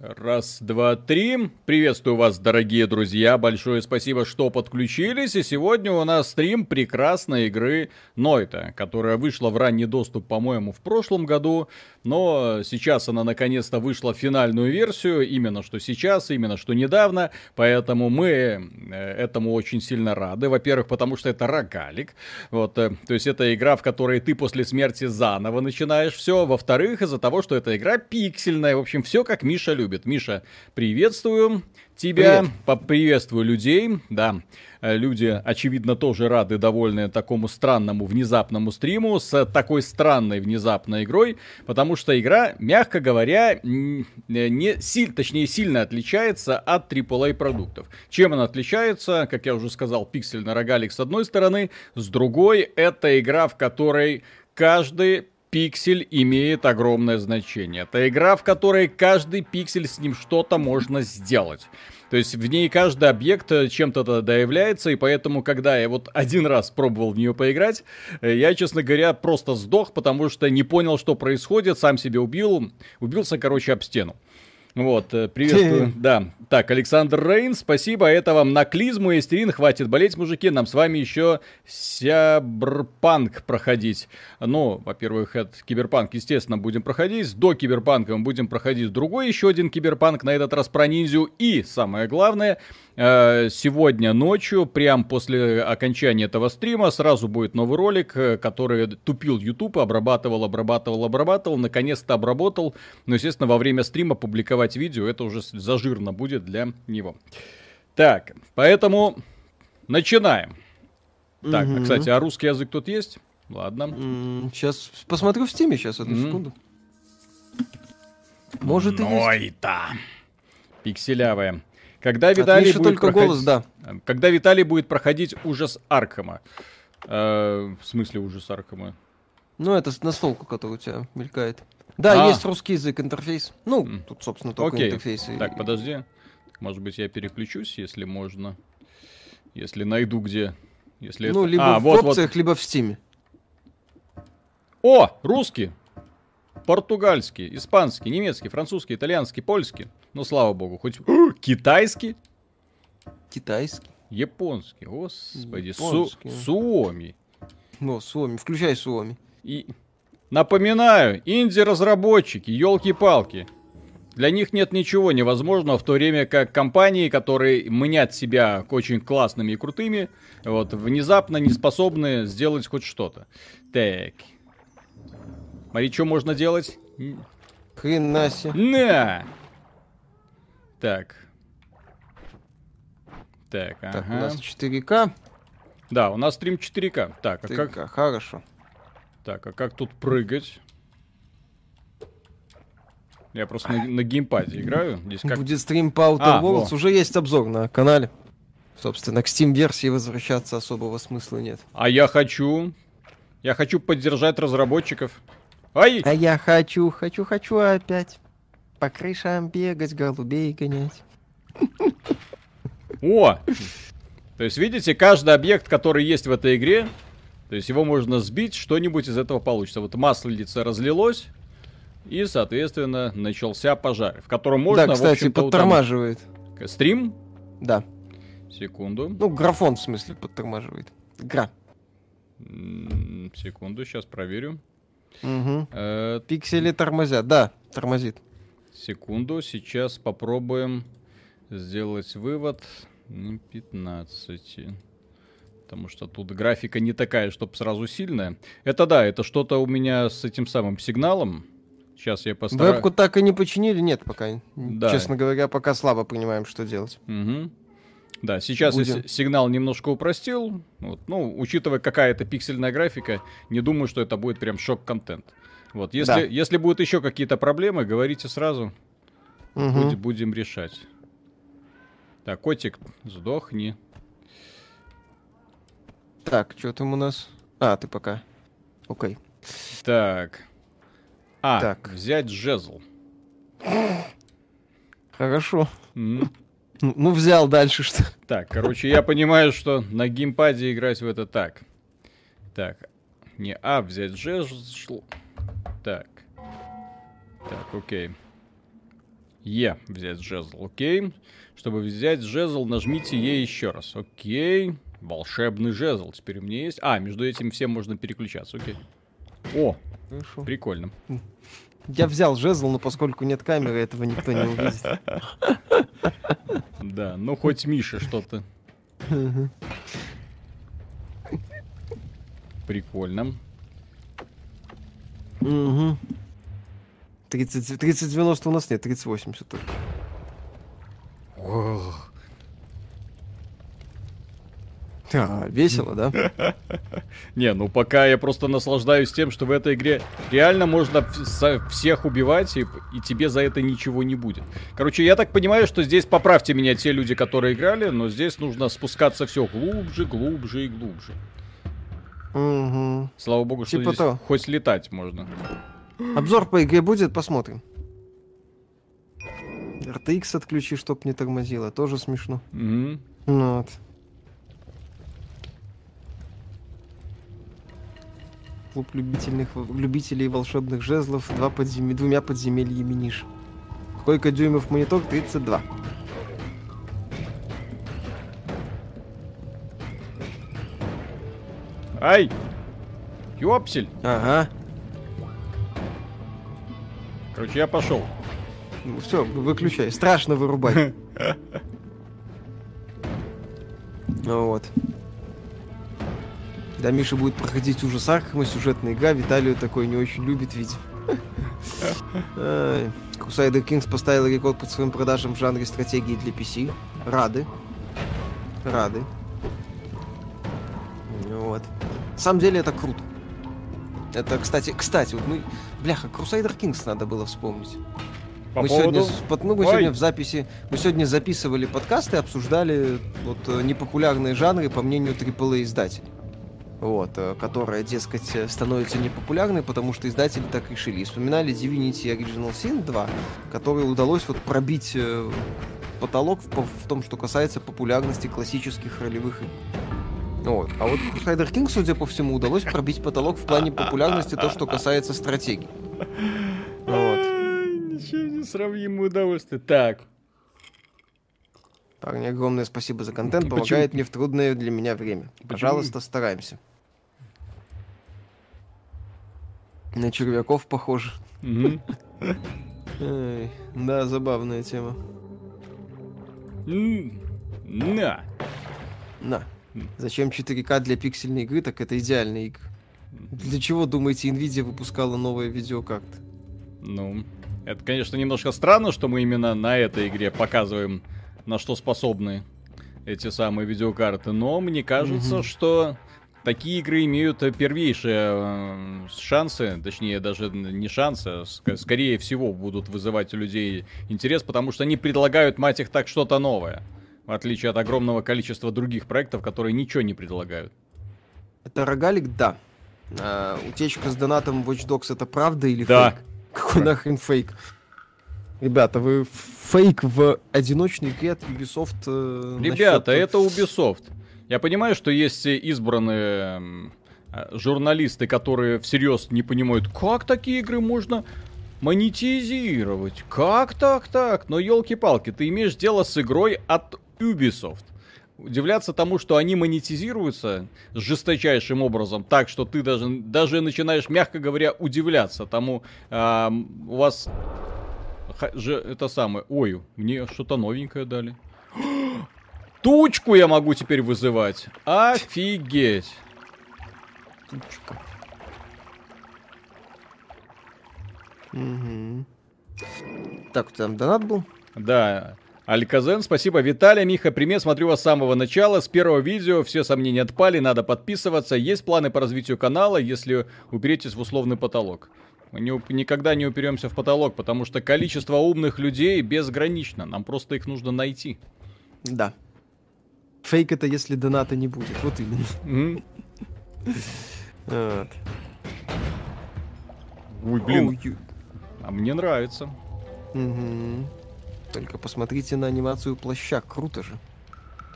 Раз, два, три. Приветствую вас, дорогие друзья. Большое спасибо, что подключились. И сегодня у нас стрим прекрасной игры Нойта, которая вышла в ранний доступ, по-моему, в прошлом году. Но сейчас она наконец-то вышла в финальную версию. Именно что сейчас, именно что недавно. Поэтому мы э, этому очень сильно рады. Во-первых, потому что это рогалик. Вот, э, то есть это игра, в которой ты после смерти заново начинаешь все. Во-вторых, из-за того, что эта игра пиксельная. В общем, все как Миша любит любит. Миша, приветствую тебя, Привет. поприветствую людей, да. Э, люди, очевидно, тоже рады, довольны такому странному внезапному стриму с такой странной внезапной игрой, потому что игра, мягко говоря, не силь, точнее сильно отличается от AAA продуктов. Чем она отличается? Как я уже сказал, пиксельный рогалик с одной стороны, с другой это игра, в которой каждый пиксель имеет огромное значение. Это игра, в которой каждый пиксель с ним что-то можно сделать. То есть в ней каждый объект чем-то доявляется, и поэтому, когда я вот один раз пробовал в нее поиграть, э, я, честно говоря, просто сдох, потому что не понял, что происходит, сам себе убил, убился, короче, об стену. Вот, э, приветствую. Да. Так, Александр Рейн, спасибо. Это вам на клизму и стрим. Хватит болеть, мужики. Нам с вами еще Сябрпанк проходить. Ну, во-первых, это Киберпанк, естественно, будем проходить. До Киберпанка мы будем проходить другой еще один Киберпанк, на этот раз про ниндзю. И, самое главное, Э, сегодня ночью, прям после окончания этого стрима, сразу будет новый ролик, э, который тупил YouTube, обрабатывал, обрабатывал, обрабатывал, наконец-то обработал. Но, естественно, во время стрима публиковать видео, это уже зажирно будет для него. Так, поэтому начинаем. Так, угу. кстати, а русский язык тут есть? Ладно. Сейчас посмотрю в стиме, сейчас, одну mm. секунду. Может и есть. Ой-то. Пикселявая. Когда Виталий будет только проходить... голос, да. Когда Виталий будет проходить ужас Аркхема. Э, в смысле ужас Аркхема? Ну, это настолку, который у тебя мелькает. Да, а. есть русский язык, интерфейс. Ну, тут, собственно, только Окей. интерфейс. Так, подожди. Может быть, я переключусь, если можно. Если найду где. Если ну, это... либо а, в вот, опциях, вот. либо в Steam е. О, русский португальский, испанский, немецкий, французский, итальянский, польский. Ну, слава богу, хоть китайский. Китайский. Японский, господи, Японский. Су Суоми. Ну, Суоми, включай Суоми. И напоминаю, инди-разработчики, елки-палки. Для них нет ничего невозможного, в то время как компании, которые мнят себя очень классными и крутыми, вот, внезапно не способны сделать хоть что-то. Так, Смотри, что можно делать. Хрена себе. На! Так. Так, ага. Так, у нас 4К. Да, у нас стрим 4К. Так, 4К, а как... хорошо. Так, а как тут прыгать? Я просто на, на геймпаде играю. Здесь как... Будет стрим по Outer а, Worlds. Уже есть обзор на канале. Собственно, к Steam-версии возвращаться особого смысла нет. А я хочу... Я хочу поддержать разработчиков. Ай! А я хочу, хочу, хочу опять по крышам бегать, голубей гонять. О! То есть, видите, каждый объект, который есть в этой игре, то есть его можно сбить, что-нибудь из этого получится. Вот маслице разлилось, и, соответственно, начался пожар, в котором можно, да, кстати, подтормаживает. Там... Стрим? Да. Секунду. Ну, графон, в смысле, подтормаживает. Игра. Секунду, сейчас проверю. Угу. Э, Пиксели тормозят, да, тормозит. Секунду, сейчас попробуем сделать вывод. 15. Потому что тут графика не такая, чтобы сразу сильная. Это да, это что-то у меня с этим самым сигналом. Сейчас я постараюсь. Вебку так и не починили? Нет, пока. Да. Честно говоря, пока слабо понимаем, что делать. Угу. Да, сейчас Будем. я сигнал немножко упростил. Вот, ну, учитывая какая это пиксельная графика, не думаю, что это будет прям шок-контент. Вот, если, да. если будут еще какие-то проблемы, говорите сразу. Угу. Будем, будем решать. Так, котик, сдохни. Так, что там у нас? А, ты пока. Окей. Так. А, так. взять жезл. Хорошо. Mm. Ну, взял дальше что. Так, короче, я понимаю, что на геймпаде играть в это так. Так, не А взять Ж. Так. Так, окей. Е взять жезл, окей. Чтобы взять жезл, нажмите Е еще раз, окей. Волшебный жезл теперь у меня есть. А, между этим всем можно переключаться, окей. О, Хорошо. прикольно. Я взял жезл, но поскольку нет камеры, этого никто не увидит. Да, ну хоть Миша что-то. Прикольно. Угу. 30, 3090 у нас нет, 3080 только. Ох. А, весело, да? Не, ну пока я просто наслаждаюсь тем, что в этой игре реально можно всех убивать, и, и тебе за это ничего не будет. Короче, я так понимаю, что здесь, поправьте меня те люди, которые играли, но здесь нужно спускаться все глубже, глубже и глубже. Угу. Слава богу, что типа здесь то. хоть летать можно. Обзор по игре будет, посмотрим. RTX отключи, чтоб не тормозило, тоже смешно. Угу. Ну вот. Клуб любительных, любителей волшебных жезлов два подзем... двумя подземельями ниш. Сколько дюймов монитор? 32. Ай! Ёпсель! Ага. Короче, я пошел. Ну, все, выключай. Страшно вырубать. Ну вот. Да, Миша будет проходить ужас Архама, сюжетная игра, Виталию такой не очень любит, видимо. Crusader Kings поставил рекорд по своим продажам в жанре стратегии для PC. Рады. Рады. Вот. На самом деле это круто. Это, кстати, кстати, вот мы, бляха, Crusader Kings надо было вспомнить. По мы поводу... сегодня, ну, мы сегодня в записи, мы сегодня записывали подкасты, обсуждали вот э, непопулярные жанры по мнению AAA издателей. Вот, э, которая, дескать, становится непопулярной, потому что издатели так решили. И вспоминали Divinity Original Sin 2, которой удалось вот пробить э, потолок в, в том, что касается популярности классических ролевых игр. Вот. А вот Crusader King, судя по всему, удалось пробить потолок в плане популярности, то, что касается стратегий. Вот. Ничего не сравнимое удовольствие. Так. Парни, огромное спасибо за контент. Помогает мне в трудное для меня время. Пожалуйста, стараемся. На червяков похоже. Да, забавная тема. На. На. Зачем 4К для пиксельной игры, так это идеальная игра. Для чего, думаете, Nvidia выпускала новые видеокарты? Ну, это, конечно, немножко странно, что мы именно на этой игре показываем, на что способны эти самые видеокарты, но мне кажется, угу. что такие игры имеют первейшие э, шансы, точнее даже не шансы, а скорее всего будут вызывать у людей интерес, потому что они предлагают, мать их, так что-то новое. В отличие от огромного количества других проектов, которые ничего не предлагают. Это рогалик, да. А, утечка с донатом Watch Dogs это правда или да. фейк? Какой да. нахрен фейк? Ребята, вы фейк в одиночной игре от Ubisoft. Э, Ребята, насчет... это Ubisoft. Я понимаю, что есть избранные э, журналисты, которые всерьез не понимают, как такие игры можно монетизировать. Как так так? Но елки-палки, ты имеешь дело с игрой от Ubisoft. Удивляться тому, что они монетизируются жесточайшим образом, так что ты даже, даже начинаешь, мягко говоря, удивляться тому, э, у вас же это самое. Ой, мне что-то новенькое дали. Тучку я могу теперь вызывать. Офигеть. Тучка. Угу. Так, там донат был? Да. Альказен, спасибо. Виталий, Миха, привет, смотрю вас с самого начала. С первого видео все сомнения отпали, надо подписываться. Есть планы по развитию канала, если уперетесь в условный потолок. Мы не, никогда не уперемся в потолок, потому что количество умных людей безгранично. Нам просто их нужно найти. Да. Фейк это если доната не будет. Вот именно. Вот. Ой, блин. А мне нравится. Угу. Только посмотрите на анимацию плаща, круто же.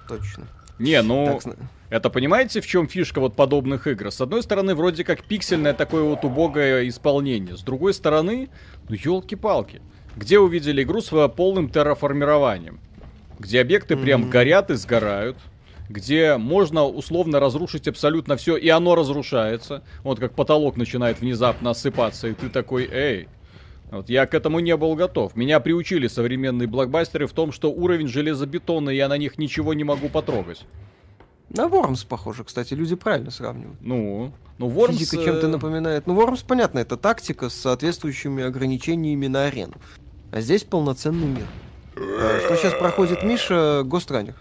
Точно. Не, ну... Так, это понимаете, в чем фишка вот подобных игр? С одной стороны, вроде как пиксельное такое вот убогое исполнение. С другой стороны, ну елки-палки. Где увидели игру с полным терраформированием? Где объекты mm-hmm. прям горят и сгорают где можно условно разрушить абсолютно все, и оно разрушается. Вот как потолок начинает внезапно осыпаться, и ты такой, эй, вот я к этому не был готов. Меня приучили современные блокбастеры в том, что уровень железобетона, я на них ничего не могу потрогать. На Вормс похоже, кстати, люди правильно сравнивают. Ну, ну Вормс... Физика чем-то э, напоминает. Ну, Вормс, понятно, это тактика с соответствующими ограничениями на арену. А здесь полноценный мир. А, что сейчас проходит Миша Гостранер.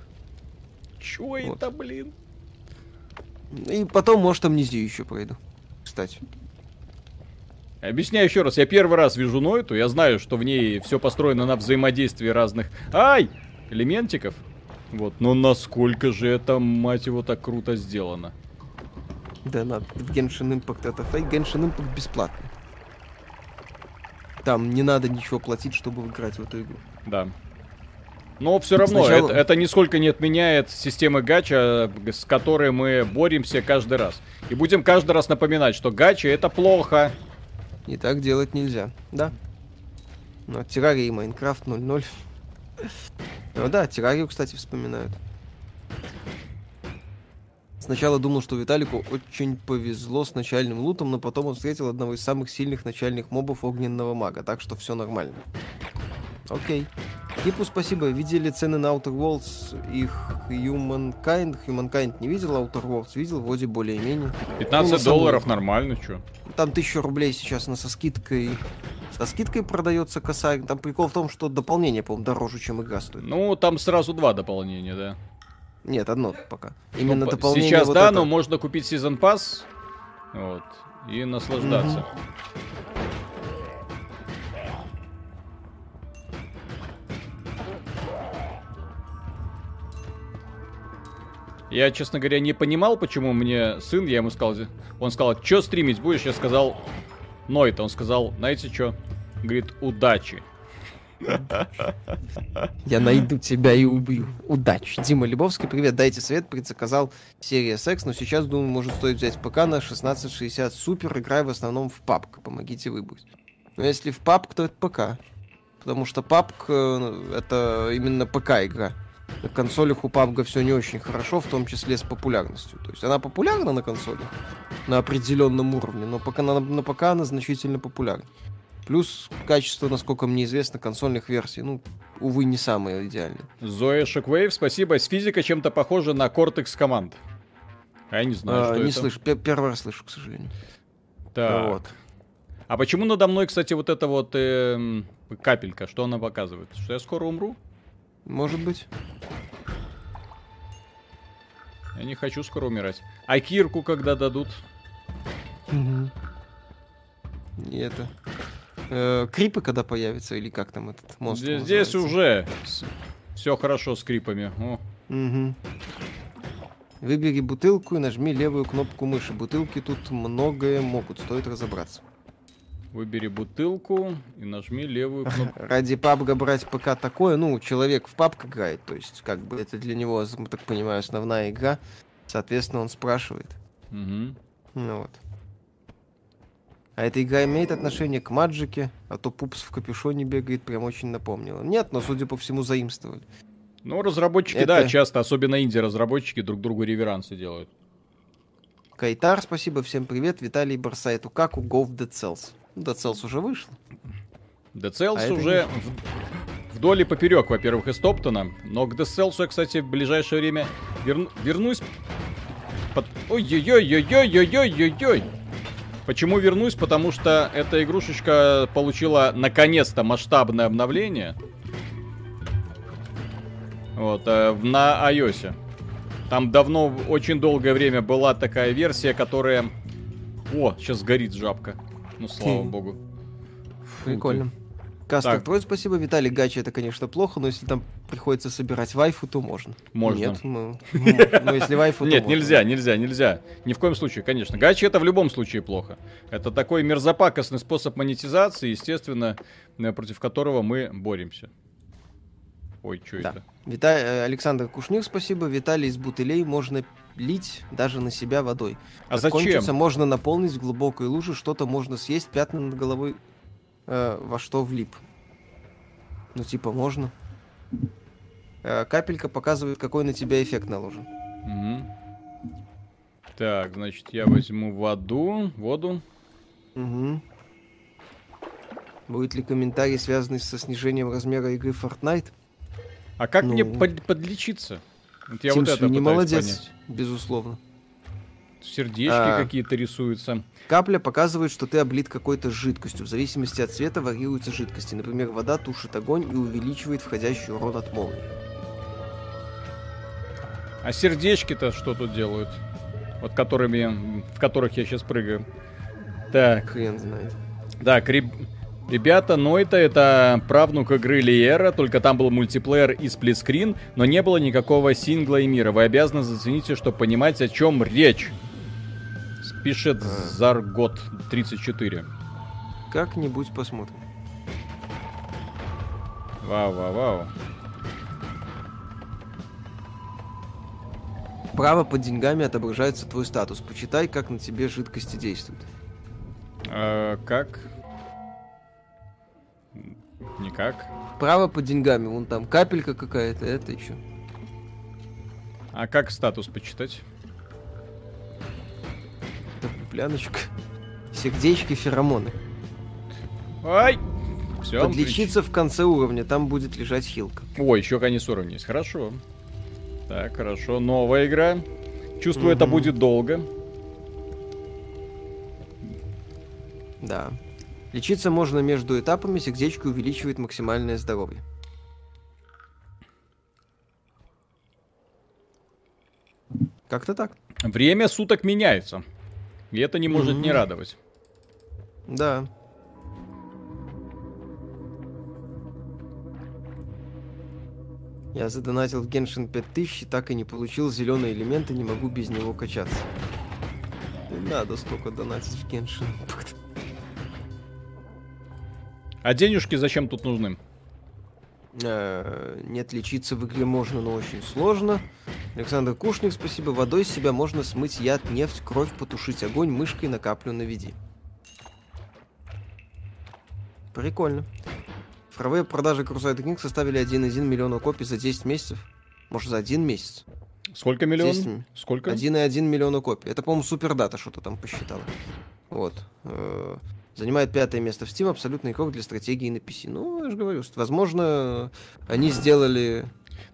Чё вот. это, блин? И потом, может, амнезию еще пройду. Кстати. Объясняю еще раз, я первый раз вижу Нойту, я знаю, что в ней все построено на взаимодействии разных... Ай! Элементиков. Вот, но насколько же это, мать его, так круто сделано. Да, на в Genshin Impact это фейк, Genshin Impact бесплатный. Там не надо ничего платить, чтобы играть в эту игру. Да. Но все равно Сначала... это, это нисколько не отменяет системы гача, с которой мы боремся каждый раз. И будем каждый раз напоминать, что гача это плохо. И так делать нельзя, да. Но Террария и Майнкрафт 0.0. Ну да, Террарию, кстати, вспоминают. Сначала думал, что Виталику очень повезло с начальным лутом, но потом он встретил одного из самых сильных начальных мобов огненного мага, так что все нормально. Окей. Кипу спасибо. Видели цены на Outer Worlds и Humankind? Humankind не видел, Outer Worlds видел, вроде более-менее. 15 ну, долларов самом... нормально, что? Там 1000 рублей сейчас на со скидкой. Со скидкой продается косарь. Там прикол в том, что дополнение, по-моему, дороже, чем игра стоит. Ну, там сразу два дополнения, да. Нет, одно пока. Именно ну, дополнение. Сейчас вот да, это... но можно купить сезон пас. Вот. И наслаждаться. Mm-hmm. Я, честно говоря, не понимал, почему мне сын, я ему сказал, он сказал, что стримить будешь? Я сказал, Нойт, он сказал, знаете что? Говорит, удачи. Я найду тебя и убью. Удачи. Дима Лебовский, привет, дайте совет, предзаказал серия секс, но сейчас, думаю, может стоит взять ПК на 1660 супер, играю в основном в папк, помогите выбрать. Но если в папк, то это ПК. Потому что папк э, это именно ПК игра на консолях у PUBG все не очень хорошо, в том числе с популярностью. То есть она популярна на консолях на определенном уровне, но пока на, на ПК она значительно популярна. Плюс качество, насколько мне известно, консольных версий, ну, увы, не самое идеальное. Зоя Шоквейв, спасибо. С физика чем-то похожа на Cortex команд. А я не знаю, а, что не это. слышу, первый раз слышу, к сожалению. Так. Вот. А почему надо мной, кстати, вот эта вот э, капелька, что она показывает? Что я скоро умру? Может быть. Я не хочу скоро умирать. А кирку когда дадут? Угу. И это... Э, крипы когда появятся, или как там этот монстр Здесь, здесь уже все хорошо с крипами. О. Угу. Выбери бутылку и нажми левую кнопку мыши. Бутылки тут многое могут, стоит разобраться. Выбери бутылку и нажми левую кнопку. Ради пабга брать ПК такое, ну, человек в пабг играет, то есть, как бы, это для него, так понимаю, основная игра. Соответственно, он спрашивает. Угу. Ну вот. А эта игра имеет отношение к Маджике, а то Пупс в капюшоне бегает, прям очень напомнило. Нет, но, судя по всему, заимствовали. Ну, разработчики, это... да, часто, особенно инди-разработчики, друг другу реверансы делают. Кайтар, спасибо, всем привет. Виталий Барсайту. Как у Go в Dead Cells? Dead Cells уже вышел. Dead Cells а уже вдоль и поперек, во-первых, из Топтона. Но к Dead Cells я, кстати, в ближайшее время верну... вернусь... Под... Ой-ой-ой-ой-ой-ой-ой-ой! Почему вернусь? Потому что эта игрушечка получила наконец-то масштабное обновление. Вот, э, на iOS. Там давно, очень долгое время была такая версия, которая... О, сейчас горит жабка. Ну, слава Хм. богу. Прикольно. Кастер, твой спасибо, Виталий Гачи, это, конечно, плохо, но если там приходится собирать вайфу, то можно. Можно. Нет, ну, ну если вайфу, Нет, нельзя, нельзя, нельзя. Ни в коем случае, конечно. Гачи это в любом случае плохо. Это такой мерзопакостный способ монетизации, естественно, э, против которого мы боремся. Ой, что это? Э, Александр Кушнир, спасибо. Виталий из бутылей можно лить даже на себя водой. А как зачем? Кончится, можно наполнить в глубокой луже, что-то можно съесть, пятна над головой э, во что влип. Ну, типа, можно. Э, капелька показывает, какой на тебя эффект наложен. Угу. Так, значит, я возьму воду, воду. Угу. Будет ли комментарий, связанный со снижением размера игры Fortnite? А как ну... мне под подлечиться? Вот я Тим вот это не молодец, понять. Безусловно. Сердечки а... какие-то рисуются. Капля показывает, что ты облит какой-то жидкостью. В зависимости от цвета варьируются жидкости. Например, вода тушит огонь и увеличивает входящий урон от молнии. А сердечки-то что тут делают? Вот которыми, в которых я сейчас прыгаю. Так. Хрен знает. Так, реб... Ребята, Нойта это правнук игры Лиера, только там был мультиплеер и сплитскрин, но не было никакого сингла и мира. Вы обязаны заценить, чтобы понимать, о чем речь. Пишет Заргот 34. Как-нибудь посмотрим. Вау, вау, вау. Право под деньгами отображается твой статус. Почитай, как на тебе жидкости действуют. А, как? Никак. Право под деньгами, вон там капелька какая-то, это еще. А как статус почитать? Пляночка. Сердечки, феромоны. Ай! Все, Подлечиться в конце уровня, там будет лежать хилка. О, еще конец уровня есть. Хорошо. Так, хорошо. Новая игра. Чувствую, mm-hmm. это будет долго. Да. Лечиться можно между этапами, сердечко увеличивает максимальное здоровье. Как-то так. Время суток меняется. И это не может mm-hmm. не радовать. Да. Я задонатил в Genshin 5000 и так и не получил зеленые элементы, не могу без него качаться. Не надо столько донатить в Genshin А денежки зачем тут нужны? Э, нет, лечиться в игре можно, но очень сложно. Александр Кушник, спасибо. Водой с себя можно смыть яд, нефть, кровь, потушить огонь, мышкой на каплю наведи. Прикольно. Цифровые продажи Crusader King составили 1,1 миллиона копий за 10 месяцев. Может, за один месяц. Сколько миллионов? Сколько? 1,1 миллиона копий. Это, по-моему, супердата что-то там посчитала. Вот. Занимает пятое место в Steam, абсолютный игрок для стратегии на PC. Ну, я же говорю, возможно, они сделали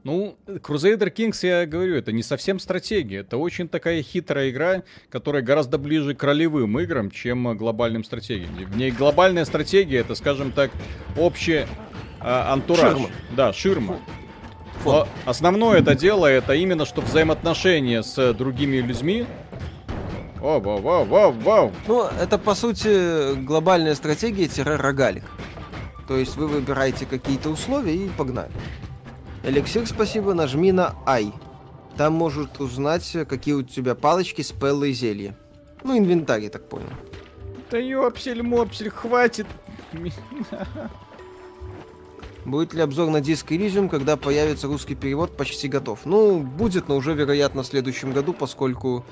ну, Crusader Kings, я говорю, это не совсем стратегия. Это очень такая хитрая игра, которая гораздо ближе к ролевым играм, чем глобальным стратегиям. В ней глобальная стратегия, это, скажем так, общий а, антураж. Ширма. Да, ширма. Но основное это дело, это именно что взаимоотношения с другими людьми, Вау, вау, вау, вау, вау. Ну, это по сути глобальная стратегия-рогалик. То есть вы выбираете какие-то условия и погнали. Эликсир, спасибо, нажми на I. Там может узнать, какие у тебя палочки, спеллы и зелья. Ну, инвентарь, я так понял. Да ёпсель-мопсель, хватит. Будет ли обзор на диск Elysium, когда появится русский перевод, почти готов. Ну, будет, но уже, вероятно, в следующем году, поскольку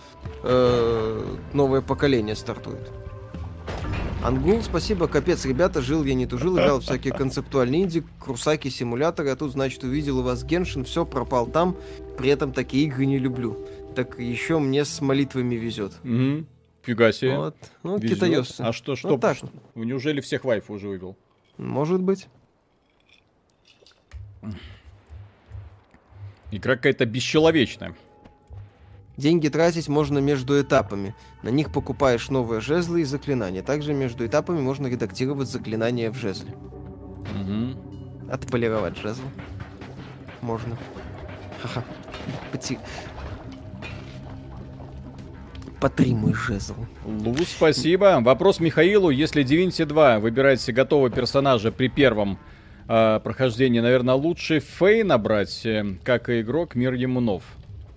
э, новое поколение стартует. Ангул, спасибо, капец, ребята, жил я не тужил, играл всякие концептуальные инди, крусаки, симуляторы, а тут, значит, увидел у вас Геншин, все, пропал там, при этом такие игры не люблю. Так еще мне с молитвами везет. Угу. Фига себе. Вот. Ну, Везет. китаёсцы. А что, что? Вот так. Неужели всех вайф уже вывел? Может быть. Игра какая-то бесчеловечная. Деньги тратить можно между этапами. На них покупаешь новые жезлы и заклинания. Также между этапами можно редактировать заклинания в жезле. Угу. Отполировать жезл. Можно. Ха-ха. Поти... Потри мой жезл. Лу, спасибо. Вопрос Михаилу. Если Divinity 2 выбираете готового персонажа при первом э, прохождении, наверное, лучше Фей набрать, э, как и игрок, мир ему нов.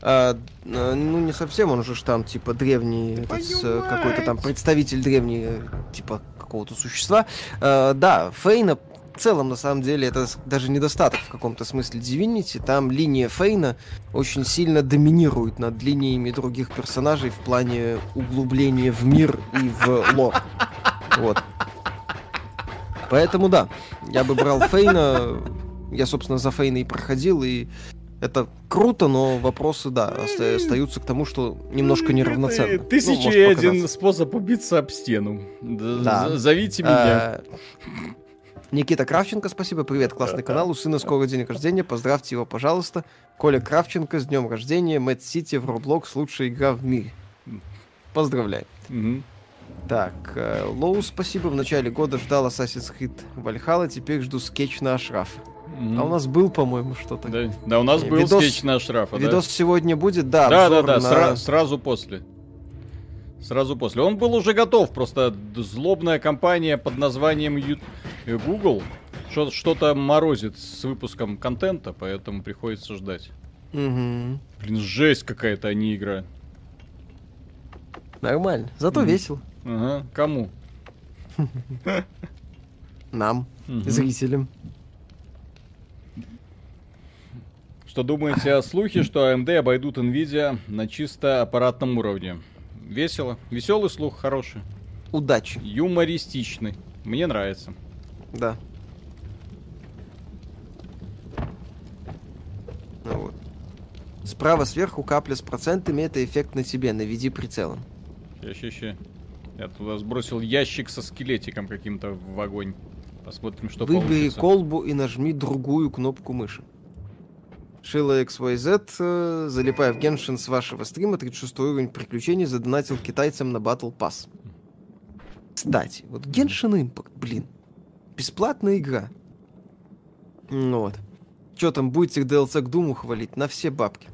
А, ну, не совсем, он же там, типа, древний, этот, какой-то там представитель древний, типа, какого-то существа. А, да, Фейна в целом, на самом деле, это даже недостаток в каком-то смысле Divinity. Там линия Фейна очень сильно доминирует над линиями других персонажей в плане углубления в мир и в лор. Вот. Поэтому да, я бы брал Фейна. Я, собственно, за Фейна и проходил, и это круто, но вопросы, да, остаются к тому, что немножко неравноценно. Тысяча ну, и один способ убиться об стену. Да. Зовите меня. А, Никита Кравченко, спасибо, привет, классный канал, у сына скоро день рождения, поздравьте его, пожалуйста. Коля Кравченко с днем рождения, Mad City в Roblox, лучшая игра в мире. Поздравляю. Угу. Так, э, Лоу, спасибо, в начале года ждал Assassin's Creed Valhalla, теперь жду скетч на Ашраф. Mm. А у нас был, по-моему, что-то. Да, да, у нас был видос, скетч на Ашрафа. Видос да? сегодня будет, да. Да, да, да, на... сра- сразу после. Сразу после. Он был уже готов, просто злобная компания под названием Ю... Google что-то морозит с выпуском контента, поэтому приходится ждать. Угу. Блин, жесть какая-то, а не игра. Нормально, зато угу. весело. Ага, кому? Нам, зрителям. Что думаете о слухе, что AMD обойдут Nvidia на чисто аппаратном уровне? Весело. Веселый слух, хороший. Удачи. Юмористичный. Мне нравится. Да. Ну вот. Справа сверху капля с процентами, это эффект на тебе, наведи прицелом. Ща, ща, ща. Я туда сбросил ящик со скелетиком каким-то в огонь. Посмотрим, что Выбери получится. колбу и нажми другую кнопку мыши. Шила XYZ, э, залипая в Геншин с вашего стрима, 36 уровень приключений задонатил китайцам на Battle Pass. Кстати, вот Genshin Impact, блин, бесплатная игра. Ну вот. Что там, будете DLC к Думу хвалить? На все бабки.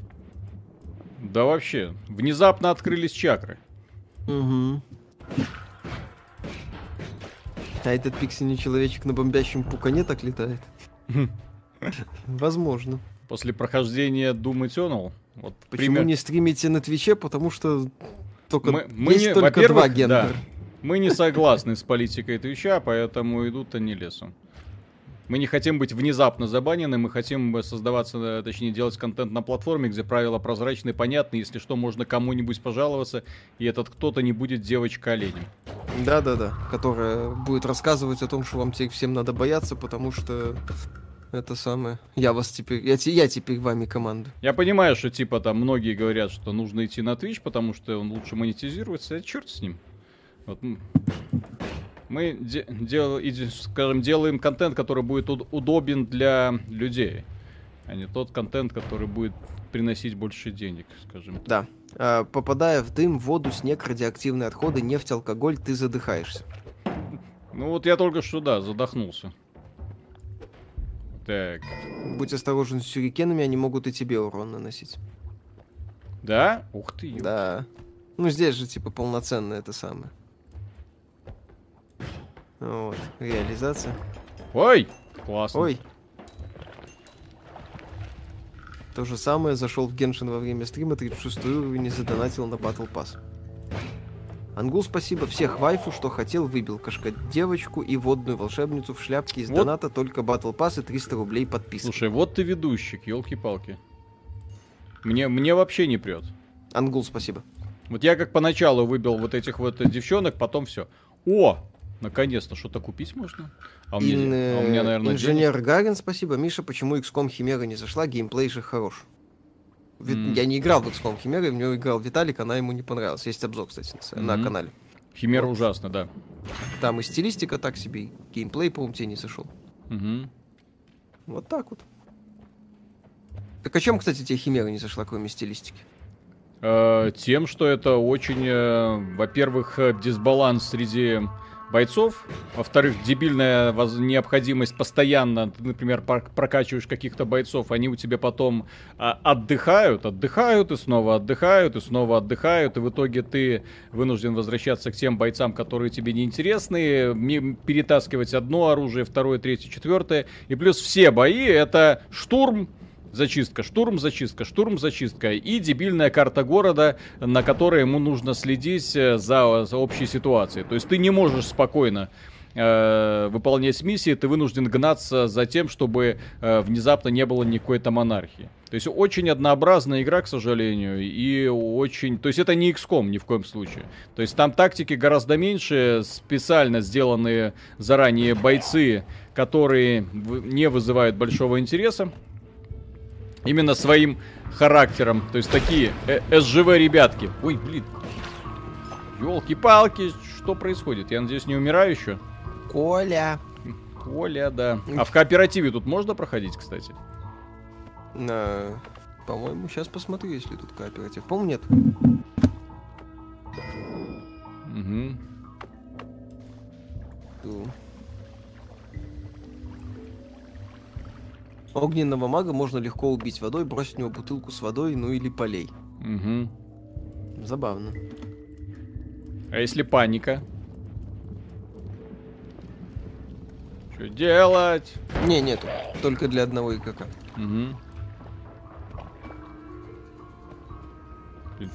Да вообще, внезапно открылись чакры. Угу. А этот пиксельный человечек на бомбящем пукане так летает? Возможно после прохождения Doom Eternal. Вот Почему пример... не стримите на Твиче? Потому что только мы, мы есть не, только два гендера. Да, мы не согласны с политикой Твича, поэтому идут они лесом. Мы не хотим быть внезапно забанены, мы хотим создаваться, точнее, делать контент на платформе, где правила прозрачны, понятны, если что, можно кому-нибудь пожаловаться, и этот кто-то не будет девочка-оленем. Да-да-да, которая будет рассказывать о том, что вам теперь всем надо бояться, потому что это самое. Я вас теперь, я, я теперь вами команду. Я понимаю, что типа там многие говорят, что нужно идти на Twitch, потому что он лучше монетизируется. А черт с ним. Вот. Мы де- дел, скажем, делаем контент, который будет удобен для людей, а не тот контент, который будет приносить больше денег, скажем так. Да. А, попадая в дым, воду, снег, радиоактивные отходы, нефть, алкоголь, ты задыхаешься. Ну вот я только что, да, задохнулся. Так. Будь осторожен с сюрикенами, они могут и тебе урон наносить. Да? Ух ты. Да. Ну здесь же типа полноценное это самое. Вот, реализация. Ой, классно. Ой. То же самое, зашел в Геншин во время стрима, 36 уровень и задонатил на Battle Pass. Ангул, спасибо. Всех вайфу, что хотел, выбил. Кашка девочку и водную волшебницу в шляпке из вот. доната, только батл пасс и 300 рублей подписка. Слушай, вот ты ведущий, елки-палки. Мне, мне вообще не прет. Ангул, спасибо. Вот я как поначалу выбил вот этих вот девчонок, потом все. О, наконец-то что-то купить можно. А у меня, Ин, а у меня наверное, Инженер денег... Гарин, спасибо. Миша, почему XCOM Химера не зашла? Геймплей же хорош. Mm. Я не играл в XCOM Химеры, в него играл Виталик, она ему не понравилась. Есть обзор, кстати, на, mm-hmm. на канале. Химера вот. ужасно, да. Там и стилистика так себе, и геймплей, по-моему, тебе не сошел. Mm-hmm. Вот так вот. Так о чем, кстати, тебе Химера не зашла, кроме стилистики? Э, тем, что это очень, э, во-первых, э, дисбаланс среди бойцов. Во-вторых, дебильная необходимость постоянно, ты, например, прокачиваешь каких-то бойцов, они у тебя потом а, отдыхают, отдыхают и снова отдыхают и снова отдыхают, и в итоге ты вынужден возвращаться к тем бойцам, которые тебе не интересны, перетаскивать одно оружие, второе, третье, четвертое. И плюс все бои это штурм, Зачистка, штурм, зачистка, штурм, зачистка. И дебильная карта города, на которой ему нужно следить э, за, за общей ситуацией. То есть ты не можешь спокойно э, выполнять миссии, ты вынужден гнаться за тем, чтобы э, внезапно не было никакой там монархии. То есть очень однообразная игра, к сожалению, и очень... То есть это не XCOM ни в коем случае. То есть там тактики гораздо меньше, специально сделанные заранее бойцы, которые не вызывают большого интереса. Именно своим характером. То есть такие э СЖВ ребятки. Ой, блин. Елки-палки, что происходит? Я надеюсь, не умираю еще? Коля. Коля, да. А в кооперативе тут можно проходить, кстати? На... По-моему, сейчас посмотрю, если тут кооператив. По-моему, нет. Угу. Огненного мага можно легко убить водой, бросить в него бутылку с водой, ну или полей. Угу. Забавно. А если паника? Что делать? Не, нету. Только для одного игрока. Угу.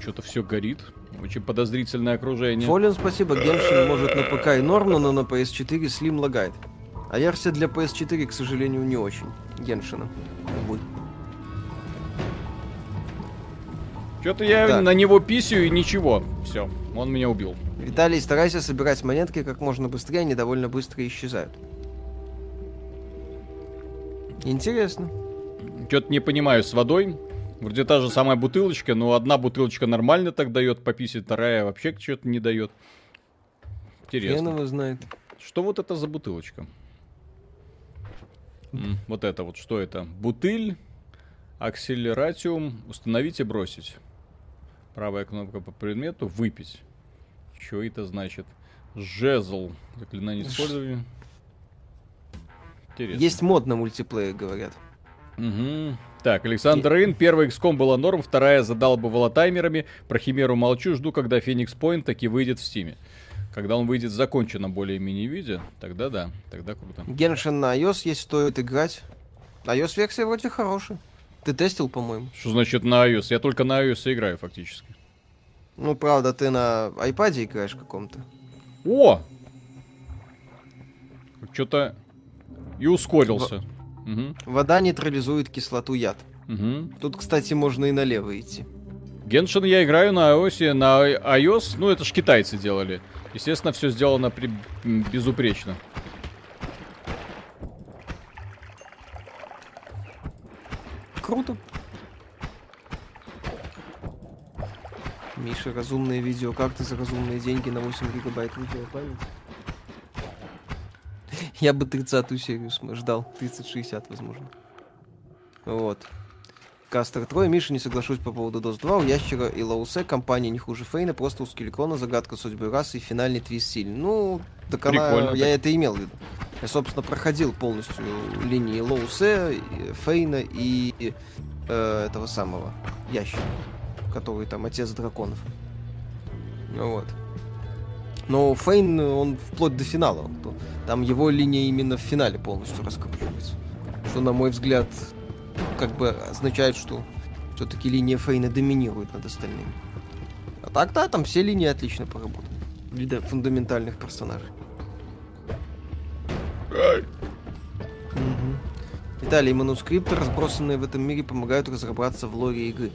Что-то все горит. Очень подозрительное окружение. Фолин, спасибо. Геншин может на ПК и норм, но на PS4 Slim лагает. А версия для PS4, к сожалению, не очень. Геншина. Увы. Что-то я так. на него писю и ничего. Все, он меня убил. Виталий, старайся собирать монетки как можно быстрее, они довольно быстро исчезают. Интересно. Что-то не понимаю с водой. Вроде та же самая бутылочка, но одна бутылочка нормально так дает пописить, вторая вообще что-то не дает. Интересно. Хрен его знает. Что вот это за бутылочка? Вот это вот, что это? Бутыль, акселератиум, установить и бросить. Правая кнопка по предмету, выпить. Что это значит? Жезл, заклинание использования. Интересно. Есть мод на мультиплеер, говорят. Угу. Так, Александр Рейн, первый XCOM была норм, вторая задалбывала таймерами. Про Химеру молчу, жду, когда Phoenix Point таки выйдет в Стиме. Когда он выйдет в законченном более-менее виде, тогда да, тогда круто. Геншин на iOS есть, стоит играть. iOS-версия вроде хорошая. Ты тестил, по-моему? Что значит на iOS? Я только на iOS играю фактически. Ну, правда, ты на iPad играешь каком-то. О! Что-то и ускорился. Угу. Вода нейтрализует кислоту яд. Угу. Тут, кстати, можно и налево идти. Геншин я играю на iOS, на iOS, ну это ж китайцы делали. Естественно, все сделано при... безупречно. Круто. Миша, разумное видео. Как ты за разумные деньги на 8 гигабайт видео память? Я бы 30-ю серию ждал. 30-60, возможно. Вот. Кастер Трой, Миша, не соглашусь по поводу DOS 2. У Ящера и Лаусе компания не хуже Фейна, просто у Скеликона загадка судьбы расы и финальный твист сильный. Ну, так она, я это имел в виду. Я, собственно, проходил полностью линии Лоусе, Фейна и э, этого самого Ящера, который там отец драконов. Вот. Но Фейн, он вплоть до финала. Там его линия именно в финале полностью раскручивается. Что, на мой взгляд, как бы означает, что все-таки линия Фейна доминирует над остальными. А так, да, там все линии отлично поработали. Для фундаментальных персонажей. Угу. Манускрипты, разбросанные в этом мире, помогают разобраться в лоре игры.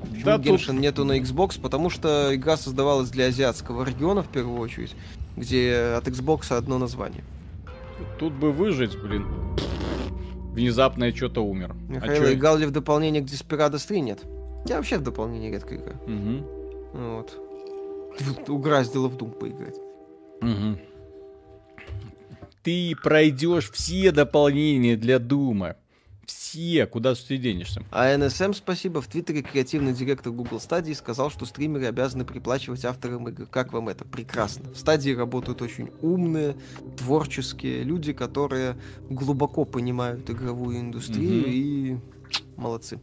Почему да, Геншин тут... нету на Xbox? Потому что игра создавалась для азиатского региона в первую очередь, где от Xbox одно название. Тут бы выжить, блин. Внезапно я что-то умер. А Михаил, а играл ли в дополнение к Desperados 3? Нет. Я вообще в дополнение редко играю. Угу. Вот. Угораздило в Doom поиграть. Угу. Ты пройдешь все дополнения для Дума. Все, куда ты денешься. А NSM, спасибо, в Твиттере креативный директор Google Stadia сказал, что стримеры обязаны приплачивать авторам игр. Как вам это? Прекрасно. В стадии работают очень умные, творческие люди, которые глубоко понимают игровую индустрию mm-hmm. и молодцы.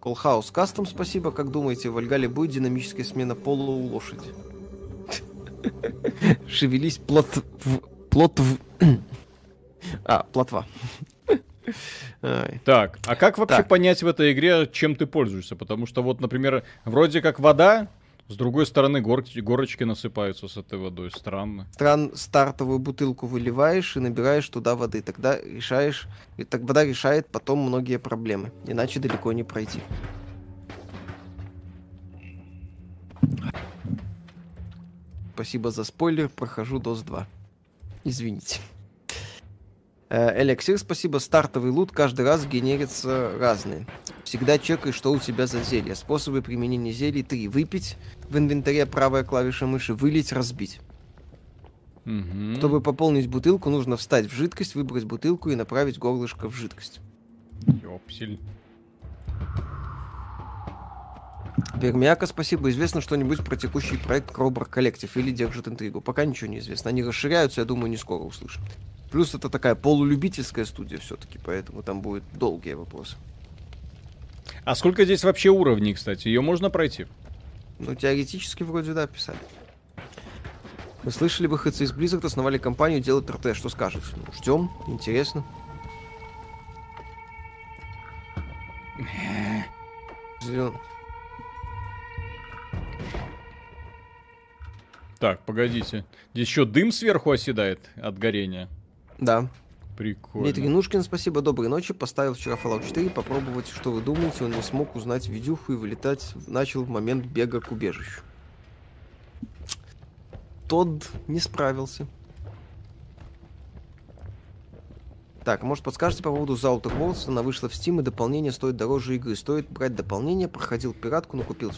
Колхаус Кастом, спасибо. Как думаете, в Альгале будет динамическая смена пола у лошади? Шевелись плот. Плот. А, плотва. Так, а как вообще так. понять в этой игре, чем ты пользуешься? Потому что вот, например, вроде как вода, С другой стороны, гор... горочки насыпаются с этой водой. Странно. Стран стартовую бутылку выливаешь и набираешь туда воды. Тогда решаешь, и тогда решает потом многие проблемы. Иначе далеко не пройти. Спасибо за спойлер. Прохожу DOS 2. Извините. Э, Элексир, спасибо. Стартовый лут каждый раз генерится разный. Всегда чекай, что у тебя за зелье. Способы применения зелий 3. Выпить в инвентаре правая клавиша мыши, вылить, разбить. Угу. Чтобы пополнить бутылку, нужно встать в жидкость, выбрать бутылку и направить горлышко в жидкость. Ёпсель. Пермяка, спасибо. Известно что-нибудь про текущий проект Кробар Коллектив или держит интригу? Пока ничего не известно. Они расширяются, я думаю, не скоро услышим. Плюс это такая полулюбительская студия все-таки, поэтому там будут долгие вопросы. А сколько здесь вообще уровней, кстати? Ее можно пройти? Ну, теоретически вроде да, писали. Мы слышали, выходцы из Blizzard основали компанию делать РТ. Что скажете? Ну, ждем, интересно. Зелен... Так, погодите. Здесь еще дым сверху оседает от горения. Да. Прикольно. Дмитрий Нушкин, спасибо, доброй ночи. Поставил вчера Fallout 4, попробовать, что вы думаете. Он не смог узнать видюху и вылетать начал в момент бега к убежищу. Тодд не справился. Так, может подскажете по поводу The Outer Worlds? Она вышла в Steam, и дополнение стоит дороже игры. Стоит брать дополнение, проходил пиратку, но купил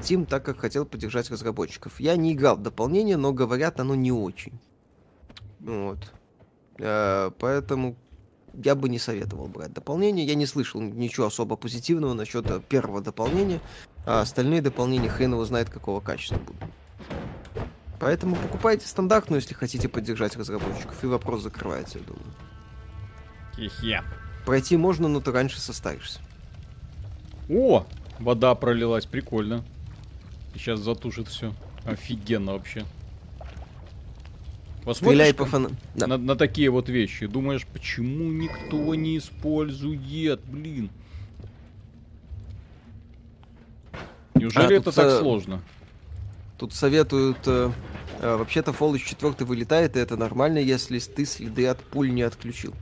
Steam, так как хотел поддержать разработчиков. Я не играл в дополнение, но говорят, оно не очень. Вот. Э, поэтому я бы не советовал брать дополнение. Я не слышал ничего особо позитивного насчет первого дополнения, а остальные дополнения хрен его знает какого качества будут. Поэтому покупайте стандартную, если хотите поддержать разработчиков, и вопрос закрывается, я думаю. Хе-хе. Пройти можно, но ты раньше состаришься. О, вода пролилась, прикольно. сейчас затушит все. Офигенно вообще. Посмотришь по фан... да. на, на такие вот вещи. Думаешь, почему никто не использует, блин. Неужели а, это так со... сложно? Тут советуют... Э, э, вообще-то Fallout 4 вылетает, и это нормально, если ты следы от пуль не отключил.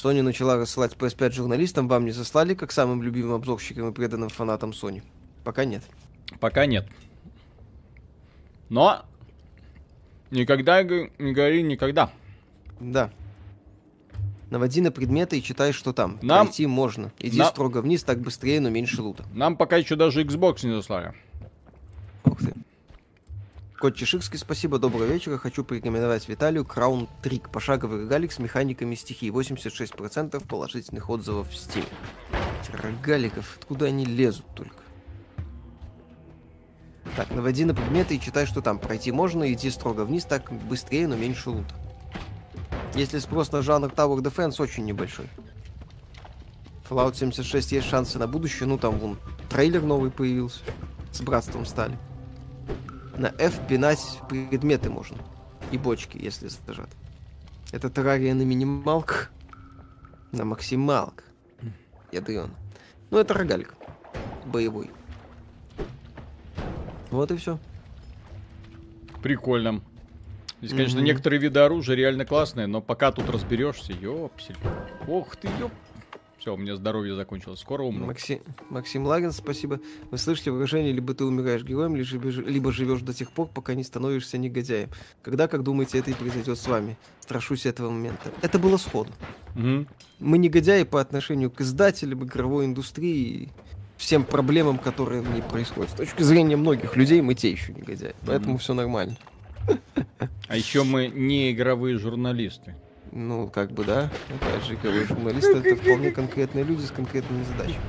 Sony начала рассылать PS5 журналистам, вам не заслали, как самым любимым обзорщикам и преданным фанатам Sony? Пока нет. Пока нет. Но Никогда не говори никогда. Да. Наводи на предметы и читай, что там. Нам... Пройти можно. Иди Нам... строго вниз, так быстрее, но меньше лута. Нам пока еще даже Xbox не заслали. Ух ты. Кот Чеширский, спасибо, доброго вечера. Хочу порекомендовать Виталию Краун Трик. Пошаговый рогалик с механиками стихий. 86% положительных отзывов в Steam. Рогаликов, откуда они лезут только? Так, наводи на предметы и читай, что там. Пройти можно, идти строго вниз, так быстрее, но меньше лута. Если спрос на жанр Tower Defense очень небольшой. Fallout 76 есть шансы на будущее. Ну, там, вон, трейлер новый появился. С братством стали. На F пинать предметы можно. И бочки, если зажат. Это террария на минималках. На максималках. Ядрен. Ну, это рогалька. Боевой. Вот и все. Прикольно. Здесь, конечно, mm-hmm. некоторые виды оружия реально классные, но пока тут разберешься, ёпсель. Ох ты, ёп. Все, у меня здоровье закончилось. Скоро умру. Макси... Максим Лагин, спасибо. Вы слышали выражение, либо ты умираешь героем, либо живешь до тех пор, пока не становишься негодяем. Когда, как думаете, это и произойдет с вами? Страшусь этого момента. Это было сходу. Угу. Мы негодяи по отношению к издателям, игровой индустрии всем проблемам, которые в ней происходят. С точки зрения многих людей мы те еще негодяи. Поэтому mm-hmm. все нормально. А еще мы не игровые журналисты. Ну, как бы да. Опять же, игровые журналисты это вполне конкретные люди с конкретными задачами.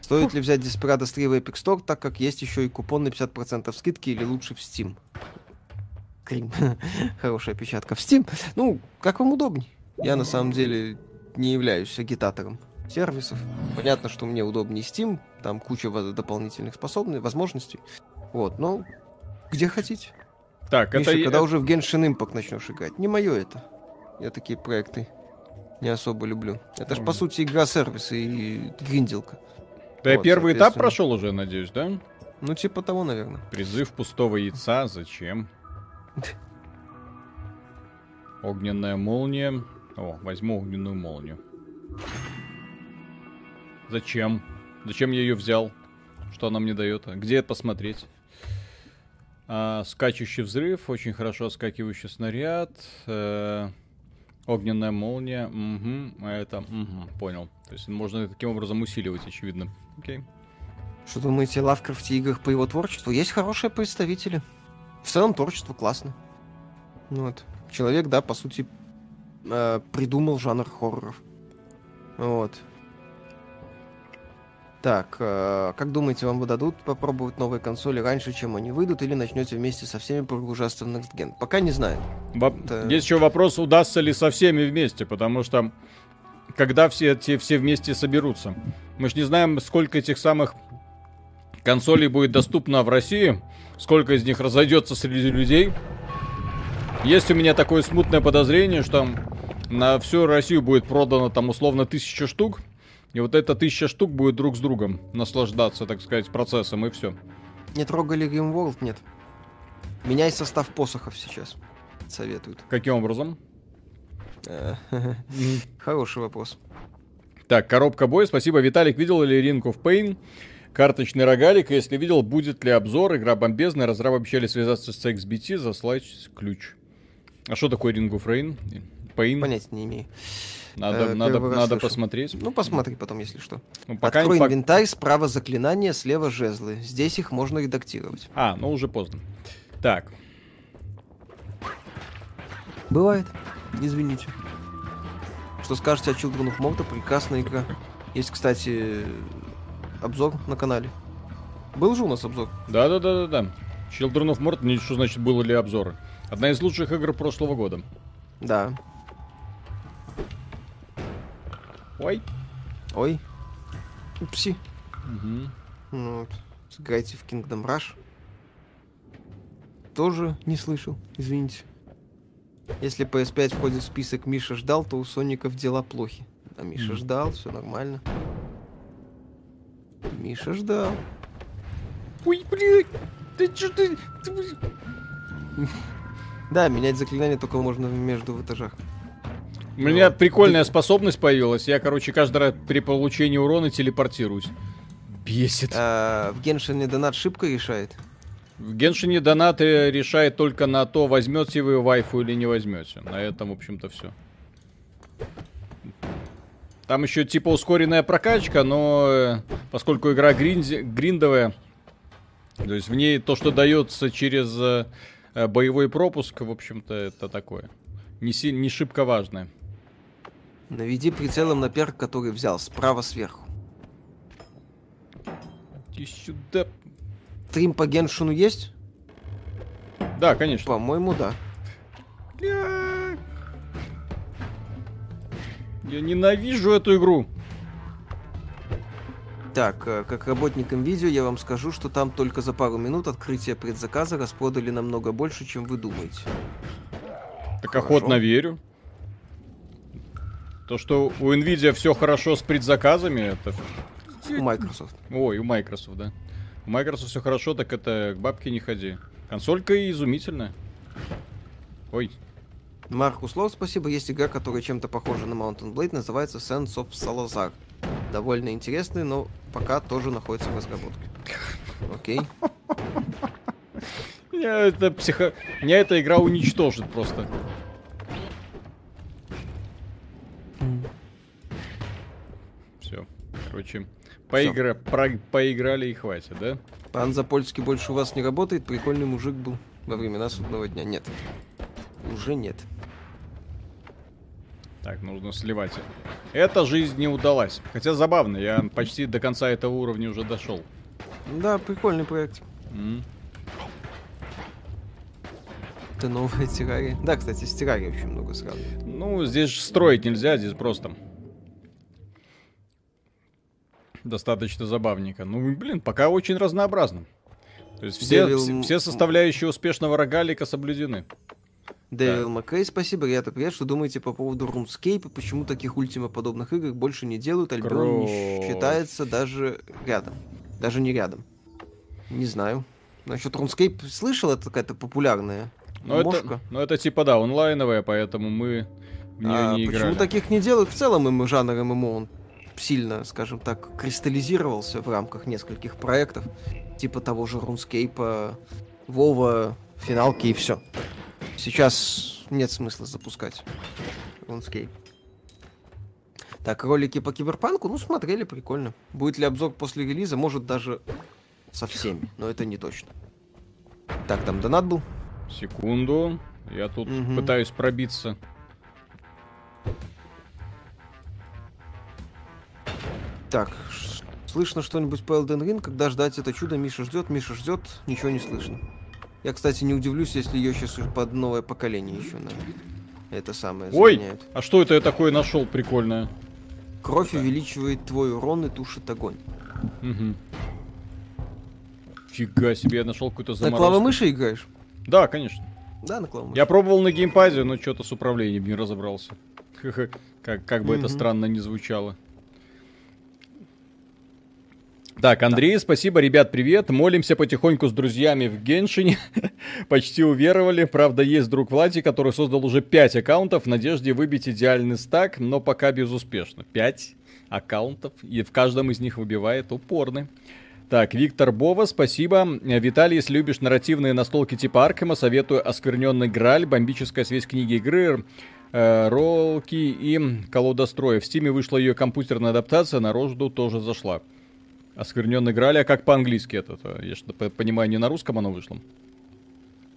Стоит ли взять Desperado 3 в Epic Store, так как есть еще и купон на 50% скидки или лучше в Steam? Крим. Хорошая печатка в Steam. Ну, как вам удобней. Я на самом деле не являюсь агитатором сервисов. Понятно, что мне удобнее Steam, там куча дополнительных способностей, возможностей. Вот, но где хотите. Так, Миша, это... когда уже в Genshin Impact начнешь играть? Не мое это. Я такие проекты не особо люблю. Это же, по сути, игра-сервис и гринделка. Ты вот, первый этап прошел уже, надеюсь, да? Ну, типа того, наверное. Призыв пустого яйца. Зачем? Огненная молния. О, возьму огненную молнию. Зачем? Зачем я ее взял? Что она мне дает? Где это посмотреть? А, скачущий взрыв, очень хорошо скакивающий снаряд. Э, огненная молния. Угу, это, угу, понял. То есть можно таким образом усиливать, очевидно. Окей. Что думаете, Лавкрафт в играх по его творчеству? Есть хорошие представители. В целом творчество классно. Вот. Человек, да, по сути, э, придумал жанр хорроров. Вот. Так, э, как думаете, вам выдадут попробовать новые консоли раньше, чем они выйдут, или начнете вместе со всеми прогружаться в Next Gen? Пока не знаю. Во- Это... Есть еще вопрос, удастся ли со всеми вместе, потому что когда все эти все вместе соберутся. Мы же не знаем, сколько этих самых консолей будет доступно в России, сколько из них разойдется среди людей. Есть у меня такое смутное подозрение, что на всю Россию будет продано там условно тысяча штук, и вот эта тысяча штук будет друг с другом наслаждаться, так сказать, процессом, и все. Не трогали World, нет. Меняй состав посохов сейчас. Советуют. Каким образом? Э, хороший вопрос. Так, коробка боя. Спасибо, Виталик. Видел ли Ring of Pain? Карточный рогалик. Если видел, будет ли обзор? Игра бомбезная. Разрабы обещали связаться с XBT, заслать ключ. А что такое Ring of Rain? Pain? Понятия не имею. Надо, э, надо, надо посмотреть. Ну, посмотри потом, если что. Ну, пока Открой не... инвентарь, справа заклинания, слева жезлы. Здесь их можно редактировать. А, ну уже поздно. Так. Бывает. Извините. Что скажете о Children of Morta? Прекрасная игра. Есть, кстати, обзор на канале. Был же у нас обзор? Да-да-да-да-да. Children of Morta, что значит было ли обзоры? Одна из лучших игр прошлого года. Да. Ой. Ой. Упси. Угу. Ну, вот. Сыграйте в Kingdom Rush. Тоже не слышал, извините. Если PS5 входит в список Миша ждал, то у Соников дела плохи. А Миша mm. ждал, все нормально. Миша ждал. Ой, блядь! Ты что ты... Да, менять заклинание только можно между в этажах. У меня прикольная ты... способность появилась. Я, короче, каждый раз при получении урона телепортируюсь. Бесит. А, в Геншине донат шибко решает? В Геншине донаты решает только на то, возьмете вы вайфу или не возьмете. На этом, в общем-то, все. Там еще типа ускоренная прокачка, но э, поскольку игра гринди, гриндовая, то есть в ней то, что дается через э, э, боевой пропуск, в общем-то, это такое. Не, си, не шибко важное. Наведи прицелом на перк, который взял, справа сверху. Иди сюда. Стрим по Геншину есть? Да, конечно. По-моему, да. Я... Я ненавижу эту игру. Так, э, как работникам видео я вам скажу, что там только за пару минут открытия предзаказа распродали намного больше, чем вы думаете. Так Хорошо. охотно верю. То, что у Nvidia все хорошо с предзаказами, это... У Microsoft. Ой, у Microsoft, да. У Microsoft все хорошо, так это к бабке не ходи. Консолька изумительная. Ой. Марку Слов, спасибо. Есть игра, которая чем-то похожа на Mountain Blade, называется Sense of Salazar. Довольно интересный, но пока тоже находится в разработке. Окей. Меня эта психо... Меня эта игра уничтожит просто. Короче, поигра... Про... поиграли и хватит, да? Пан Запольский больше у вас не работает? Прикольный мужик был во времена судного дня. Нет. Уже нет. Так, нужно сливать. Эта жизнь не удалась. Хотя забавно, я почти до конца этого уровня уже дошел. Да, прикольный проект. Mm. Это новая террария. Да, кстати, с террарией очень много сравнивают. Ну, здесь же строить нельзя, здесь просто достаточно забавненько. Ну, блин, пока очень разнообразно. То есть все, Devil... все, все составляющие успешного рогалика соблюдены. Дэвил да. Маккей, спасибо, ребята, привет. Что думаете по поводу RuneScape? Почему таких ультима-подобных игр больше не делают? Альбион не считается даже рядом. Даже не рядом. Не знаю. Насчет RuneScape слышал, это какая-то популярная ну это, ну это типа, да, онлайновая, поэтому мы в нее а, не играли. Почему таких не делают? В целом ММ, жанр ММО, он сильно, скажем так, кристаллизировался в рамках нескольких проектов. Типа того же RuneScape, Вова, финалки и все. Сейчас нет смысла запускать RuneScape. Так, ролики по киберпанку, ну, смотрели, прикольно. Будет ли обзор после релиза? Может, даже со всеми, но это не точно. Так, там донат был. Секунду. Я тут угу. пытаюсь пробиться. Так, слышно что-нибудь по Elden Ring? Когда ждать это чудо? Миша ждет, Миша ждет, ничего не слышно. Я, кстати, не удивлюсь, если ее сейчас под новое поколение еще на это самое Ой, а что это я такое нашел прикольное? Кровь увеличивает твой урон и тушит огонь. Угу. Фига себе, я нашел какую-то заморозку. На клавомыши играешь? Да, конечно. Да, на клавомыши. Я пробовал на геймпаде, но что-то с управлением не разобрался. Как, как бы это странно не звучало. Так, Андрей, спасибо, ребят, привет. Молимся потихоньку с друзьями в Геншине. Почти уверовали. Правда, есть друг Влади, который создал уже 5 аккаунтов в надежде выбить идеальный стак, но пока безуспешно. 5 аккаунтов, и в каждом из них выбивает упорный. Так, Виктор Бова, спасибо. Виталий, если любишь нарративные настолки типа Аркема, советую Оскверненный Граль, бомбическая связь книги игры, э, ролки и колодостроя. В Стиме вышла ее компьютерная адаптация, на рожду тоже зашла. Оскверненный Граль, а как по-английски это? Я что понимаю, не на русском оно вышло.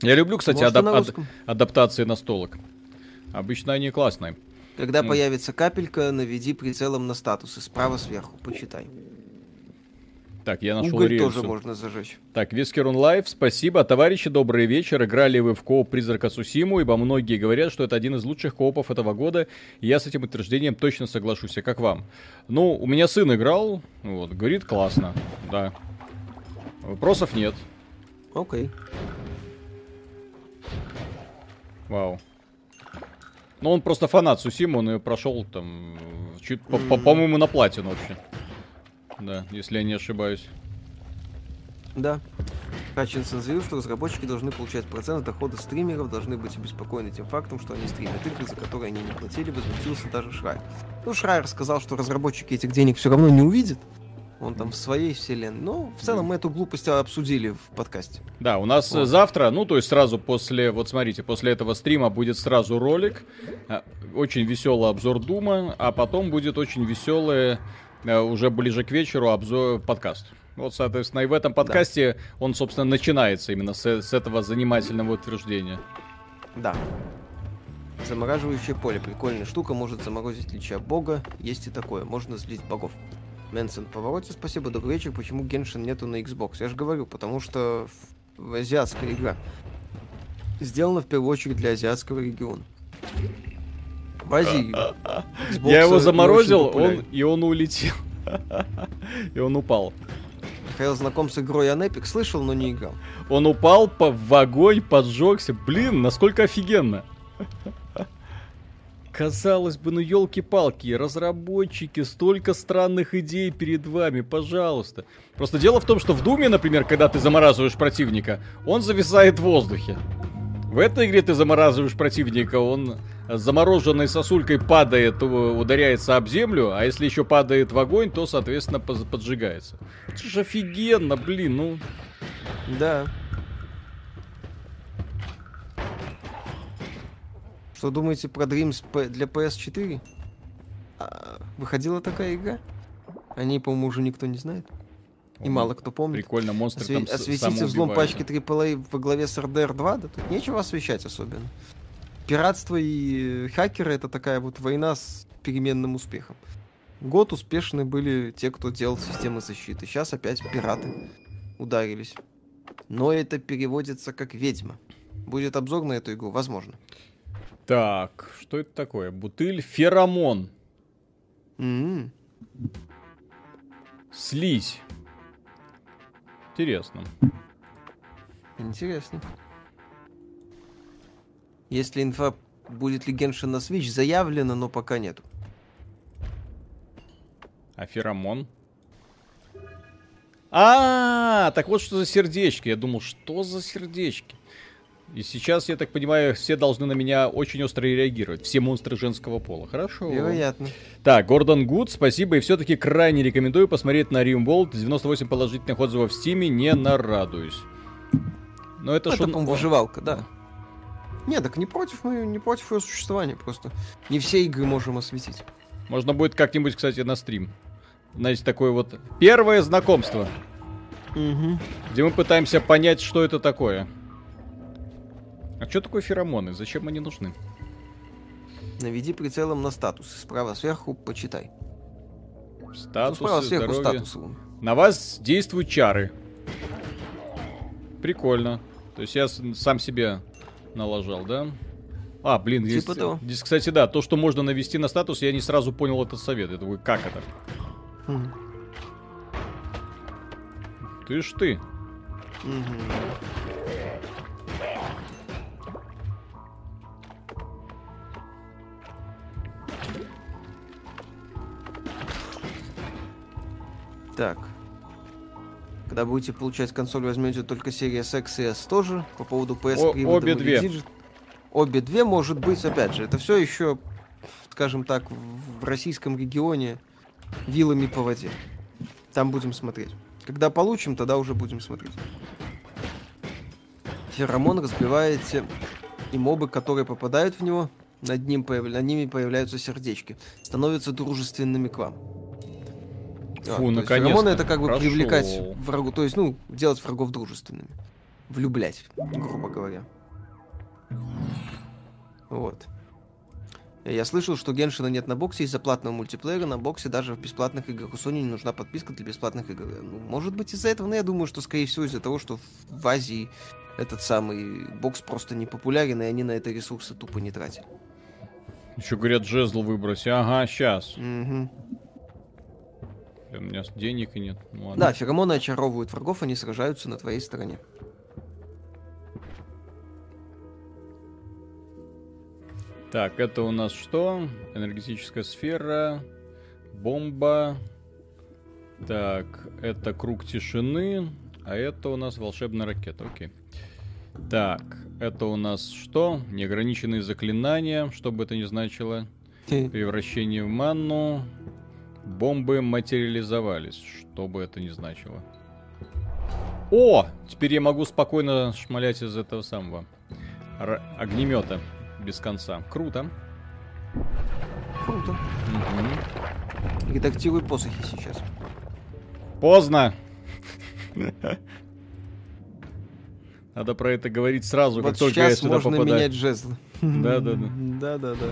Я люблю, кстати, адап- на ад- адаптации настолок. Обычно они классные. Когда mm. появится капелька, наведи прицелом на статусы. Справа сверху, почитай. Так, я нашел Уголь рельсу. тоже можно зажечь. Так, Вискерун Live, спасибо. Товарищи, добрый вечер. Играли вы в кооп Призрака Цусиму, ибо многие говорят, что это один из лучших коопов этого года. И я с этим утверждением точно соглашусь. А как вам? Ну, у меня сын играл, вот, говорит, классно, да. Вопросов нет. Окей. Вау. Ну, он просто фанат Сусиму, он ее прошел там, чуть, по-моему, на платину вообще. Да, если я не ошибаюсь. Да. Хатчинсон заявил, что разработчики должны получать процент дохода стримеров, должны быть обеспокоены тем фактом, что они стримят игры, за которые они не платили, возмутился даже Шрайер. Ну, Шрайер сказал, что разработчики этих денег все равно не увидят. Он там в своей вселенной. Но в целом мы эту глупость обсудили в подкасте. Да, у нас вот. завтра, ну то есть сразу после, вот смотрите, после этого стрима будет сразу ролик, а, очень веселый обзор Дума, а потом будет очень веселый Э, уже ближе к вечеру обзор подкаст. Вот, соответственно, и в этом подкасте да. он, собственно, начинается именно с, с этого занимательного утверждения. Да. Замораживающее поле. Прикольная штука, может заморозить лича бога. Есть и такое. Можно злить богов. Мэнсон в повороте, спасибо, добрый вечер. Почему Геншин нету на Xbox? Я же говорю, потому что азиатская игра. Сделана в первую очередь для азиатского региона. В Азии. Я его заморозил, он, и он улетел. И он упал. Михаил знаком с игрой Анепик, слышал, но не играл. Он упал по в огонь, поджегся. Блин, насколько офигенно. Казалось бы, ну елки-палки, разработчики, столько странных идей перед вами, пожалуйста. Просто дело в том, что в Думе, например, когда ты замораживаешь противника, он зависает в воздухе. В этой игре ты замораживаешь противника, он замороженной сосулькой падает, ударяется об землю, а если еще падает в огонь, то, соответственно, поджигается. Это же офигенно, блин, ну... Да. Что думаете про Dreams для PS4? А, выходила такая игра? О ней, по-моему, уже никто не знает. И мало кто помнит. Прикольно, монстры Осве- там Осветите взлом пачки AAA во главе с RDR 2, да тут нечего освещать особенно пиратство и хакеры это такая вот война с переменным успехом. Год успешны были те, кто делал системы защиты. Сейчас опять пираты ударились. Но это переводится как ведьма. Будет обзор на эту игру, возможно. Так, что это такое? Бутыль феромон. Mm-hmm. Слизь. Интересно. Интересно. Если инфа будет ли Геншин на Switch, заявлено, но пока нету. А феромон? А, так вот что за сердечки. Я думал, что за сердечки? И сейчас, я так понимаю, все должны на меня очень остро реагировать. Все монстры женского пола. Хорошо. Вероятно. Так, Гордон Гуд, спасибо. И все-таки крайне рекомендую посмотреть на Римволд. 98 положительных отзывов в Стиме. Не нарадуюсь. Но это, это шо... выживалка, да. Нет, так не против мы, не против ее существования, просто не все игры можем осветить. Можно будет как-нибудь, кстати, на стрим. Знаете, такое вот первое знакомство. Угу. Где мы пытаемся понять, что это такое. А что такое феромоны? Зачем они нужны? Наведи прицелом на статус. Справа сверху почитай. Статус, ну, справа сверху статус. На вас действуют чары. Прикольно. То есть я сам себе налажал, да? А, блин, типа здесь, того. здесь, кстати, да, то, что можно навести на статус, я не сразу понял этот совет. Я думаю, как это? Хм. Ты ж ты. Так. Когда будете получать консоль, возьмете только Series X и S тоже. По поводу PS О, Обе две. Обе две, может быть, опять же, это все еще, скажем так, в российском регионе вилами по воде. Там будем смотреть. Когда получим, тогда уже будем смотреть. Феромон разбиваете, и мобы, которые попадают в него, над, ним появ... над ними появляются сердечки. Становятся дружественными к вам. Фу, а, наконец Феромоны это как бы привлекать врагу, то есть, ну, делать врагов дружественными. Влюблять, грубо говоря. Вот. Я слышал, что Геншина нет на боксе из-за платного мультиплеера. На боксе даже в бесплатных играх у Sony не нужна подписка для бесплатных игр. Ну, может быть из-за этого, но я думаю, что скорее всего из-за того, что в Азии этот самый бокс просто не популярен, и они на это ресурсы тупо не тратят. Еще говорят, жезл выброси. Ага, сейчас. Угу. У меня денег и нет. Ну, да, феромоны очаровывают врагов, они сражаются на твоей стороне. Так, это у нас что? Энергетическая сфера, бомба. Так, это круг тишины, а это у нас волшебная ракета, окей. Так, это у нас что? Неограниченные заклинания, что бы это ни значило. Превращение в манну. Бомбы материализовались, что бы это ни значило. О! Теперь я могу спокойно шмалять из этого самого Р- огнемета без конца. Круто. Круто. Угу. Редактируй посохи сейчас. Поздно. Надо про это говорить сразу, вот как только я сюда можно попадаю. менять жезл. Да, да, да. Да, да, да.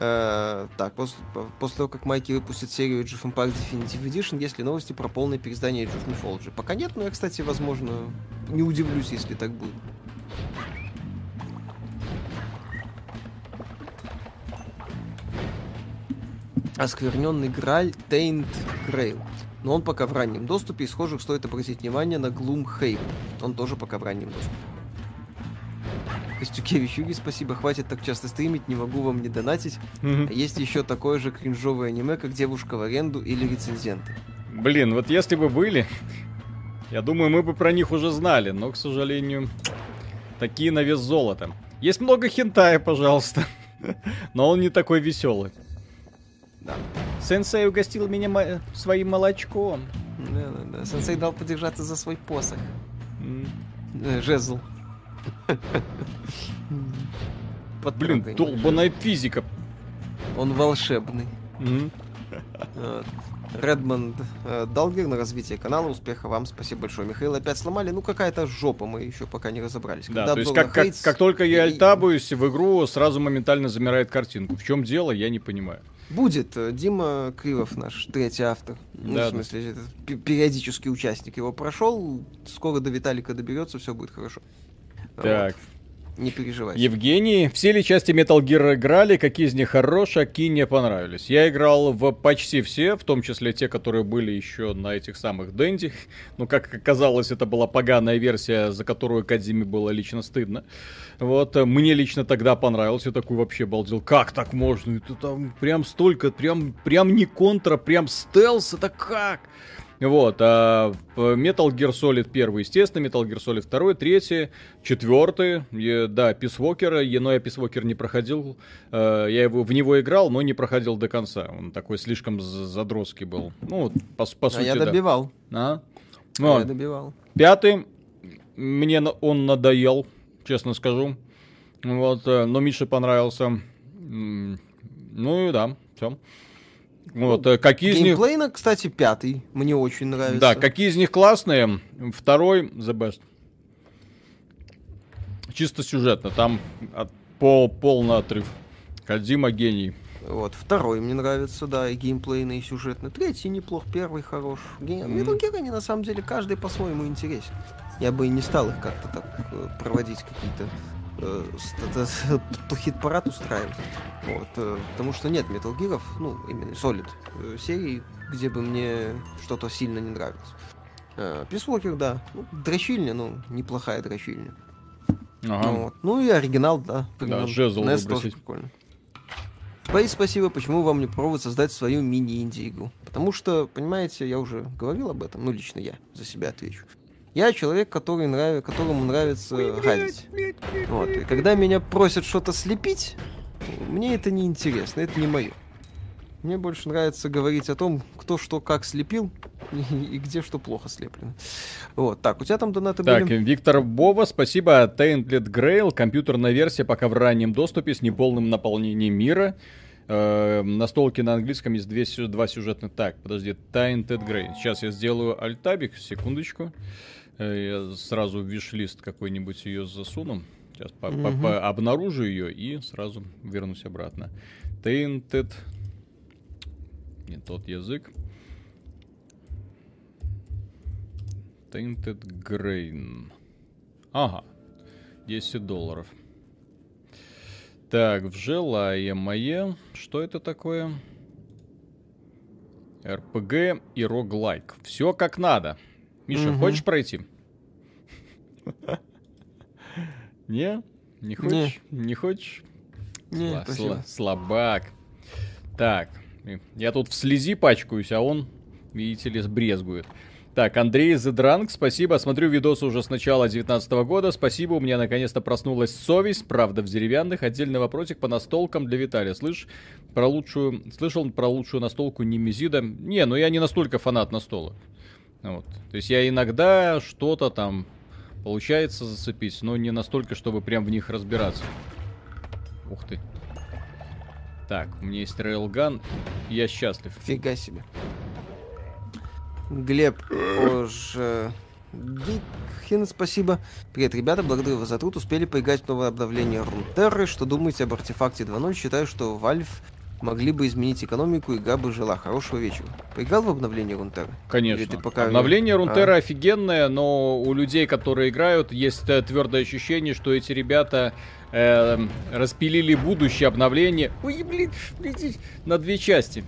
Э, так, после, после того, как Майки выпустит серию Age of Empires Definitive Edition, есть ли новости про полное переиздание Age of Mythology? Пока нет, но я, кстати, возможно, не удивлюсь, если так будет. Оскверненный Граль Taint Grail. Но он пока в раннем доступе, и схожих стоит обратить внимание на Gloomhaven. Он тоже пока в раннем доступе. Костюкевич Юги, спасибо, хватит так часто стримить, не могу вам не донатить. Mm-hmm. есть еще такое же кринжовое аниме, как «Девушка в аренду» или «Рецензенты». Блин, вот если бы были, я думаю, мы бы про них уже знали, но, к сожалению, такие на вес золота. Есть много хентая, пожалуйста, но он не такой веселый. Да. Сенсей угостил меня мо- своим молочком. Да, да, да. Сенсей дал подержаться за свой посох. Mm. Жезл. Блин, долбаная физика. Он волшебный. Редмонд э, Далгер на развитие канала. Успеха вам. Спасибо большое. Михаил опять сломали. Ну, какая-то жопа. Мы еще пока не разобрались. Да, Когда то есть как, как, как только я и... альтабуюсь в игру, сразу моментально замирает картинку. В чем дело, я не понимаю. Будет. Дима Кривов, наш третий автор. Ну, да, в смысле, да. периодический участник его прошел. Скоро до Виталика доберется, все будет хорошо. Так. Вот. Не переживай. Евгений, все ли части Metal Gear играли, какие из них хорошие, а какие не понравились? Я играл в почти все, в том числе те, которые были еще на этих самых Дэнди. Но, как оказалось, это была поганая версия, за которую Кадзиме было лично стыдно. Вот, мне лично тогда понравилось, я такой вообще балдел, как так можно? Это там прям столько, прям, прям не контра, прям стелс, это как? Вот, а Metal Gear Solid 1, естественно, Metal Gear Solid 2, 3, 4, да, Peace Walker, но я Peace Walker не проходил, э, я его, в него играл, но не проходил до конца, он такой слишком задротский был, ну, по, по а сути, я добивал. Да. А? Вот. А я добивал. Пятый, мне он надоел, честно скажу, вот, э, но Мише понравился, ну и да, все. Вот, ну, какие из них... Кстати, пятый. Мне очень нравится. Да, какие из них классные. Второй, The Best. Чисто сюжетно. Там от, пол, полный отрыв. Кадзима гений. Вот, второй мне нравится, да, и геймплейный, и сюжетный. Третий неплох, первый хорош. Гейм... Mm. Metal Gear, они на самом деле каждый по-своему интересен. Я бы и не стал их как-то так э, проводить какие-то хит-парад устраивать. Вот, э, потому что нет Metal Gear, ну, именно Solid э, серии, где бы мне что-то сильно не нравилось. Э, Walker, да. Ну, дрочильня, ну, неплохая дрочильня. Ага. Вот. Ну и оригинал, да. Да, жезл NES тоже прикольно. Space, спасибо. Почему вам не пробовать создать свою мини-инди-игру? Потому что, понимаете, я уже говорил об этом, ну, лично я за себя отвечу. Я человек, который нрав... которому нравится гадить. Вот. И когда меня просят что-то слепить, мне это не интересно, это не мое. Мне больше нравится говорить о том, кто что как слепил и, и где что плохо слеплено. Вот, так, у тебя там донаты так, были? Так, Виктор Бова, спасибо. Tainted Grail, компьютерная версия, пока в раннем доступе с неполным наполнением мира. Э, настолки на английском есть две, два сюжетных. Так, подожди, Tainted Grail. Сейчас я сделаю альтабик, секундочку. Э, я сразу в виш-лист какой-нибудь ее засуну. Сейчас по -по -по обнаружу ее и сразу вернусь обратно. Tainted. Не тот язык. Tainted Grain. Ага. 10 долларов. Так, в желаемое. Что это такое? РПГ и роглайк. Все как надо. Миша, угу. хочешь пройти? Не? Не хочешь? Не, не хочешь? Не, Сла- спасибо. Слабак. Так, я тут в слези пачкаюсь, а он, видите ли, сбрезгует. Так, Андрей Зедранг, спасибо. Смотрю видосы уже с начала 19 года. Спасибо, у меня наконец-то проснулась совесть. Правда, в деревянных. Отдельный вопросик по настолкам для Виталия. Слышь, про лучшую... Слышал про лучшую настолку Немезида? Не, ну я не настолько фанат настолок. Вот. То есть я иногда что-то там получается зацепить, но не настолько, чтобы прям в них разбираться. Ух ты. Так, у меня есть рейлган, я счастлив. Фига себе. Глеб Ож... Гитхин, спасибо. Привет, ребята, благодарю вас за труд. Успели поиграть в новое обновление Рунтерры. Что думаете об артефакте 2.0? Считаю, что Valve могли бы изменить экономику, игра бы жила. Хорошего вечера. Поиграл в обновление Рунтера? Конечно. ты пока... Обновление Рунтера а? офигенное, но у людей, которые играют, есть э, твердое ощущение, что эти ребята э, распилили будущее обновление Ой, блин, блин, на две части.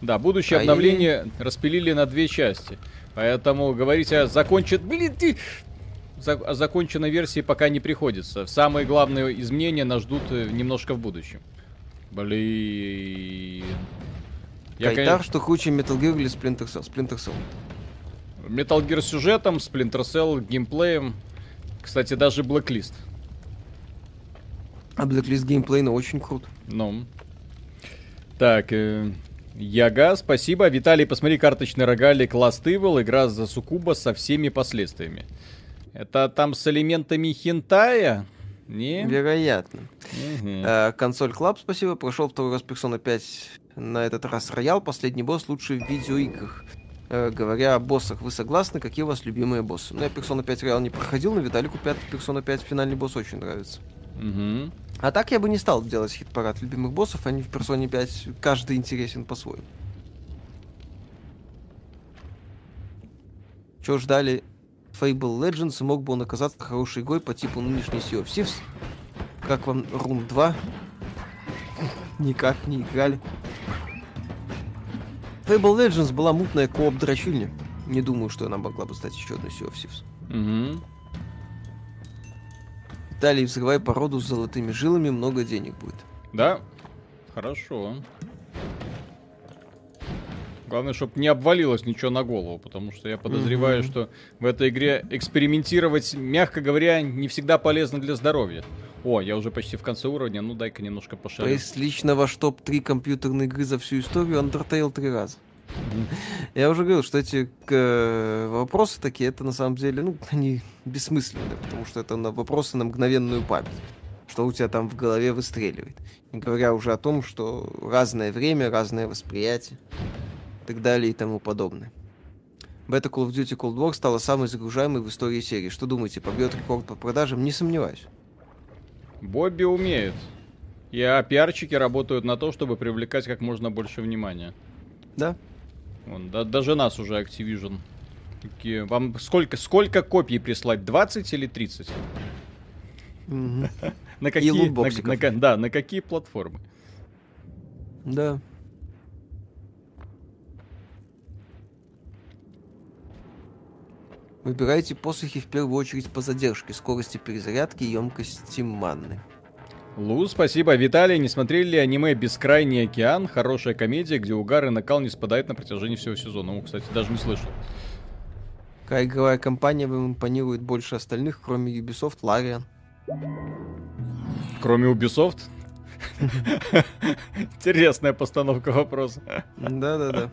Да, будущее а обновление и... распилили на две части. Поэтому говорить о закончит... Блин, ты... О законченной версии пока не приходится. Самые главные изменения нас ждут э, немножко в будущем. Блин. Я, Кайтар, конечно... что хуже Metal Gear или Splinter Cell? Splinter Cell. Metal Gear сюжетом, Splinter Cell геймплеем. Кстати, даже Blacklist. А Blacklist геймплей, ну, очень крут. Ну. Так, э, Яга, спасибо. Виталий, посмотри карточный рогалик Last Evil, игра за Сукуба со всеми последствиями. Это там с элементами хентая? Не? Вероятно. Угу. Э, консоль Club, спасибо. Прошел второй раз Persona 5, на этот раз Роял. Последний босс лучший в видеоиграх. Э, говоря о боссах, вы согласны? Какие у вас любимые боссы? Ну, я Persona 5 Роял не проходил, но Виталику 5 Persona 5 финальный босс очень нравится. Угу. А так я бы не стал делать хит-парад любимых боссов, они в Persona 5 каждый интересен по-своему. Чего ждали Fable Legends мог бы он оказаться хорошей игрой по типу нынешней Sea of Thieves. Как вам Рун 2? Никак не играли. Fable Legends была мутная кооп дрочильня. Не думаю, что она могла бы стать еще одной Sea of Thieves. Угу. Далее взрывай породу с золотыми жилами, много денег будет. Да, хорошо. Главное, чтобы не обвалилось ничего на голову, потому что я подозреваю, mm-hmm. что в этой игре экспериментировать, мягко говоря, не всегда полезно для здоровья. О, я уже почти в конце уровня, ну дай-ка немножко пошарю. То есть лично ваш топ-3 компьютерной игры за всю историю Undertale три раза. Я уже говорил, что эти э, вопросы такие, это на самом деле, ну, они бессмысленные, потому что это на вопросы на мгновенную память что у тебя там в голове выстреливает. Не говоря уже о том, что разное время, разное восприятие так далее и тому подобное. Бета Call of Duty Cold War стала самой загружаемой в истории серии. Что думаете, побьет рекорд по продажам? Не сомневаюсь. Бобби умеет. И а пиарчики работают на то, чтобы привлекать как можно больше внимания. Да. Вон, да, даже нас уже Activision. Такие, вам сколько, сколько копий прислать? 20 или 30? На какие, на, на, да, на какие платформы? Да. Выбирайте посохи в первую очередь по задержке, скорости перезарядки и емкости манны. Лу, спасибо. Виталий, не смотрели ли аниме «Бескрайний океан»? Хорошая комедия, где угар и накал не спадает на протяжении всего сезона. Ну, кстати, даже не слышал. Какая игровая компания вам импонирует больше остальных, кроме Ubisoft, Larian? Кроме Ubisoft? Интересная постановка вопроса. Да-да-да.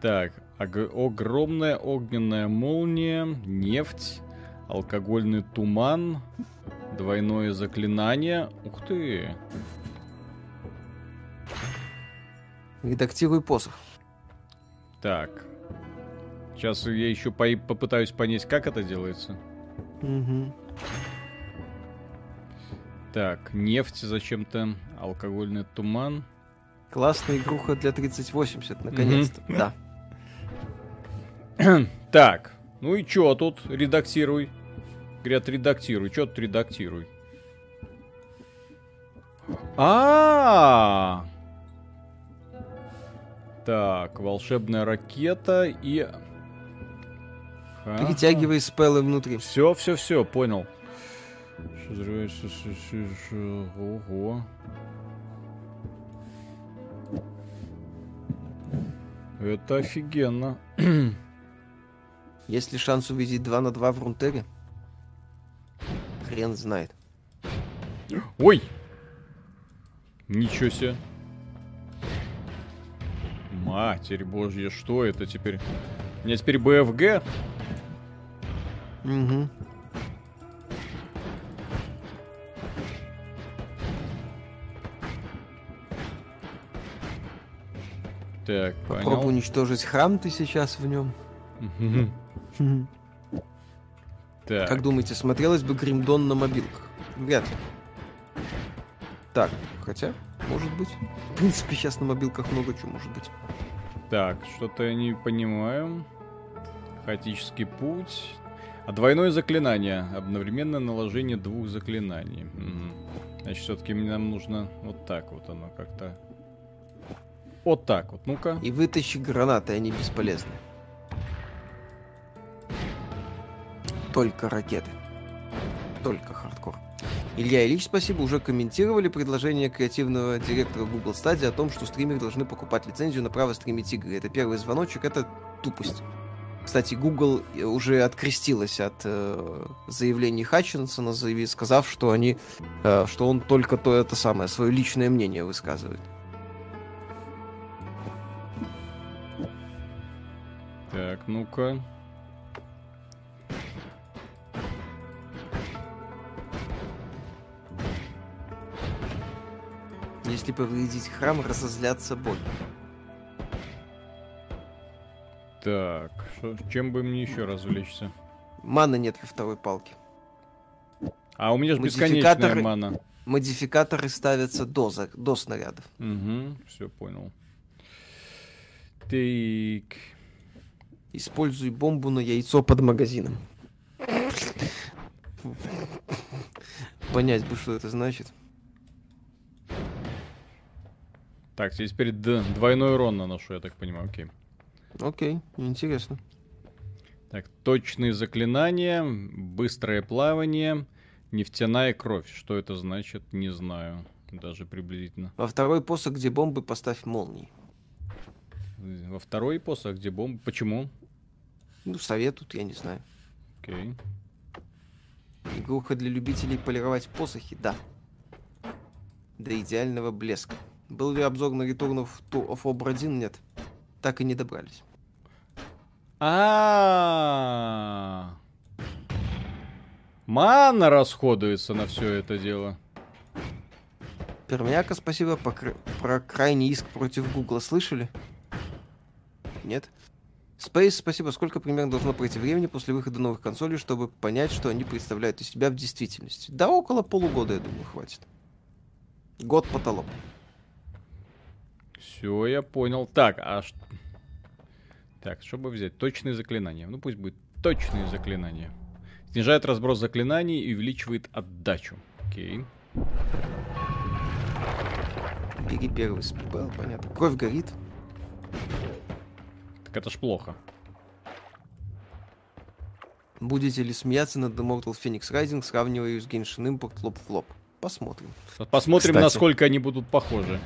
Так, огромная огненная молния, нефть, алкогольный туман, двойное заклинание. Ух ты! Редактируй посох. Так. Сейчас я еще по попытаюсь понять, как это делается. Угу. Так, нефть зачем-то, алкогольный туман. Классная игруха для 3080, наконец-то. Mm-hmm. Да. так, ну и чё тут? Редактируй. Говорят, редактируй. Чё тут редактируй? А, -а, а Так, волшебная ракета и... Перетягивай спеллы внутри. Все, все, все, понял. Ого. Это офигенно. Есть ли шанс увидеть 2 на 2 в Рунтере? Хрен знает. Ой! Ничего себе. Матерь божья, что это теперь? У меня теперь БФГ? Угу. Так, Попробуй понял. уничтожить храм ты сейчас в нем. Так. Как думаете, смотрелось бы Гримдон на мобилках? Вряд ли. Так, хотя, может быть. В принципе, сейчас на мобилках много чего может быть. Так, что-то я не понимаю. Хаотический путь. А двойное заклинание. Одновременное наложение двух заклинаний. Угу. Значит, все-таки нам нужно вот так вот оно как-то. Вот так вот, ну-ка. И вытащи гранаты, они бесполезны. Только ракеты. Только хардкор. Илья Ильич, спасибо, уже комментировали предложение креативного директора Google Stadia о том, что стримеры должны покупать лицензию на право стримить игры. Это первый звоночек, это тупость. Кстати, Google уже открестилась от э, заявлений Хатчинсона, заяви, сказав, что они, э, что он только то это самое свое личное мнение высказывает. Так, ну-ка. Если повредить храм, разозлятся боги. Так, что, чем бы мне еще развлечься? Маны нет во второй палке. А у меня же бесконечная мана. Модификаторы ставятся до, до снарядов. Угу, все понял. Так. Используй бомбу на яйцо под магазином. Понять бы, что это значит. Так, теперь двойной урон наношу, я так понимаю, окей. Окей, интересно. Так, точные заклинания, быстрое плавание, нефтяная кровь. Что это значит, не знаю, даже приблизительно. Во второй посох, где бомбы, поставь молнии. во второй посох, где бомба. Почему? Ну, советуют, я не знаю. Окей. Игруха для любителей полировать посохи, да. До идеального блеска. Был ли обзор на Return of, of Obra 1? Нет. Так и не добрались. А, Мана расходуется на все это дело. Пермяка, спасибо. Про крайний иск против Гугла слышали? Нет? Space, спасибо. Сколько примерно должно пройти времени после выхода новых консолей, чтобы понять, что они представляют из себя в действительности? Да, около полугода, я думаю, хватит. Год потолок. Все, я понял. Так, а что... Так, чтобы взять точные заклинания. Ну, пусть будет точные заклинания. Снижает разброс заклинаний и увеличивает отдачу. Окей. Бери первый спел, понятно. Кровь горит. Так это ж плохо. Будете ли смеяться над The Mortal Phoenix Rising, сравнивая ее с Genshin Impact лоб в лоб? Посмотрим. Посмотрим, Кстати. насколько они будут похожи.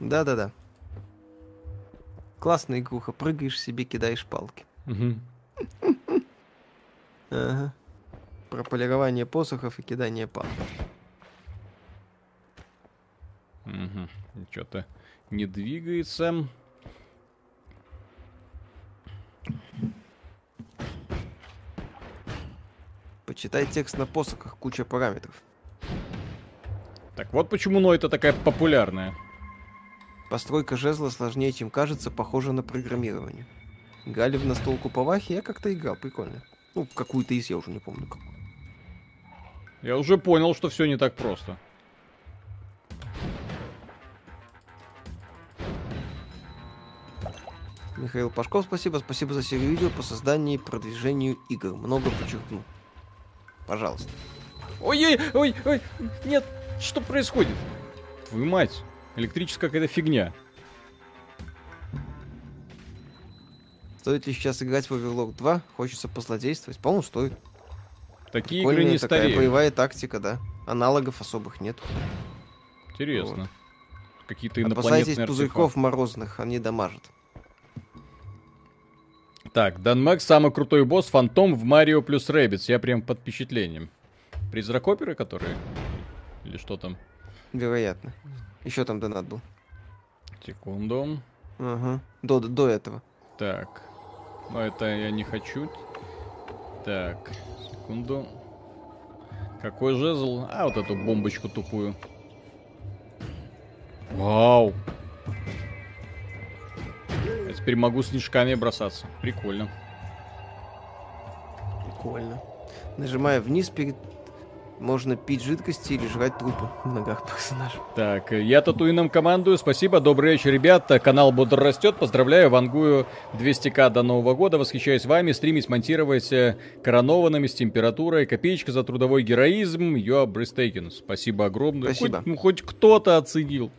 Да-да-да. Классная игруха. Прыгаешь себе, кидаешь палки. Ага. Про полирование посохов и кидание палок. Угу. Что-то не двигается. Почитай текст на посохах, куча параметров. Так вот почему но это такая популярная. Постройка жезла сложнее, чем кажется, похоже на программирование. Играли в настолку по Вахе, я как-то играл, прикольно. Ну, какую-то из, я уже не помню какую. Я уже понял, что все не так просто. Михаил Пашков, спасибо. Спасибо за серию видео по созданию и продвижению игр. Много подчеркну. Пожалуйста. Ой-ой, ой, ой, нет, что происходит? Твою мать, электрическая какая-то фигня. Стоит ли сейчас играть в Overlock 2? Хочется позлодействовать? По-моему, стоит. Такие Прикольная игры не такая стареют. боевая тактика, да. Аналогов особых нет. Интересно. Вот. Какие-то инопланетные Опасайтесь пузырьков морозных, они дамажат. Так, Дан Макс самый крутой босс, фантом в Марио плюс Rabbids. Я прям под впечатлением. Призрак оперы, которые? Или что там? Вероятно. Еще там донат был. Секунду. Ага. До, до этого. Так. Но это я не хочу. Так. Секунду. Какой жезл? А, вот эту бомбочку тупую. Вау. Я теперь могу снежками бросаться. Прикольно. Прикольно. Нажимая вниз перед можно пить жидкости или жрать трупы в ногах персонажа. Так, я татуином командую. Спасибо, добрый вечер, ребята. Канал бодр растет. Поздравляю, вангую 200к до Нового года. Восхищаюсь вами. Стримить, монтировать э, коронованными с температурой. Копеечка за трудовой героизм. Are breathtaking. Спасибо огромное. Спасибо. Хоть, ну, хоть кто-то оценил.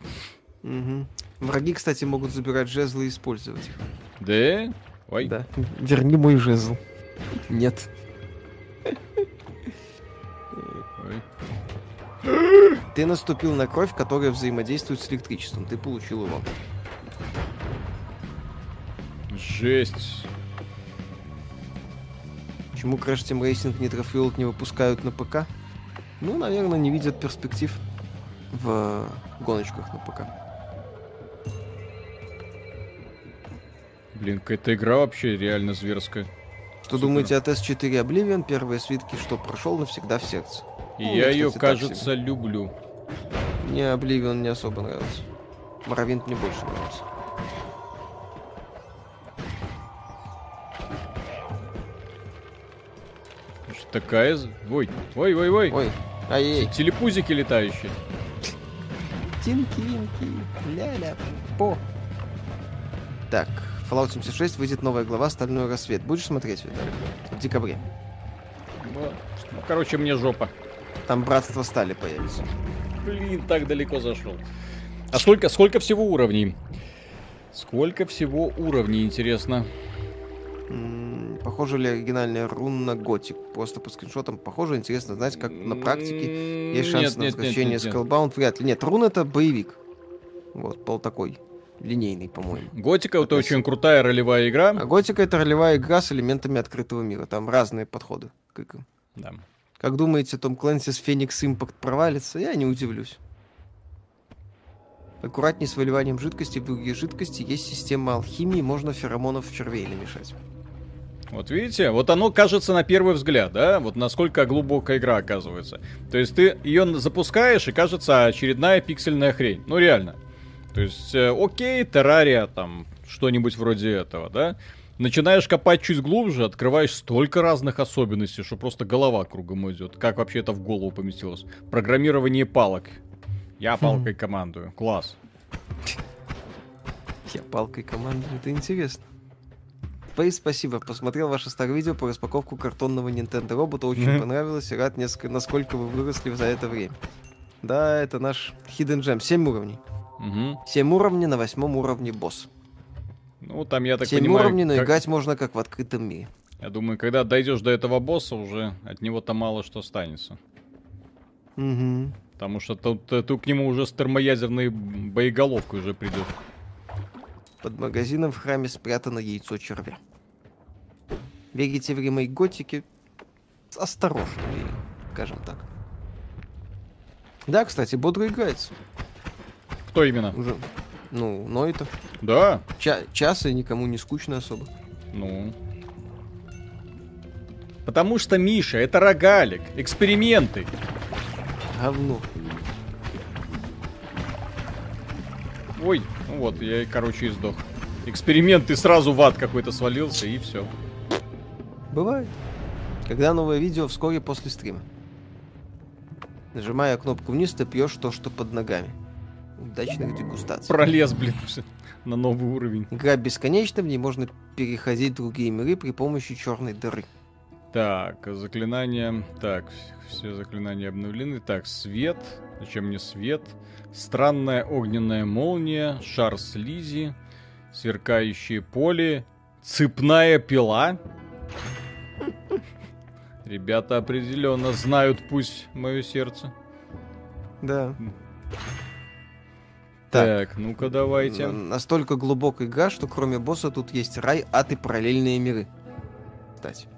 Угу. Враги, кстати, могут забирать жезлы и использовать их. Да? Ой. Да. Верни мой жезл. Нет. Ты наступил на кровь, которая взаимодействует с электричеством. Ты получил его. Жесть. Почему Crash Team Racing Nitro Fuel не выпускают на ПК? Ну, наверное, не видят перспектив в гоночках на ПК. Блин, какая-то игра вообще реально зверская. Что Супер. думаете от S4 Oblivion? Первые свитки, что прошел навсегда в сердце. И ну, я ее, кажется, люблю. Мне Обливион не особо нравится. Моровинт мне больше нравится. Такая... Ой, ой, ой, ой. Ой, ай Телепузики летающие. Тинки-винки, ля-ля, по. Так, Fallout 76 выйдет новая глава «Стальной рассвет». Будешь смотреть, Виталий? В декабре. Ну, короче, мне жопа. Там братство стали появится. Блин, так далеко зашел. А сколько, сколько всего уровней? Сколько всего уровней, интересно? Похоже ли оригинальная рун на Готик? Просто по скриншотам похоже. Интересно знать, как на практике есть шанс нет, на возвращение Skullbound. Вряд ли. Нет, рун это боевик. Вот, пол такой. линейный, по-моему. Готика это очень крутая ролевая игра. А Готика это ролевая игра с элементами открытого мира. Там разные подходы к играм. Да. Как думаете, Том Клэнси с Феникс Импакт провалится? Я не удивлюсь. Аккуратнее с выливанием жидкости в другие жидкости. Есть система алхимии, можно феромонов червей намешать. Вот видите, вот оно кажется на первый взгляд, да, вот насколько глубокая игра оказывается. То есть ты ее запускаешь и кажется очередная пиксельная хрень. Ну реально. То есть, э, окей, террария, там, что-нибудь вроде этого, да. Начинаешь копать чуть глубже, открываешь столько разных особенностей, что просто голова кругом идет. Как вообще это в голову поместилось? Программирование палок. Я палкой командую. Класс. Я палкой командую, это интересно. Спейс, спасибо. Посмотрел ваше старое видео по распаковку картонного Nintendo робота. Очень mm-hmm. понравилось. И рад, несколько, насколько вы выросли за это время. Да, это наш Hidden Gem. 7 уровней. Угу. 7 уровней, на восьмом уровне босс. Ну, там, я так 7 понимаю... но как... играть можно как в открытом мире. Я думаю, когда дойдешь до этого босса, уже от него-то мало что останется. Угу. Потому что тут, ты к нему уже с термоядерной боеголовкой уже придешь. Под магазином в храме спрятано яйцо червя. Верите в ремейк готики? Осторожно, скажем так. Да, кстати, бодро играется. Кто именно? Уже. Ну, но это. Да. Ча час и никому не скучно особо. Ну. Потому что, Миша, это рогалик. Эксперименты. Говно. Ой, ну вот, я, короче, и сдох. Эксперимент, и сразу в ад какой-то свалился, и все. Бывает. Когда новое видео вскоре после стрима. Нажимая кнопку вниз, ты пьешь то, что под ногами. Удачных дегустаций. Пролез, блин, на новый уровень. Игра бесконечна, в ней можно переходить в другие миры при помощи черной дыры. Так, заклинания. Так, все заклинания обновлены. Так, свет. Зачем мне свет? Странная огненная молния. Шар слизи. Сверкающее поле. Цепная пила. Ребята определенно знают пусть мое сердце. Да. Так, так ну-ка давайте. Настолько глубокая игра, что кроме босса тут есть рай, ад и параллельные миры. Кстати.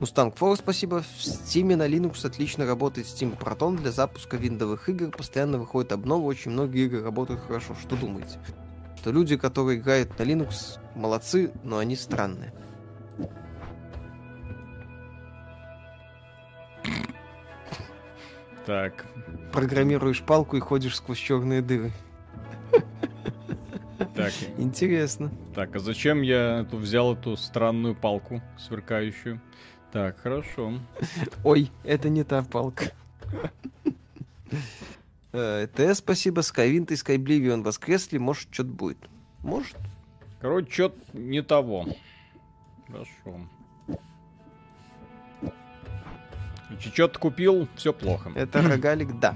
Mustang Force, спасибо. В Steam на Linux отлично работает Steam Proton для запуска виндовых игр. Постоянно выходит обновы, очень многие игры работают хорошо. Что думаете? Что люди, которые играют на Linux, молодцы, но они странные. Так. Программируешь палку и ходишь сквозь черные дыры. Так. Интересно. Так, а зачем я взял эту странную палку сверкающую? Так, хорошо. Ой, это не та палка. Э, ТС, спасибо. Скайвинт и Скайбливион воскресли. Может, что-то будет. Может. Короче, что-то не того. Хорошо. Что-то купил, все плохо. Это рогалик, да.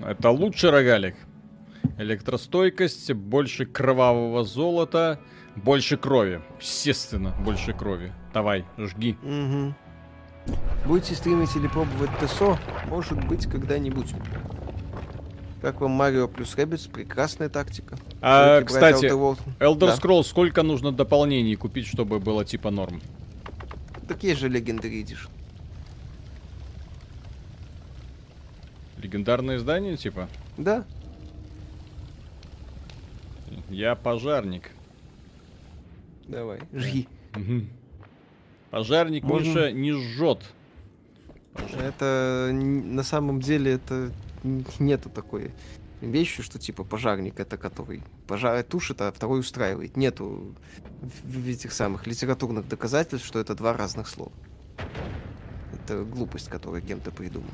Это лучший рогалик. Электростойкость, больше кровавого золота, больше крови. Естественно, больше крови. Давай, жги. Угу. Будете стримить или пробовать ТСО? Может быть, когда-нибудь. Как вам Марио плюс Rabbids? Прекрасная тактика. А, кстати, Elder Scrolls да? сколько нужно дополнений купить, чтобы было типа норм? Такие же Legendary Edition. Легендарное издание, типа? Да. Я пожарник. Давай, жги. Пожарник Можно... больше не жжет. Это на самом деле это нету такой вещи, что типа пожарник это который пожар тушит, а второй устраивает. Нету в этих самых литературных доказательств, что это два разных слова. Это глупость, которую кем-то придумал.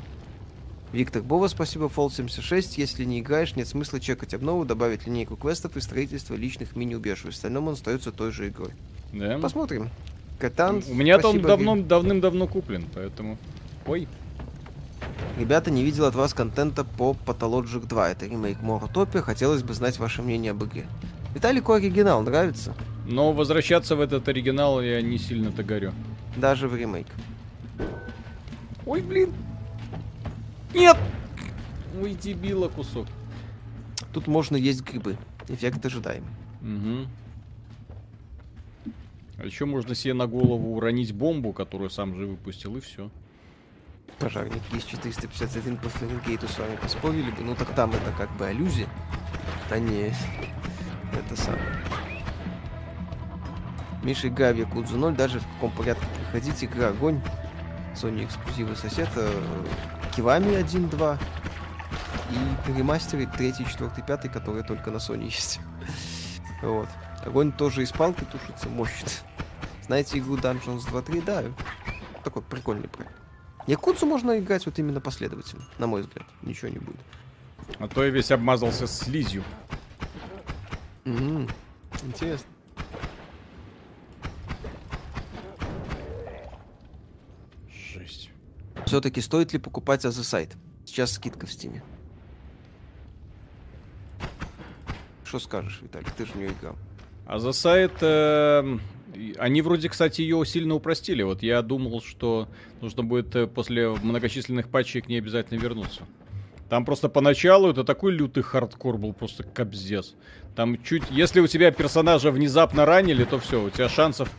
Виктор Бова, спасибо, Fall 76. Если не играешь, нет смысла чекать обнову, добавить линейку квестов и строительство личных мини-убежищ. В остальном он остается той же игрой. Да. Посмотрим. Катан. У меня там давно, давным-давно куплен, поэтому. Ой. Ребята, не видел от вас контента по Pathologic 2. Это ремейк Моротопия. Хотелось бы знать ваше мнение об игре. Виталику оригинал нравится? Но возвращаться в этот оригинал я не сильно-то горю. Даже в ремейк. Ой, блин. Нет! Ой, дебила кусок. Тут можно есть грибы. Эффект ожидаемый. Угу. А еще можно себе на голову уронить бомбу, которую сам же выпустил, и все. Пожарники из 451 по Фаренгейту с вами поспорили бы. Ну так там это как бы аллюзия, а не это самое. Миша Гави Якудзу 0, даже в каком порядке приходить, игра огонь. Sony эксклюзивы сосед, Кивами 1-2 и ремастеры 3, 4, 5, которые только на Sony есть. вот. Огонь тоже из палки тушится, мощно. Знаете игру Dungeons 2.3? Да, такой прикольный проект. Якудзу можно играть вот именно последовательно, на мой взгляд. Ничего не будет. А то я весь обмазался слизью. Mm-hmm. Интересно. Все-таки стоит ли покупать Othercide? Сейчас скидка в стиме. Что скажешь, Виталик? Ты же не играл. Othercide... Э, они вроде, кстати, ее сильно упростили. Вот я думал, что нужно будет э, после многочисленных патчей к ней обязательно вернуться. Там просто поначалу это такой лютый хардкор был, просто кобздец. Там чуть... Если у тебя персонажа внезапно ранили, то все, у тебя шансов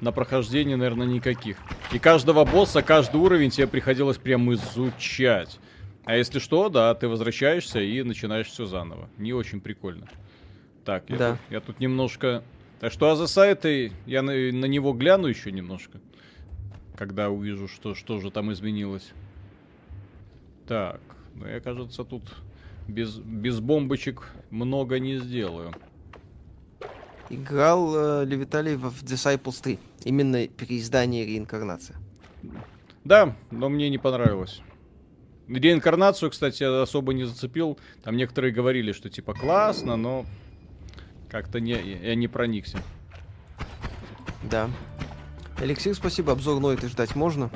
на прохождение, наверное, никаких. И каждого босса, каждый уровень тебе приходилось прям изучать. А если что, да, ты возвращаешься и начинаешь все заново. Не очень прикольно. Так, я, да. тут, я тут немножко... Так что, а за сайты, я на, на него гляну еще немножко. Когда увижу, что, что же там изменилось. Так, ну я, кажется, тут без, без бомбочек много не сделаю. Играл э, ли Виталий в Disciples 3? Именно переиздание реинкарнация. Да, но мне не понравилось. Реинкарнацию, кстати, особо не зацепил. Там некоторые говорили, что типа классно, но как-то не, я не проникся. Да. Алексей, спасибо. Обзор Нойты ждать можно?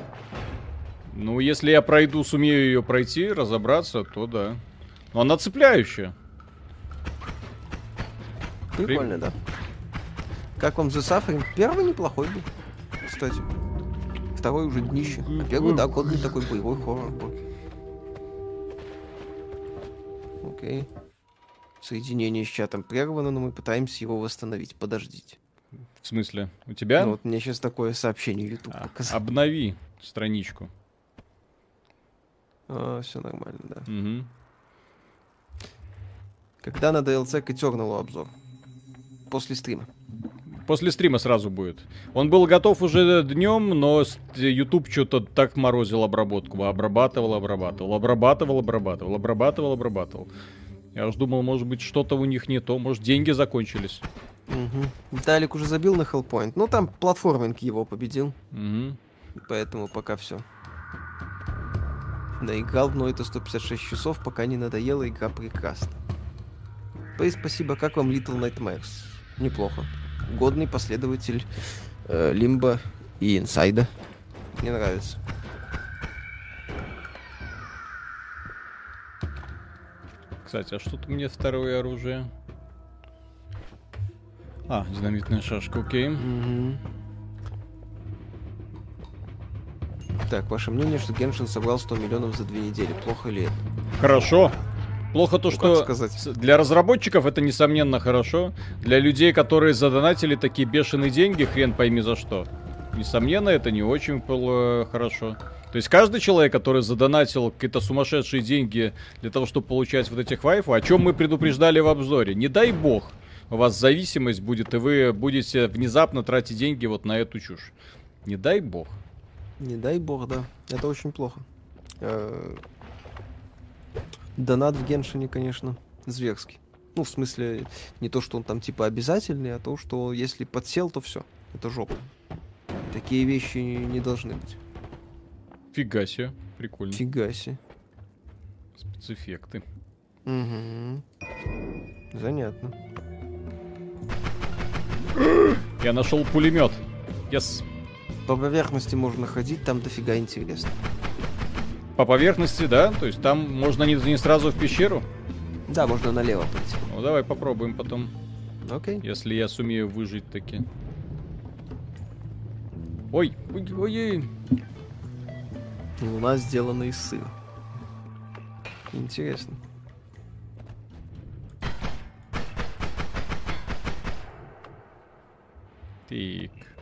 Ну, если я пройду, сумею ее пройти, разобраться, то да. Но она цепляющая. Прикольно, При... да. Как вам The Suffering? Первый неплохой был, кстати. Второй уже днище. А первый, да, годный такой боевой хоррор был. Окей. Соединение с чатом прервано, но мы пытаемся его восстановить. Подождите. В смысле? У тебя? Ну, вот мне сейчас такое сообщение YouTube а, показал. Обнови страничку. А, все нормально, да. Угу. Когда на DLC к Eternal обзор? После стрима. После стрима сразу будет. Он был готов уже днем, но YouTube что-то так морозил обработку. Обрабатывал, обрабатывал, обрабатывал, обрабатывал, обрабатывал, обрабатывал. Я уж думал, может быть, что-то у них не то, может, деньги закончились. Угу. Виталик уже забил на Hellpoint. Ну, там платформинг его победил. Угу. Поэтому пока все. Наиграл в это 156 часов, пока не надоела, игра прекрасна. Пэй, спасибо, как вам Little Nightmares? Неплохо. Годный последователь э, Лимба и Инсайда. Мне нравится. Кстати, а что тут мне второе оружие? А, динамитная шашка, окей. Угу. Так, ваше мнение, что Геншин собрал 100 миллионов за две недели. Плохо ли это? Хорошо. Плохо то, ну, что сказать? для разработчиков это несомненно хорошо. Для людей, которые задонатили такие бешеные деньги, хрен пойми за что. Несомненно, это не очень было хорошо. То есть каждый человек, который задонатил какие-то сумасшедшие деньги для того, чтобы получать вот этих вайфу, о чем мы предупреждали в обзоре, не дай бог, у вас зависимость будет, и вы будете внезапно тратить деньги вот на эту чушь. Не дай бог. Не дай бог, да. Это очень плохо. Донат в Геншине, конечно, зверский. Ну, в смысле, не то, что он там типа обязательный, а то, что если подсел, то все. Это жопа. Такие вещи не должны быть. Фига себе, прикольно. Фига себе. Спецэффекты. Угу. Занятно. Я нашел пулемет. Yes. По поверхности можно ходить, там дофига интересно. По поверхности, да? То есть там можно не, не сразу в пещеру? Да, можно налево пойти. Ну давай попробуем потом. Окей. Okay. Если я сумею выжить таки. Ой, ой, ой. Луна ну, сделана из сыра. Интересно. Так.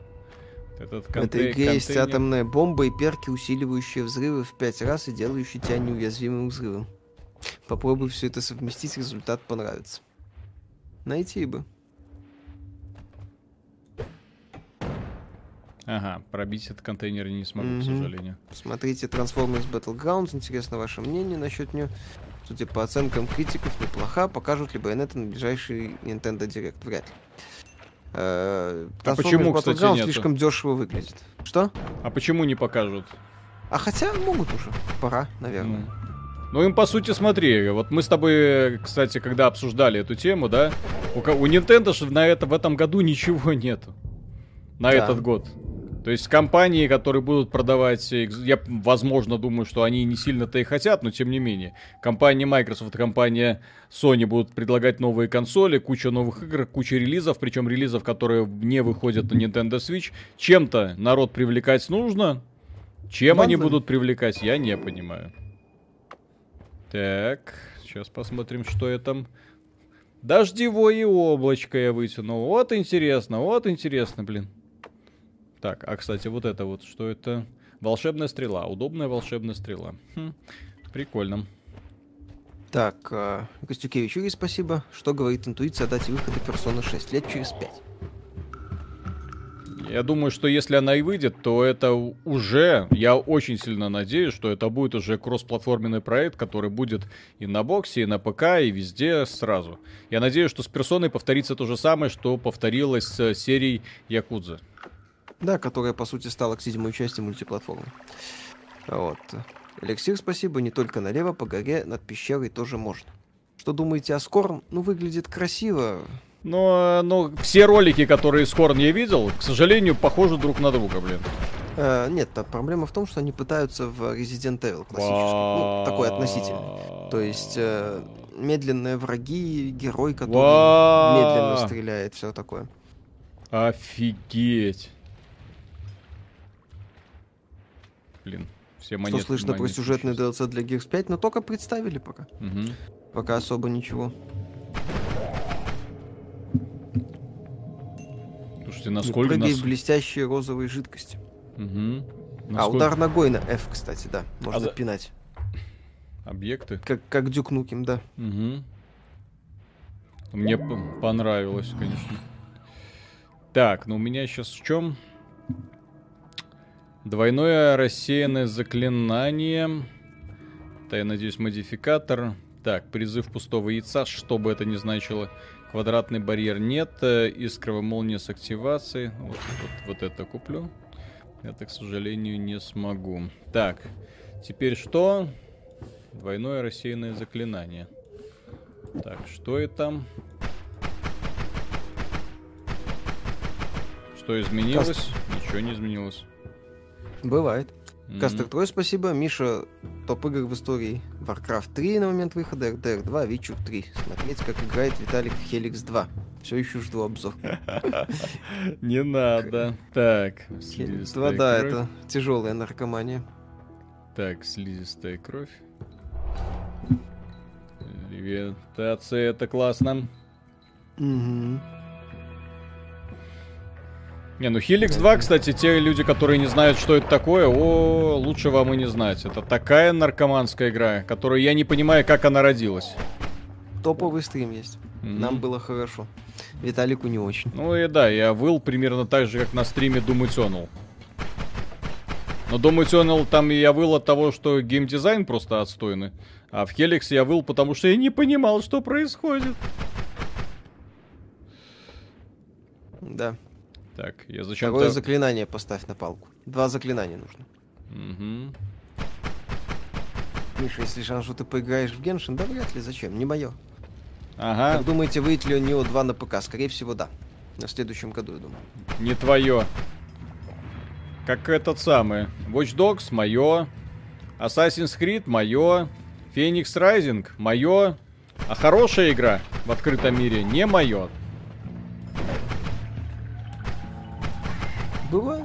Этот В этой игре контейнер... есть атомная бомба и перки, усиливающие взрывы в пять раз и делающие тебя неуязвимым взрывом. Попробуй все это совместить, результат понравится. Найти бы. Ага, пробить этот контейнер не смогу, mm-hmm. к сожалению. Смотрите Transformers Battlegrounds. Интересно ваше мнение насчет нее. Судя по оценкам критиков, неплоха. Покажут ли Bayonetta на ближайший Nintendo Direct? Вряд ли. Э, а почему, кстати, нет? слишком дешево выглядит. Что? А почему не покажут? А хотя могут уже. Пора, наверное. Mm. Ну им по сути смотри, вот мы с тобой, кстати, когда обсуждали эту тему, да, у, у Nintendo же на это в этом году ничего нету. На да. этот год. То есть компании, которые будут продавать, я, возможно, думаю, что они не сильно-то и хотят, но тем не менее. Компания Microsoft, компания Sony будут предлагать новые консоли, куча новых игр, куча релизов, причем релизов, которые не выходят на Nintendo Switch. Чем-то народ привлекать нужно, чем Бандами. они будут привлекать, я не понимаю. Так, сейчас посмотрим, что я там... Дождевое облачко я вытянул. Вот интересно, вот интересно, блин. Так, а кстати, вот это вот, что это? Волшебная стрела, удобная волшебная стрела. Хм, прикольно. Так, э, Костюкевич, Юрий, спасибо. Что говорит интуиция о дате выхода Персона 6? Лет через 5. Я думаю, что если она и выйдет, то это уже, я очень сильно надеюсь, что это будет уже кроссплатформенный проект, который будет и на боксе, и на ПК, и везде сразу. Я надеюсь, что с персоной повторится то же самое, что повторилось с серией Якудза. Да, которая, по сути, стала к седьмой части мультиплатформы. Вот. Эликсир, спасибо. Не только налево, по горе, над пещерой тоже можно. Что думаете о Скорн? Ну, выглядит красиво. Но, но все ролики, которые Скорн я видел, к сожалению, похожи друг на друга, блин. Э, нет, там проблема в том, что они пытаются в Resident Evil классическом. Ну, такой относительный. То есть э, медленные враги, герой, который медленно стреляет, все такое. Офигеть. Блин, все монеты. Что слышно про сюжетный DLC для Gears 5, но только представили пока. Угу. Пока особо ничего. Слушайте, насколько... Прыгай нас... в блестящие розовые жидкости. Угу. Насколько... А, удар ногой на F, кстати, да. Можно а пинать. Объекты? Как, как Дюк Нуким, да. Угу. Мне понравилось, конечно. Так, ну у меня сейчас в чем? Двойное рассеянное заклинание. Это, я надеюсь, модификатор. Так, призыв пустого яйца, что бы это ни значило. Квадратный барьер нет. Искровая молния с активацией. Вот, вот, вот это куплю. Это, к сожалению, не смогу. Так, теперь что? Двойное рассеянное заклинание. Так, что это? Что изменилось? Ничего не изменилось. Бывает. Mm-hmm. Кастер Трой, спасибо. Миша, топ игр в истории. Warcraft 3 на момент выхода, RDR 2, Witcher 3. Смотреть, как играет Виталик в Helix 2. Все еще жду обзор. Не надо. Так, Helix 2, да, это тяжелая наркомания. Так, слизистая кровь. Левитация, это классно. Угу. Не, ну Helix 2, кстати, те люди, которые не знают, что это такое, о, лучше вам и не знать. Это такая наркоманская игра, которую я не понимаю, как она родилась. Топовый стрим есть. Mm-hmm. Нам было хорошо. Виталику не очень. Ну и да, я выл примерно так же, как на стриме Doom Eternal. Но Doom Eternal там я выл от того, что геймдизайн просто отстойный. А в Helix я выл, потому что я не понимал, что происходит. Да. Так, я зачем Второе заклинание поставь на палку. Два заклинания нужно. Угу. Миша, если шанс, что ты поиграешь в Геншин, да вряд ли, зачем? Не мое. Ага. Как думаете, выйдет ли у него 2 на ПК? Скорее всего, да. На следующем году, я думаю. Не твое. Как этот самый. Watch Dogs мое. Assassin's Creed мое. Phoenix Rising мое. А хорошая игра в открытом мире не мое. Бывает.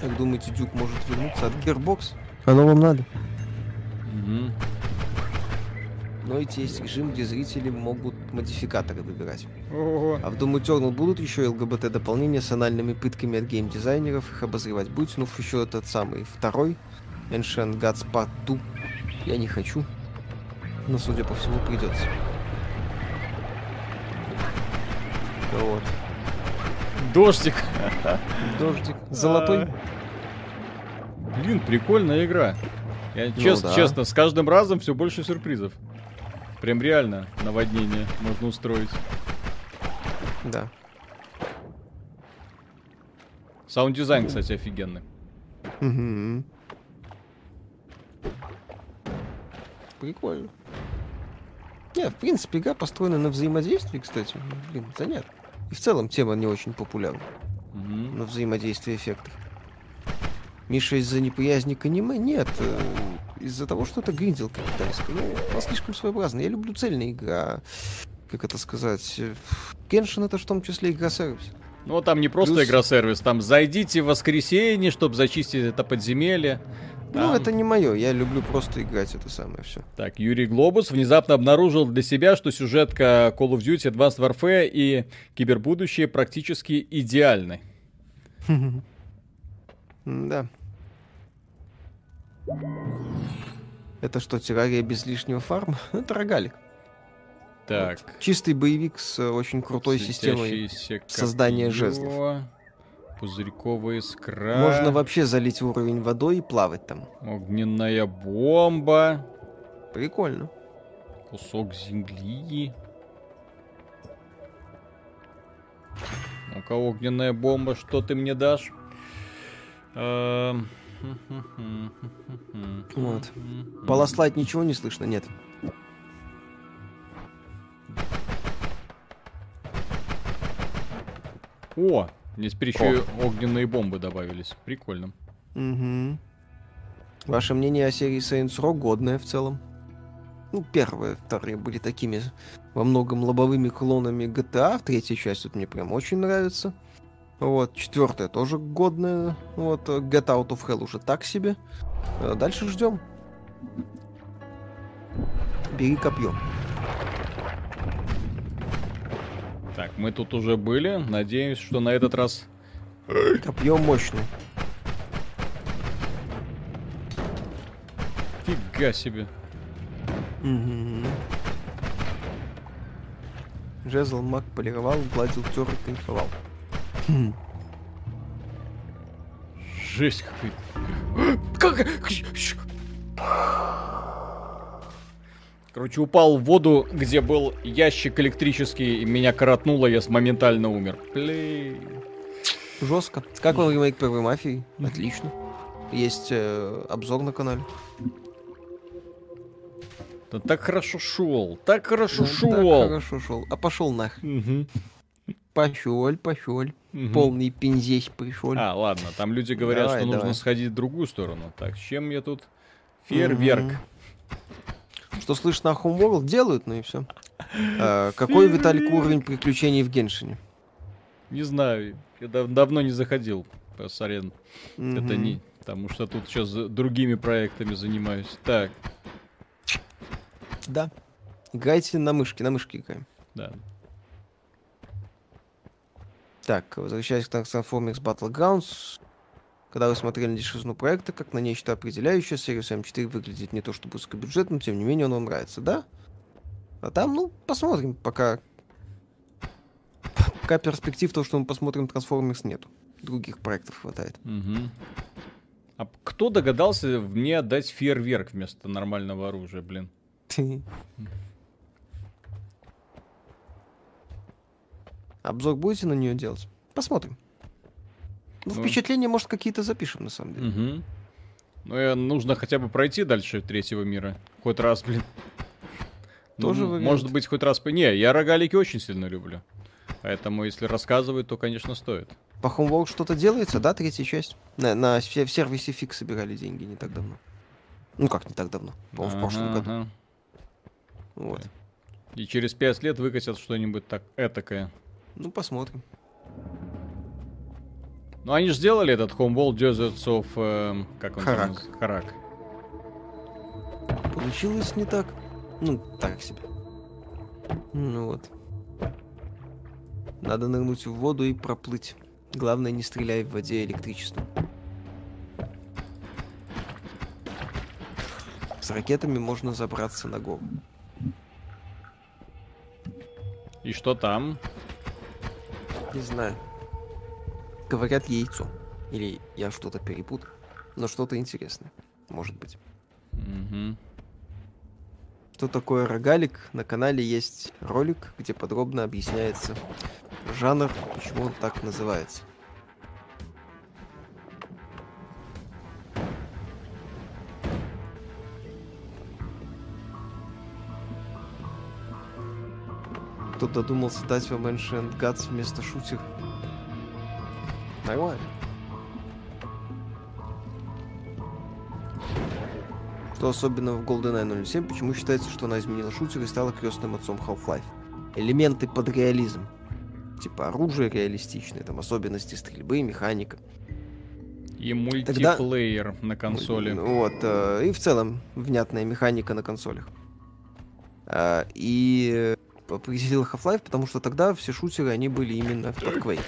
Как думаете, Дюк может вернуться от Gearbox? Оно вам надо. Угу. в Noite есть режим, где зрители могут модификаторы выбирать. Ого. А в Doom Eternal будут еще ЛГБТ-дополнения с анальными пытками от геймдизайнеров, их обозревать будете, ну еще этот самый второй, Ancient Gods Part 2. Я не хочу, но, судя по всему, придется. Вот. Дождик. Дождик. Золотой. Блин, прикольная игра. Я ну, чест, да. честно, с каждым разом все больше сюрпризов. Прям реально наводнение можно устроить. Да. Саунд-дизайн, кстати, офигенный. Угу. Прикольно. Не, в принципе, игра построена на взаимодействии, кстати. Блин, занятно. И в целом тема не очень популярна. Угу. На взаимодействие эффектов. Миша из-за неприязни к аниме? Нет. Э, из-за того, что это гринделка китайская. Ну, она слишком своеобразная. Я люблю цельные игры, а, как это сказать... Кеншин это в том числе игра-сервис. Ну, там не просто Плюс... игра-сервис, там зайдите в воскресенье, чтобы зачистить это подземелье. Ну, это не мое, я люблю просто играть это самое все. Так, Юрий Глобус внезапно обнаружил для себя, что сюжетка Call of Duty Advanced Warfare и кибербудущее практически идеальны. Да. Это что, террария без лишнего фарма? Это рогалик. Так. Вот. Чистый боевик с очень крутой системой создания жезлов. Пузырьковая искра. Можно вообще залить уровень водой и плавать там. Огненная бомба. Прикольно. Кусок земли. Ну-ка, огненная бомба, что ты мне дашь? Эм, вот. Полослать ничего не слышно, нет. О, здесь теперь еще и огненные бомбы добавились. Прикольно. Угу. Ваше мнение о серии Saints Row годное в целом? Ну, первые, вторые были такими во многом лобовыми клонами GTA. Третья часть вот мне прям очень нравится. Вот, четвертая тоже годная. Вот, Get Out of Hell уже так себе. Э, дальше ждем. Бери копье. Так, мы тут уже были. Надеюсь, что на этот раз... Копье мощное. Фига себе. Угу. Жезл маг полировал, гладил, тер и кайфовал. Жесть какой. Как? Короче, упал в воду, где был ящик электрический, и меня коротнуло, я моментально умер. Плей. Жестко. Как вам ремейк первой мафии? Отлично. Есть э, обзор на канале. Да так хорошо шел, так хорошо ну, шел. Так хорошо шел. А пошел нах. Угу. Пошел, пошел. Угу. Полный пинзесь пришел. А, ладно, там люди говорят, давай, что давай. нужно сходить в другую сторону. Так, с чем я тут? Фейерверк. Угу. Что слышно, Homeworld делают, ну и все. А, какой, Виталик, уровень приключений в Геншине? Не знаю, я дав давно не заходил по Сарен. Это не... Потому что тут сейчас другими проектами занимаюсь. Так. Да. Играйте на мышке, на мышке играем. Да. Так, возвращаясь к Transformers Battlegrounds, когда вы смотрели на дешевизну проекта, как на нечто определяющее, Series M4 выглядит не то чтобы узкобюджетным, тем не менее он вам нравится, да? А там, ну, посмотрим, пока... Пока перспектив то, что мы посмотрим Transformers нету. Других проектов хватает. Угу. А кто догадался мне отдать фейерверк вместо нормального оружия, блин? Обзор будете на нее делать? Посмотрим. Ну, ну, впечатления, может, какие-то запишем, на самом деле. Угу. Ну, нужно хотя бы пройти дальше третьего мира. Хоть раз, блин. Тоже ну, Может быть, хоть раз... Не, я рогалики очень сильно люблю. Поэтому, если рассказывают, то, конечно, стоит. По Homeworld что-то делается, да, третья часть? На, на в сервисе фиг собирали деньги не так давно. Ну, как не так давно? По ага, в прошлом году. Ага. Вот. И через пять лет выкатят что-нибудь так этакое. Ну, посмотрим. Ну, они же сделали этот Homeworld Deserts of... Э, как он Харак. Харак. Получилось не так. Ну, так себе. Ну вот. Надо нырнуть в воду и проплыть. Главное, не стреляй в воде электричеством. С ракетами можно забраться на гору. И что там? Не знаю. Говорят яйцо. Или я что-то перепутал. Но что-то интересное. Может быть. Угу. Что такое рогалик? На канале есть ролик, где подробно объясняется жанр, почему он так называется. Кто додумался дать вам Ancient Gods вместо шутер? Нормально. Что особенно в GoldenEye 07, почему считается, что она изменила шутер и стала крестным отцом Half-Life? Элементы под реализм. Типа оружие реалистичное, там особенности стрельбы, механика. И мультиплеер Тогда... на консоли. Вот, э, и в целом внятная механика на консолях. Э, и определил Half-Life, потому что тогда все шутеры, они были именно под Quake.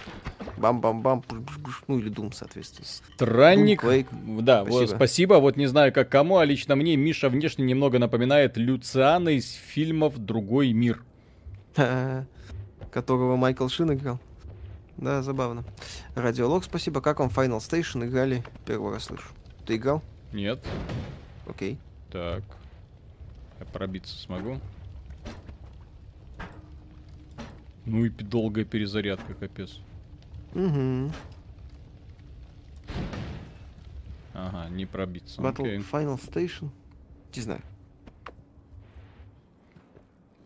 Бам-бам-бам, ну или Doom, соответственно. Странник. Doom, Quake. Да, спасибо. Вот, спасибо. Вот не знаю, как кому, а лично мне Миша внешне немного напоминает Люциана из фильмов «Другой мир». Которого Майкл Шин играл. Да, забавно. Радиолог, спасибо. Как вам Final Station играли? Первый раз слышу. Ты играл? Нет. Окей. Так. Я пробиться смогу. Ну и долгая перезарядка, капец. Угу. Ага, не пробиться. Battle okay. Final Station. Не знаю.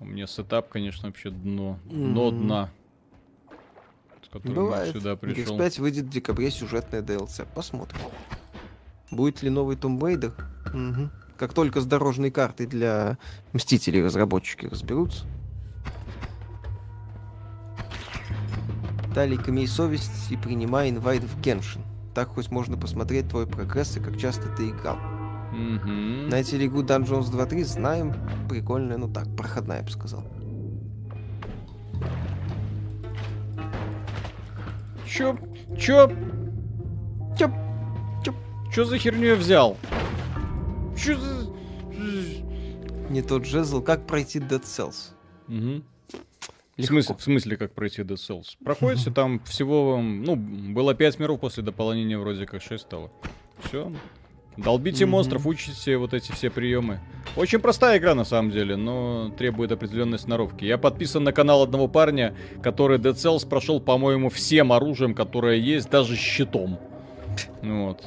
У меня сетап, конечно, вообще дно. Дно mm-hmm. дна. С которым Бывает. я сюда пришел. X5 выйдет в декабре сюжетная DLC. Посмотрим. Будет ли новый Tomb Raider? Угу. Как только с дорожной картой для Мстителей разработчики разберутся. Совесть и принимай инвайт в Геншин. Так хоть можно посмотреть твой прогресс и как часто ты играл. Mm-hmm. Знаете ли игру Dungeons 2.3? Знаем. Прикольная, ну так, проходная, я бы сказал. Чё? Чё? Чё? Чё? Чё за херню я взял? Чё за... Не тот жезл. Как пройти Dead Cells? Угу. В смысле, в смысле, как пройти Dead Cells? Проходите там всего, ну, было 5 миров после дополнения, вроде как 6 стало. Все. Долбите mm-hmm. монстров, учите вот эти все приемы. Очень простая игра на самом деле, но требует определенной сноровки. Я подписан на канал одного парня, который Dead Cells прошел, по-моему, всем оружием, которое есть, даже щитом. Вот.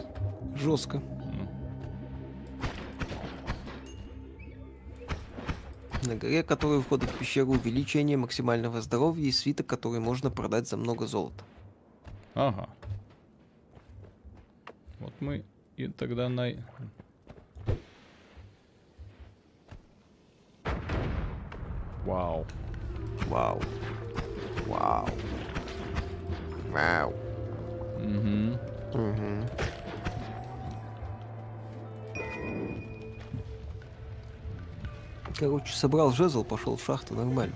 Жестко. На горе, которая входит в пещеру, увеличение максимального здоровья и свиток, который можно продать за много золота. Ага. Вот мы и тогда на... Вау. Вау. Вау. Вау. Угу. Угу. Короче, собрал жезл, пошел в шахту, нормально.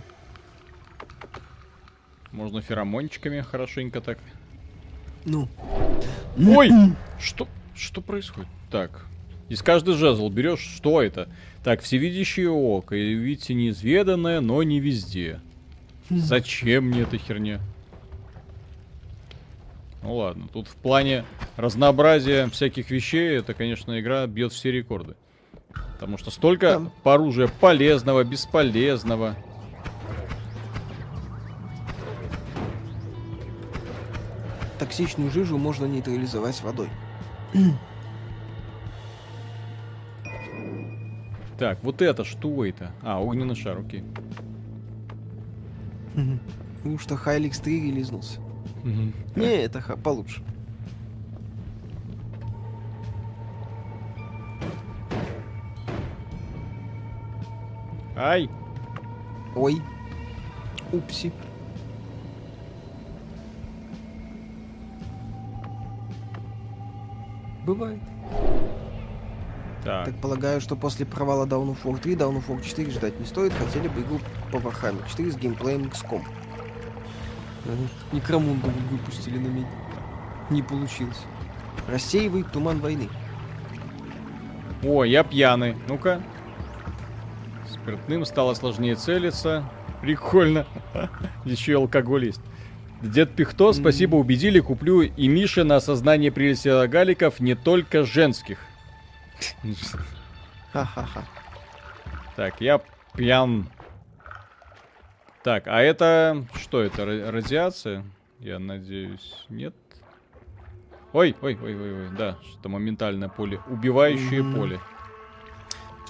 Можно феромончиками хорошенько так. Ну. Ой! Что? Что происходит? Так. Из каждый жезл берешь, что это? Так, всевидящее око. И видите, неизведанное, но не везде. Зачем мне эта херня? Ну ладно, тут в плане разнообразия всяких вещей, это, конечно, игра бьет все рекорды. Потому что столько Там. оружия полезного, бесполезного. Токсичную жижу можно нейтрализовать водой. Так, вот это что это? А, огненный шар, окей. Ну что, Хайликс 3 релизнулся. Не, это получше. Ай! Ой. Упси. Бывает. Так. так полагаю, что после провала Dawn of War 3, Dawn of War 4 ждать не стоит. Хотели бы игру по Warhammer 4 с геймплеем XCOM. Некромунду выпустили на меня. Не получилось. Рассеивает туман войны. О, я пьяный. Ну-ка. Спиртным стало сложнее целиться. Прикольно. Еще и алкоголь есть. Дед Пихто, спасибо, убедили, куплю и Мише на осознание прелести галиков не только женских. Так, я пьян. Так, а это... Что это? Радиация? Я надеюсь, нет? Ой, ой, ой, ой, ой, да, что моментальное поле. Убивающее поле.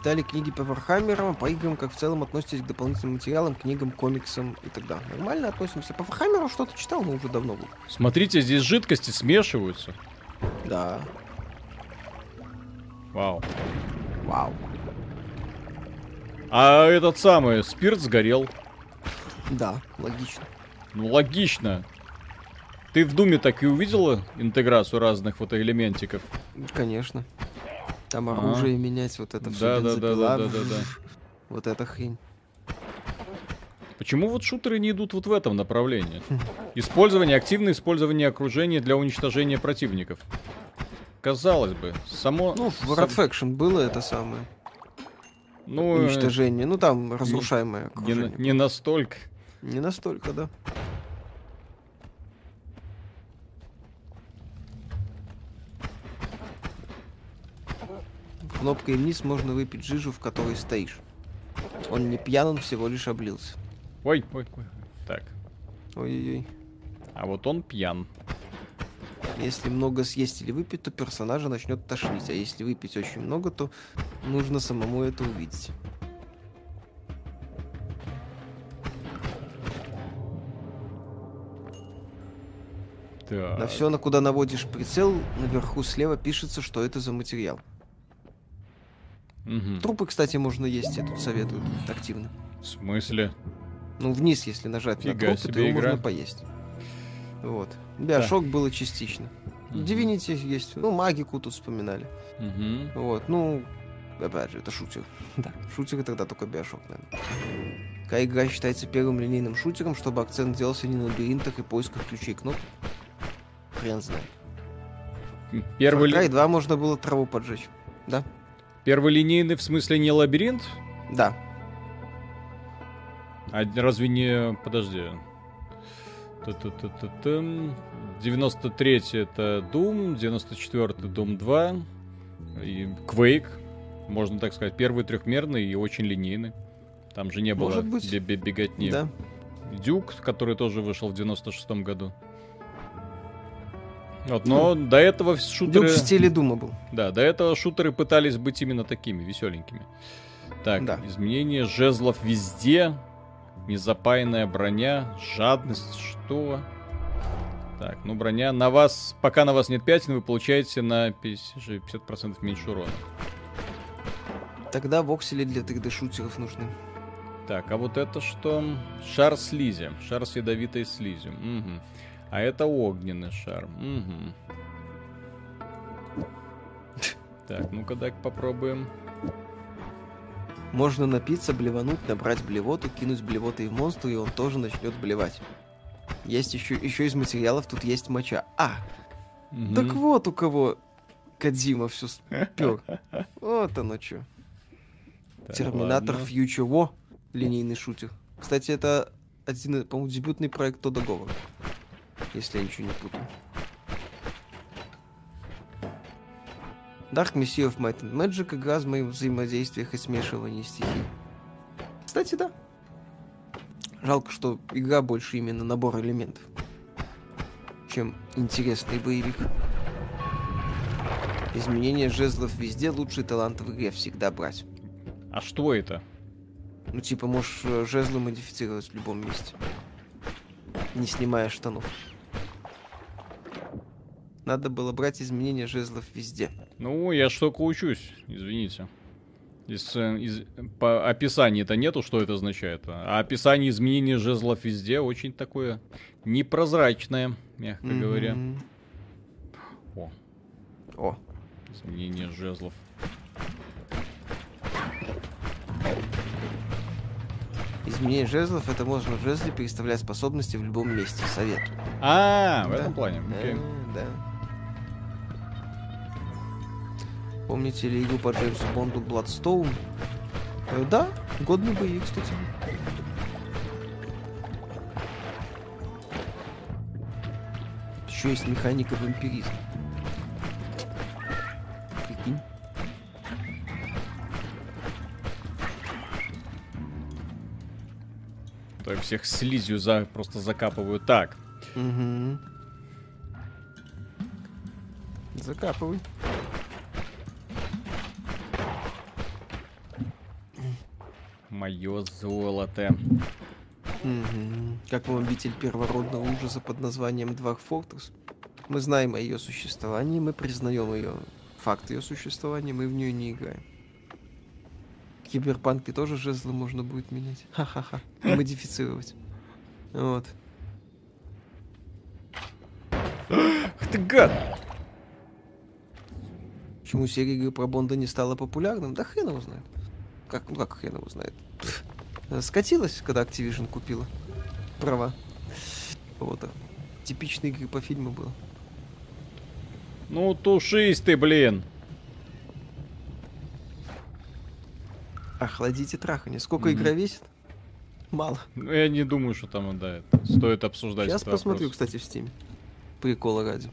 Читали книги по Вархаммерам, по играм, как в целом относитесь к дополнительным материалам, книгам, комиксам и так далее. Нормально относимся. По Вархаммеру что-то читал, но уже давно был. Смотрите, здесь жидкости смешиваются. Да. Вау. Вау. А этот самый спирт сгорел. Да, логично. Ну, логично. Ты в Думе так и увидела интеграцию разных фотоэлементиков? Конечно. Там а. оружие а. менять, вот это все. Да, да, да, да, да, да, да. Вот эта хрень. Почему вот шутеры не идут вот в этом направлении? Использование, активное использование окружения для уничтожения противников. Казалось бы, само... Ну, в сам... Faction было это самое. Ну, Уничтожение. Ну, там разрушаемое окружение. Не, не настолько. Не настолько, да. Кнопкой вниз можно выпить жижу, в которой стоишь. Он не пьян, он всего лишь облился. Ой, ой, ой. Так. Ой-ой-ой. А вот он пьян. Если много съесть или выпить, то персонажа начнет тошнить. А если выпить очень много, то нужно самому это увидеть. Так. На все, на куда наводишь прицел, наверху слева пишется, что это за материал. Угу. Трупы, кстати, можно есть, я тут советую активно. В смысле? Ну, вниз, если нажать Фига на трупы, то его игра. можно поесть. Вот. Биошок да. было частично. Угу. Divinity есть. Ну, магику тут вспоминали. Угу. Вот, ну, опять же, это шутер. да, шутеры тогда только Биошок, наверное. Какая игра считается первым линейным шутером, чтобы акцент делался не на лабиринтах и поисках ключей кнопок? Хрен знает. Первый... Far Cry 2 можно было траву поджечь, да? Первый линейный в смысле не лабиринт? Да. А разве не... Подожди. 93 это Doom, 94 Doom 2, и Quake, можно так сказать, первый трехмерный и очень линейный. Там же не было беготни. Да. Дюк, который тоже вышел в 96 году. Вот, но ну, до этого шутеры... Дюк в стиле Дума был. Да, до этого шутеры пытались быть именно такими, веселенькими. Так, да. изменение жезлов везде. Незапаянная броня, жадность, что? Так, ну броня на вас, пока на вас нет пятен, вы получаете на 50%, 50 меньше урона. Тогда воксели для 3D-шутеров нужны. Так, а вот это что? Шар слизи. Шар с ядовитой слизью. Угу. А это огненный шар. Угу. Так, ну-ка дай попробуем. Можно напиться, блевануть, набрать блевоту, кинуть блевотой в монстра, и он тоже начнет блевать. Есть еще, еще из материалов, тут есть моча. А! Угу. Так вот у кого Кадзима все спер. Вот оно что. Терминатор Future War. Линейный шутер. Кстати, это один, по-моему, дебютный проект Тода Говарда если я ничего не путаю. Dark Messiah of Might and Magic игра с моим взаимодействиях и смешиванием стихий. Кстати, да. Жалко, что игра больше именно набор элементов, чем интересный боевик. Изменение жезлов везде, лучший талант в игре всегда брать. А что это? Ну, типа, можешь э, жезлы модифицировать в любом месте. Не снимая штанов. Надо было брать изменения жезлов везде. Ну, я ж только учусь, извините. Из, э, из, по описанию-то нету, что это означает. А, а описание изменения жезлов везде очень такое непрозрачное, мягко mm-hmm. говоря. О. О. Изменение жезлов. Изменение жезлов это можно в жезле переставлять способности в любом месте. Совет. А, в этом плане. Э, да, да. Помните ли игру по Джеймсу Бонду Bloodstone? Э, да, годный боевик, кстати. Еще есть механика вампиризма. Прикинь. Так, всех слизью за, просто закапываю. Так. Угу. Закапывай. Мое золото. Угу. Как вам обитель первородного ужаса под названием Fortress? Мы знаем о ее существовании, мы признаем ее факт ее существования, мы в нее не играем. В Киберпанке тоже жезлы можно будет менять. Ха-ха-ха. Модифицировать. Вот. Ах ты гад! Почему серия игры про Бонда не стала популярным? Да хрен его знает. Как, ну как хрен его знает? Пфф. Скатилась, когда Activision купила права. Вот. Типичной игры по фильму было. Ну, тушись ты, блин. Охладите трахание. Сколько mm-hmm. игра весит? Мало. Ну, я не думаю, что там, да, это стоит обсуждать. Сейчас посмотрю, вопрос. кстати, в Steam. Прикола ради.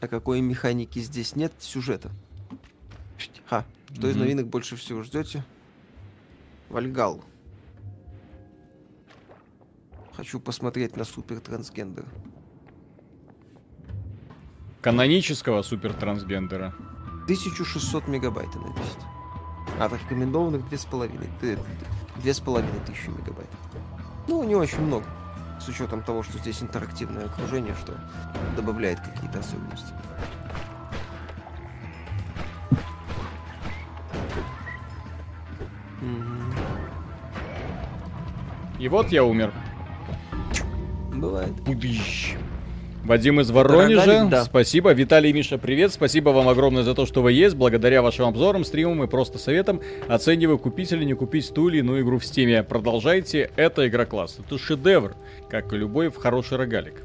А какой механики здесь нет? Сюжета. Ха. Что mm-hmm. из новинок больше всего ждете? Вальгал. Хочу посмотреть на супер трансгендер. Канонического супер трансгендера. 1600 мегабайт она весит. А рекомендованных 2500. 2500 мегабайт. Ну, не очень много. С учетом того, что здесь интерактивное окружение, что добавляет какие-то особенности. И вот я умер. Бывает. Будыщ. Вадим из Воронежа, Дорогали, да. спасибо. Виталий и Миша, привет. Спасибо вам огромное за то, что вы есть. Благодаря вашим обзорам, стримам и просто советам оцениваю, купить или не купить ту или иную игру в стиме. Продолжайте, это игра класс. Это шедевр, как и любой в хороший рогалик.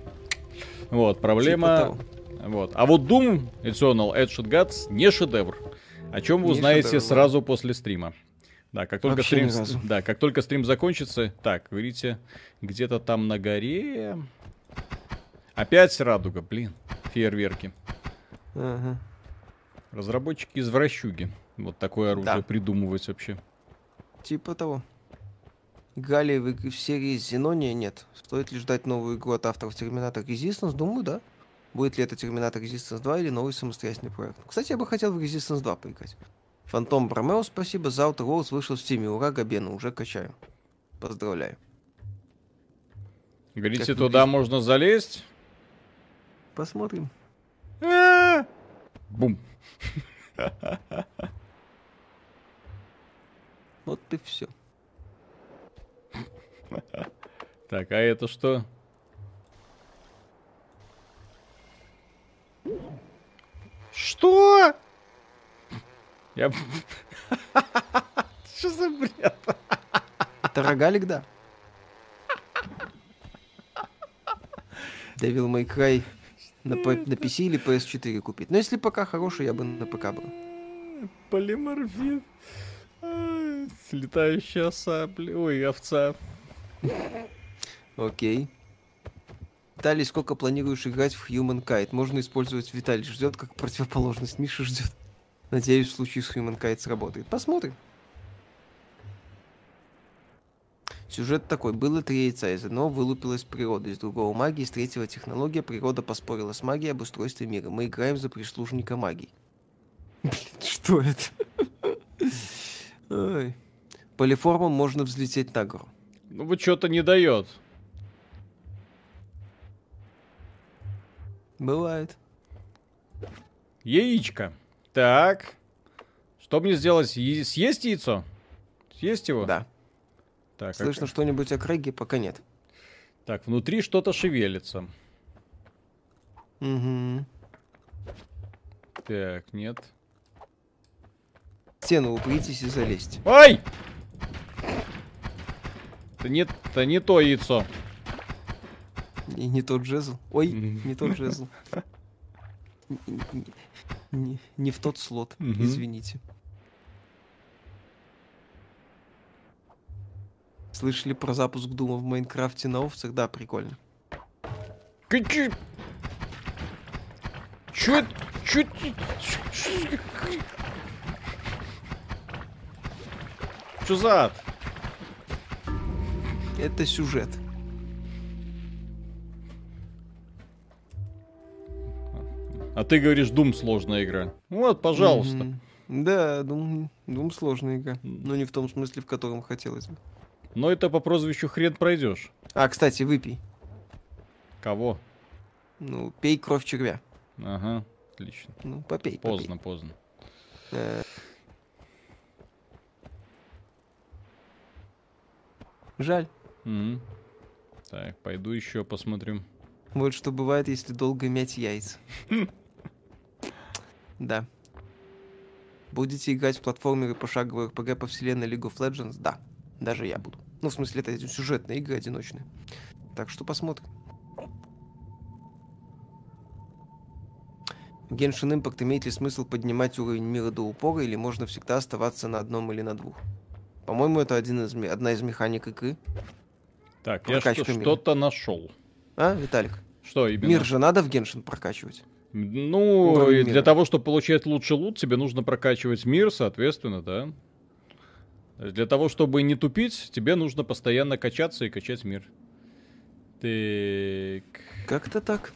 Вот, проблема... Типа вот. А вот Doom Eternal Edge Gods не шедевр. О чем вы не узнаете шедевр, сразу после стрима. Да, как только Вообще стрим, да, как только стрим закончится, так, говорите, где-то там на горе. Опять радуга, блин, фейерверки. Ага. Разработчики из вращуги. Вот такое оружие да. придумывать вообще. Типа того. Галии в, в серии Зенония нет. Стоит ли ждать новую игру от авторов Терминатор Resistance? Думаю, да. Будет ли это Терминатор Resistance 2 или новый самостоятельный проект? Кстати, я бы хотел в Resistance 2 поиграть. Фантом Бромео, спасибо. За Outer Worlds вышел в стиме. Ура, Габена, уже качаю. Поздравляю. Говорите, как туда выглядит? можно залезть? Посмотрим. Бум. Вот и все. Так, а это что? Что? Я... Что за бред? Это рогалик, да. Devil May Cry на, на PC или PS4 купить. Но если ПК хороший, я бы на ПК был. Полиморфин. Слетающая оса, ой, овца. Окей. Виталий, сколько планируешь играть в Humankind? Можно использовать Виталий ждет как противоположность. Миша ждет. Надеюсь, в случае с Humankind сработает. Посмотрим. Сюжет такой. Было три яйца, из одного вылупилась природа, из другого магия, из третьего технология. Природа поспорила с магией об устройстве мира. Мы играем за прислужника магии. Блин, что это? Ой. Полиформом можно взлететь на гору. Ну, вот что-то не дает. Бывает. Яичко. Так. Что мне сделать? Съесть яйцо? Съесть его? Да. Так, Слышно а... что-нибудь о Крэге? Пока нет. Так, внутри что-то шевелится. Угу. Так, нет. Стену упритесь и залезть. Ай! Это не, это не то яйцо. Не, не тот жезл. Ой, не тот жезл. Не, не, в тот слот, извините. Слышали про запуск Дума в Майнкрафте на овцах? Да, прикольно. Какие? Чё? Чё? Чё за ад? Это сюжет. А ты говоришь, Doom сложная игра. Вот, пожалуйста. Mm-hmm. Да, Doom, Doom сложная игра. Но не в том смысле, в котором хотелось бы. Но это по прозвищу хрен пройдешь. А, кстати, выпей. Кого? Ну, пей кровь червя. Ага, отлично. Ну, попей. Поздно, попей. поздно. Э. Жаль. Угу. Так, пойду еще посмотрим. Вот что бывает, если долго мять яйца. Да. Будете играть в платформеры пошаговые РПГ по вселенной League of Legends? Да. Даже я буду. Ну, в смысле, это сюжетные игры одиночные. Так что посмотрим. Genshin Impact имеет ли смысл поднимать уровень мира до упора, или можно всегда оставаться на одном или на двух? По-моему, это один из, одна из механик игры. Так, я что, что-то нашел. А, Виталик? Что именно? Мир же надо в Геншин прокачивать. Ну, Уровень для мира. того, чтобы получать лучший лут, тебе нужно прокачивать мир, соответственно, да. Для того, чтобы не тупить, тебе нужно постоянно качаться и качать мир. Так. Как-то так.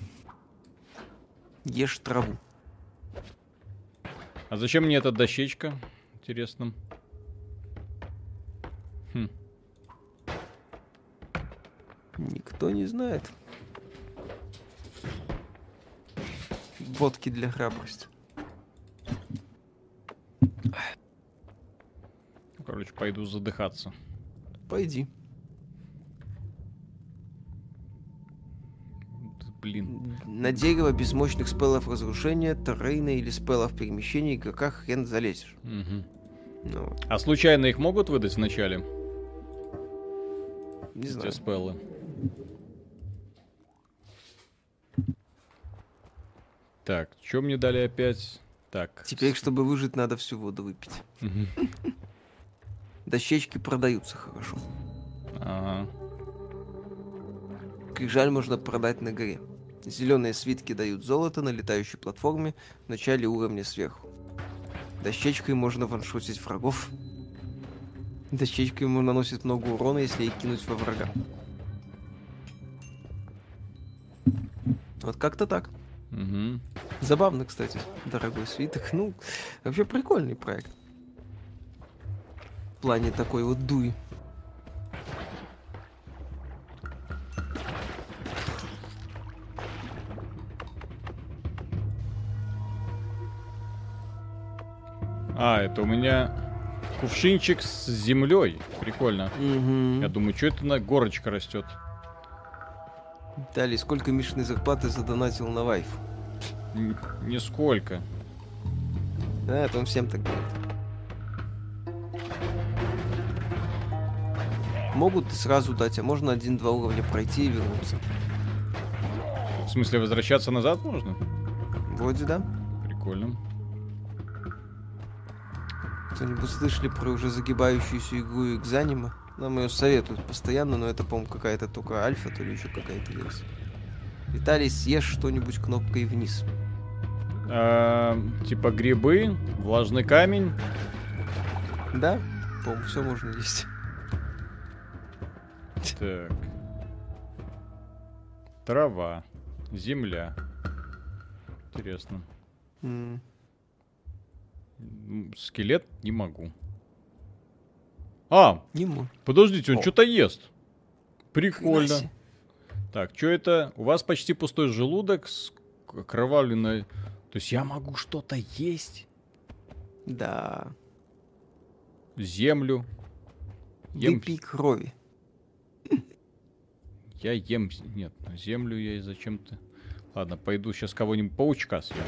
Ешь траву. А зачем мне эта дощечка? Интересно. Хм. Никто не знает. Водки для храбрости. Короче, пойду задыхаться. Пойди. Блин. На дерево без мощных спеллов разрушения, террейна или спеллов перемещения игрока хрен залезешь. Угу. Ну. А случайно их могут выдать вначале? Не знаю. Эти спеллы. Так, что мне дали опять? Так. Теперь, чтобы выжить, надо всю воду выпить. Дощечки продаются хорошо. Ага. Крижаль можно продать на горе. Зеленые свитки дают золото на летающей платформе в начале уровня сверху. Дощечкой можно ваншотить врагов. Дощечкой ему наносит много урона, если ей кинуть во врага. Вот как-то так. Угу. Забавно, кстати, дорогой свиток. Ну, вообще прикольный проект. В плане такой вот дуй. А, это у меня кувшинчик с землей. Прикольно. Угу. Я думаю, что это на горочка растет. Далее, сколько месячной зарплаты задонатил на вайф? Нисколько. Да, это он всем так говорит. Могут сразу дать, а можно один-два уровня пройти и вернуться. В смысле, возвращаться назад можно? Вроде да. Прикольно. Кто-нибудь слышали про уже загибающуюся игру Экзанима? Нам ее советуют постоянно, но это, по-моему, какая-то только альфа, то ли еще какая-то версия. Виталий, съешь что-нибудь кнопкой вниз. А, типа грибы, влажный камень. Да, по-моему, все можно есть. Так. Трава. Земля. Интересно. Mm. Скелет не могу. А, не могу. подождите, он что-то ест. Прикольно. Так, что это? У вас почти пустой желудок с кровавленной... То есть я могу что-то есть? Да. Землю. Ем... Выпей крови. Я ем... Нет, землю я и зачем-то... Ладно, пойду сейчас кого-нибудь паучка съем.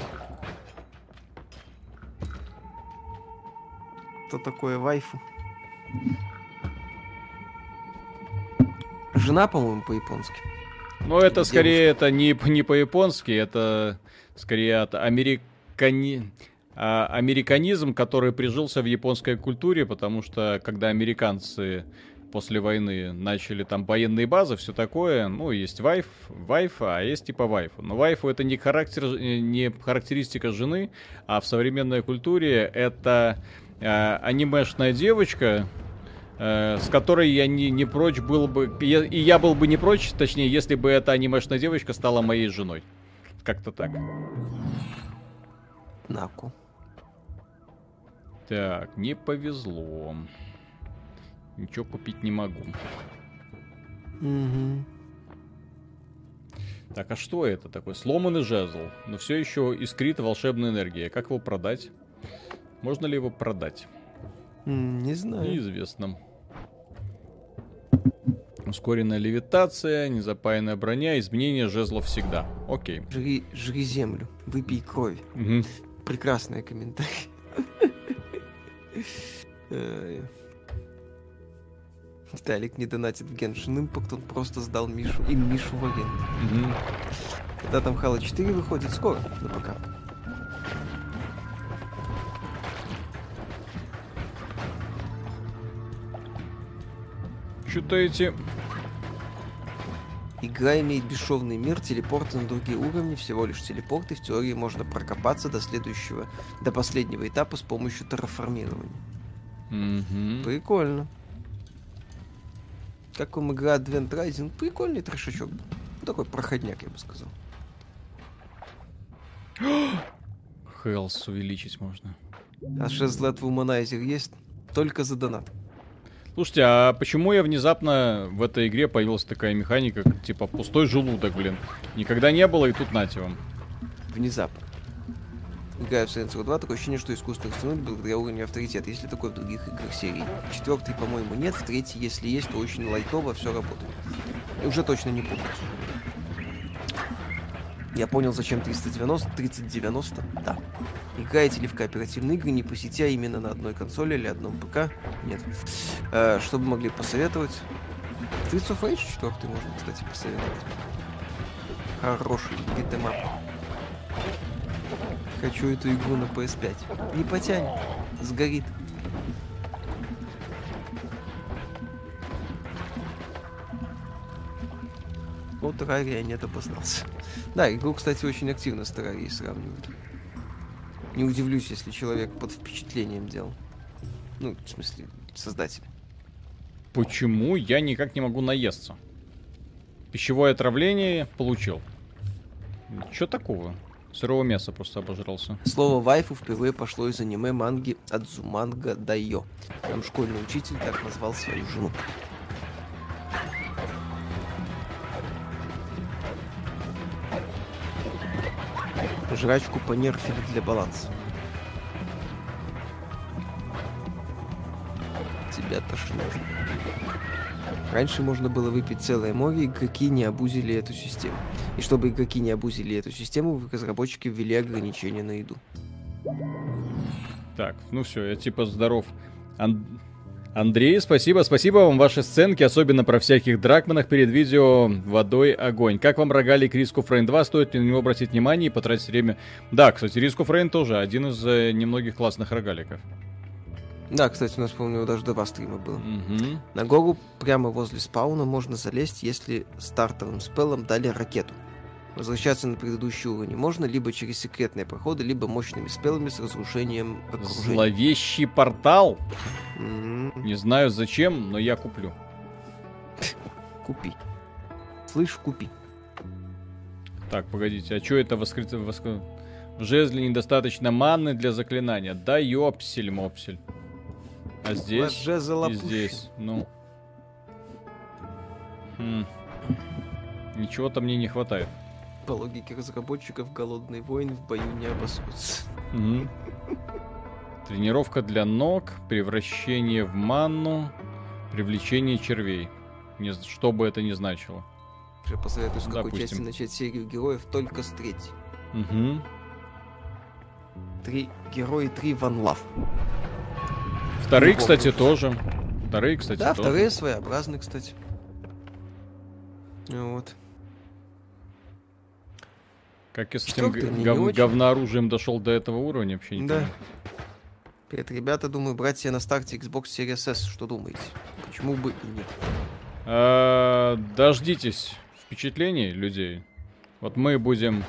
Кто такое вайфу? Жена, по-моему, по-японски. Ну, это скорее это не, не по-японски, это скорее от американи... а, американизм, который прижился в японской культуре, потому что когда американцы после войны начали там военные базы, все такое, ну, есть вайф, вайф, а есть типа вайфу. Но вайфу это не, характер, не характеристика жены, а в современной культуре это э, анимешная девочка, э, с которой я не, не прочь был бы... Я, и я был бы не прочь, точнее, если бы эта анимешная девочка стала моей женой. Как-то так. Наку. Так, не повезло. Ничего купить не могу. Угу. Так, а что это такое? Сломанный жезл. Но все еще искрит волшебная энергия. Как его продать? Можно ли его продать? Не знаю. Неизвестно. Ускоренная левитация, незапаянная броня, изменение жезлов всегда. Окей. Жри, жри землю, выпей кровь. Угу. Прекрасный комментарий. Виталик не донатит в Genshin Impact, он просто сдал Мишу, им Мишу в аренду. Угу. Когда там Halo 4 выходит, скоро, на пока. Эти... Игра имеет бесшовный мир, телепорты на другие уровни, всего лишь телепорты. В теории можно прокопаться до следующего, до последнего этапа с помощью терраформирования. Угу. Прикольно. Как вам игра Advent Rising? Прикольный трешачок. Такой проходняк, я бы сказал. Хелс увеличить можно. А Шезлет Womanizer есть? Только за донат. Слушайте, а почему я внезапно в этой игре появилась такая механика, типа пустой желудок, блин? Никогда не было, и тут нате вам. Внезапно. Играя в Saints Row 2, такое ощущение, что искусственный инструмент благодаря уровню авторитета. Если такое в других играх серии. В четвертой, по-моему, нет. В третьей, если есть, то очень лайтово все работает. И уже точно не помню. Я понял, зачем 390, 3090, да. Играете ли в кооперативные игры не по сети, а именно на одной консоли или одном ПК? Нет. Э, что бы могли посоветовать? Streets of Rage 4 можно, кстати, посоветовать. Хороший битэмап. Хочу эту игру на PS5. Не потянет. Сгорит. Вот Террария нет обознался. Да, игру, кстати, очень активно с Террарией сравнивают. Не удивлюсь, если человек под впечатлением делал. Ну, в смысле, создатель. Почему я никак не могу наесться? Пищевое отравление получил. Что такого? Сырого мяса просто обожрался. Слово вайфу впервые пошло из аниме манги Адзуманга Дайо. Там школьный учитель так назвал свою жену. Жрачку понерфили для баланса. Тебя тошнит. Раньше можно было выпить целое море, игроки не обузили эту систему. И чтобы игроки не обузили эту систему, разработчики ввели ограничения на еду. Так, ну все, я типа здоров. Ан... Андрей, спасибо. Спасибо вам ваши сценки, особенно про всяких дракманах перед видео «Водой огонь». Как вам рогалик Риску Фрейн 2? Стоит ли на него обратить внимание и потратить время? Да, кстати, Риску Фрейн тоже один из э, немногих классных рогаликов. Да, кстати, у нас, помню, даже два стрима было. Угу. На гору прямо возле спауна можно залезть, если стартовым спеллом дали ракету. Возвращаться на предыдущий уровень можно либо через секретные проходы, либо мощными спеллами с разрушением окружения. Зловещий портал? М-м, Не знаю зачем, но я куплю. Купи. Слышь, купи. Так, погодите, а что это воскрыто... Воск... В жезле недостаточно маны для заклинания. Да ёпсель-мопсель. А здесь и здесь, ну... Хм. Ничего-то мне не хватает. По логике разработчиков, голодный воин в бою не обоссутся. Мгм. Тренировка для ног, превращение в манну, привлечение червей. Не, что бы это ни значило. Я посоветую, с какой Допустим. части начать серию героев, только с третьей. Угу. Три герои, три ван лав. Вторые, Не кстати, помню. тоже. Вторые, кстати, Да, тоже. вторые своеобразные, кстати. Вот. Как я с этим гов- говнооружием дошел до этого уровня, вообще не да. понимаю. Привет, ребята, думаю, брать себе на старте Xbox Series S. Что думаете? Почему бы и нет? А, дождитесь впечатлений людей. Вот мы будем...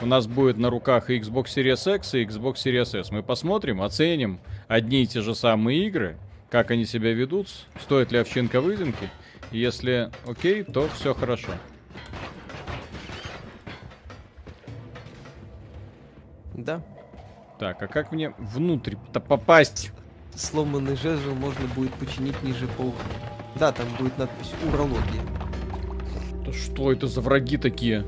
У нас будет на руках и Xbox Series X, и Xbox Series S. Мы посмотрим, оценим одни и те же самые игры, как они себя ведут, стоит ли овчинка выдумки. Если окей, то все хорошо. Да. Так, а как мне внутрь-то попасть? Сломанный жезл можно будет починить ниже пола. Да, там будет надпись «Урология». Да что это за враги такие?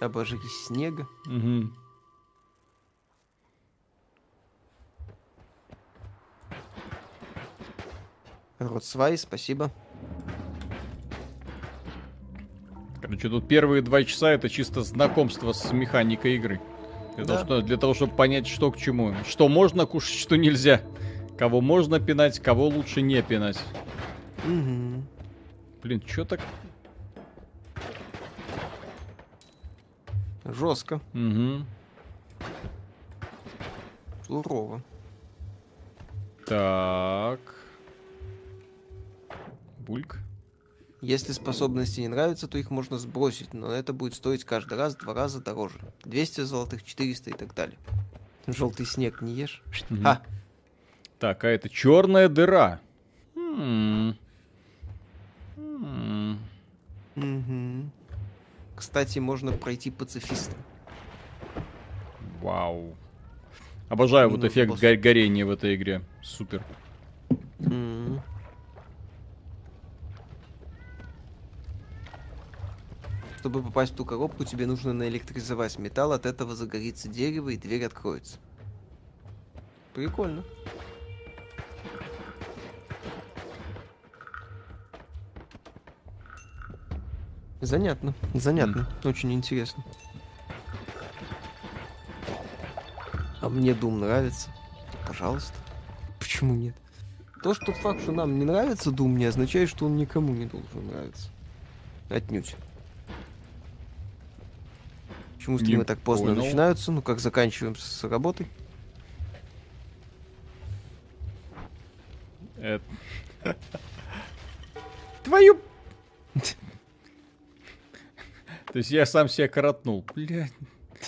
Обожги снега. Угу. Ротсвай, спасибо. Короче, тут первые два часа это чисто знакомство с механикой игры. Для, да. того, что, для того, чтобы понять, что к чему. Что можно кушать, что нельзя. Кого можно пинать, кого лучше не пинать. Угу. Блин, что так... Жестко. Угу. Сурово. Так. Бульк. Если способности не нравятся, то их можно сбросить, но это будет стоить каждый раз в два раза дороже. 200 золотых, 400 и так далее. Желтый снег не ешь? А. Так, а это черная дыра. М-м. Угу. Кстати, можно пройти пацифистом. Вау. Обожаю Минус вот эффект босс. горения в этой игре. Супер. Mm. Чтобы попасть в ту коробку, тебе нужно наэлектризовать металл, от этого загорится дерево и дверь откроется. Прикольно. Занятно, занятно, mm. очень интересно. А мне Doom нравится. Пожалуйста. Почему нет? То, что факт, что нам не нравится Doom, не означает, что он никому не должен нравиться. Отнюдь. Почему стримы так поздно понял. начинаются? Ну, как заканчиваем с работой? Это... Твою... То есть я сам себя коротнул. Блядь.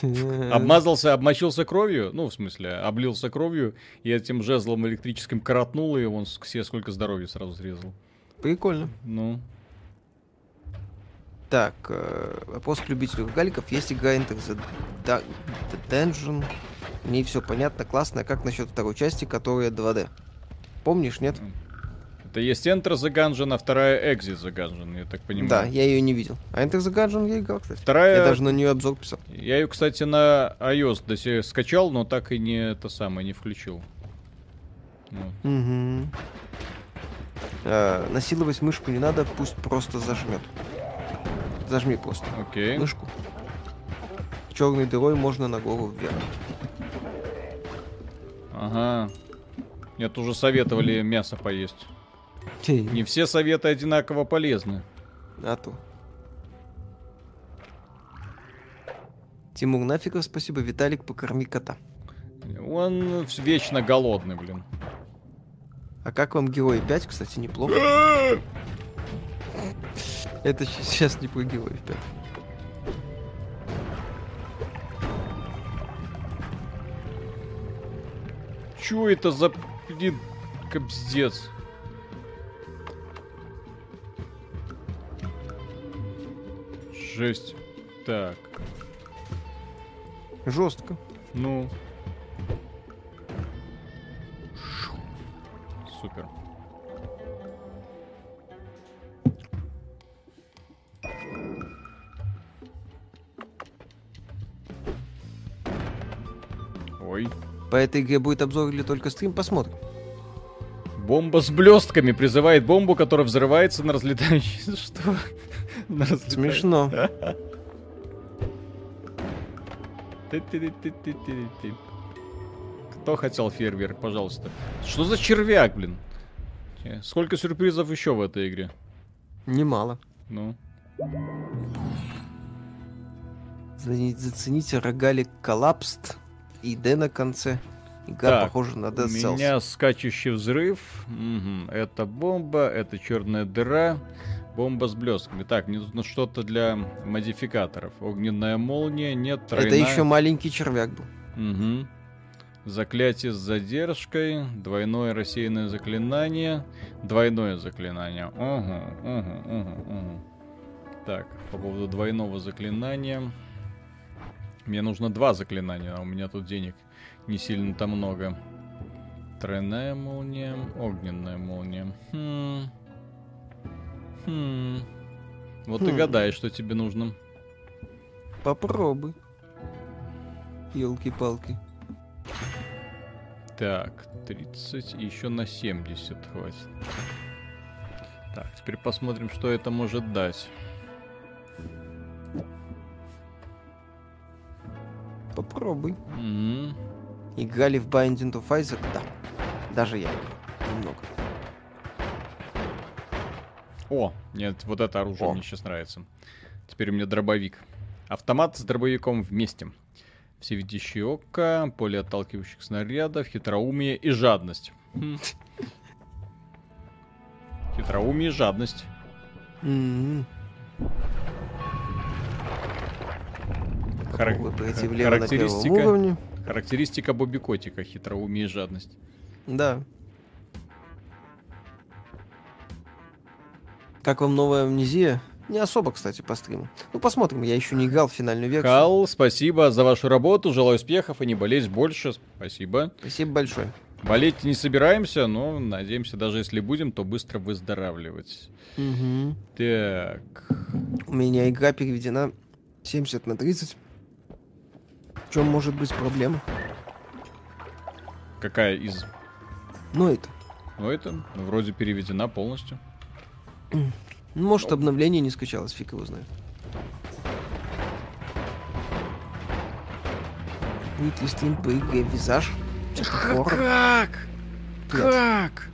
Обмазался, обмочился кровью, ну, в смысле, облился кровью, и этим жезлом электрическим коротнул, и он себе сколько здоровья сразу срезал. Прикольно. Ну. Так, э, вопрос к любителю галиков. Есть игра Enter the, the Dungeon. В ней все понятно, классно. А как насчет второй части, которая 2D? Помнишь, нет? Это есть Enter the Gungeon, а вторая Exit the Gungeon, я так понимаю. Да, я ее не видел. А Enter the Gungeon я играл, кстати. Вторая... Я даже на нее обзор писал. Я ее, кстати, на iOS до сих скачал, но так и не это самое, не включил. Вот. Угу. А, насиловать мышку не надо, пусть просто зажмет. Зажми просто. Окей. Мышку. Черной дырой можно на голову вверх. Ага. Мне тоже советовали мясо поесть. Не все советы одинаково полезны. А то. Тимур Нафиков, спасибо. Виталик, покорми кота. Он вечно голодный, блин. А как вам Герой 5, кстати, неплохо. Это сейчас не героев 5. Чё это за, блин, кобздец? Жесть. Так. Жестко. Ну. Супер. Ой. По этой игре будет обзор или только стрим, посмотрим. Бомба с блестками призывает бомбу, которая взрывается на разлетающий... Что? На Смешно. Кто хотел фейерверк, пожалуйста. Что за червяк, блин? Сколько сюрпризов еще в этой игре? Немало. Ну. Зацените рогалик коллапст и Д на конце. Игра так, похожа на Dead Cells. У меня скачущий взрыв. Угу. Это бомба, это черная дыра. Бомба с блесками. Так, мне нужно что-то для модификаторов. Огненная молния, нет, тройная... Это еще маленький червяк был. Угу. Заклятие с задержкой, двойное рассеянное заклинание, двойное заклинание. Угу, угу, угу, угу. Так, по поводу двойного заклинания. Мне нужно два заклинания, а у меня тут денег не сильно-то много. Тройная молния, огненная молния. Хм. Хм. Вот хм. ты гадаешь, что тебе нужно. Попробуй. Елки-палки. Так, 30 и еще на 70 хватит. Так, теперь посмотрим, что это может дать. Попробуй. Mm-hmm. Играли в Binding of Isaac? Да. Даже я Немного. О, нет, вот это оружие О. мне сейчас нравится. Теперь у меня дробовик. Автомат с дробовиком вместе. Всевидящее око, поле отталкивающих снарядов, хитроумие и жадность. Хм. Хитроумие и жадность. Характеристика, характеристика Бобби Котика, хитроумие и жадность. Да. Как вам новая амнезия? Не особо, кстати, по стриму. Ну, посмотрим, я еще не играл в финальную версию. Кал, спасибо за вашу работу, желаю успехов и не болеть больше. Спасибо. Спасибо большое. Болеть не собираемся, но надеемся, даже если будем, то быстро выздоравливать. Угу. Так. У меня игра переведена 70 на 30. В чем может быть проблема? Какая из? Ну это. Ну это, вроде переведена полностью. Может, обновление не скачалось, фиг его знает. По игре Визаж. Как? Как?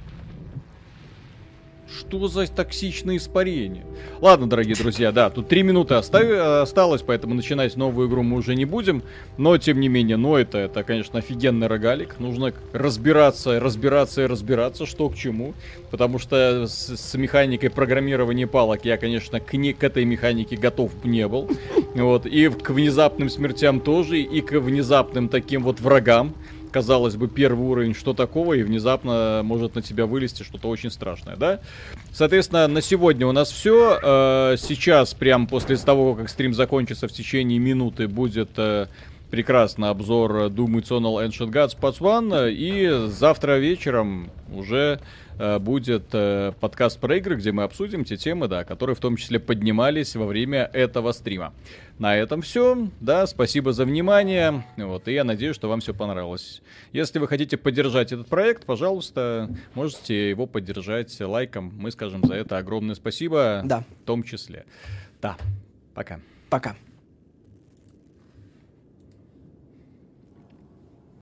Что за токсичное испарение? Ладно, дорогие друзья, да, тут три минуты остави- осталось, поэтому начинать новую игру мы уже не будем. Но, тем не менее, ну это, это, конечно, офигенный рогалик. Нужно разбираться, разбираться и разбираться, что к чему. Потому что с, с механикой программирования палок я, конечно, к, не, к этой механике готов не был. Вот, и к внезапным смертям тоже, и к внезапным таким вот врагам казалось бы, первый уровень, что такого, и внезапно может на тебя вылезти что-то очень страшное, да? Соответственно, на сегодня у нас все. Э, сейчас, прям после того, как стрим закончится, в течение минуты будет э, прекрасный обзор Doom Eternal Ancient Gods Parts 1, и завтра вечером уже Э, будет э, подкаст про игры, где мы обсудим те темы, да, которые в том числе поднимались во время этого стрима. На этом все. Да, спасибо за внимание. Вот, и я надеюсь, что вам все понравилось. Если вы хотите поддержать этот проект, пожалуйста, можете его поддержать лайком. Мы скажем за это огромное спасибо. Да. В том числе. Да. Пока. Пока.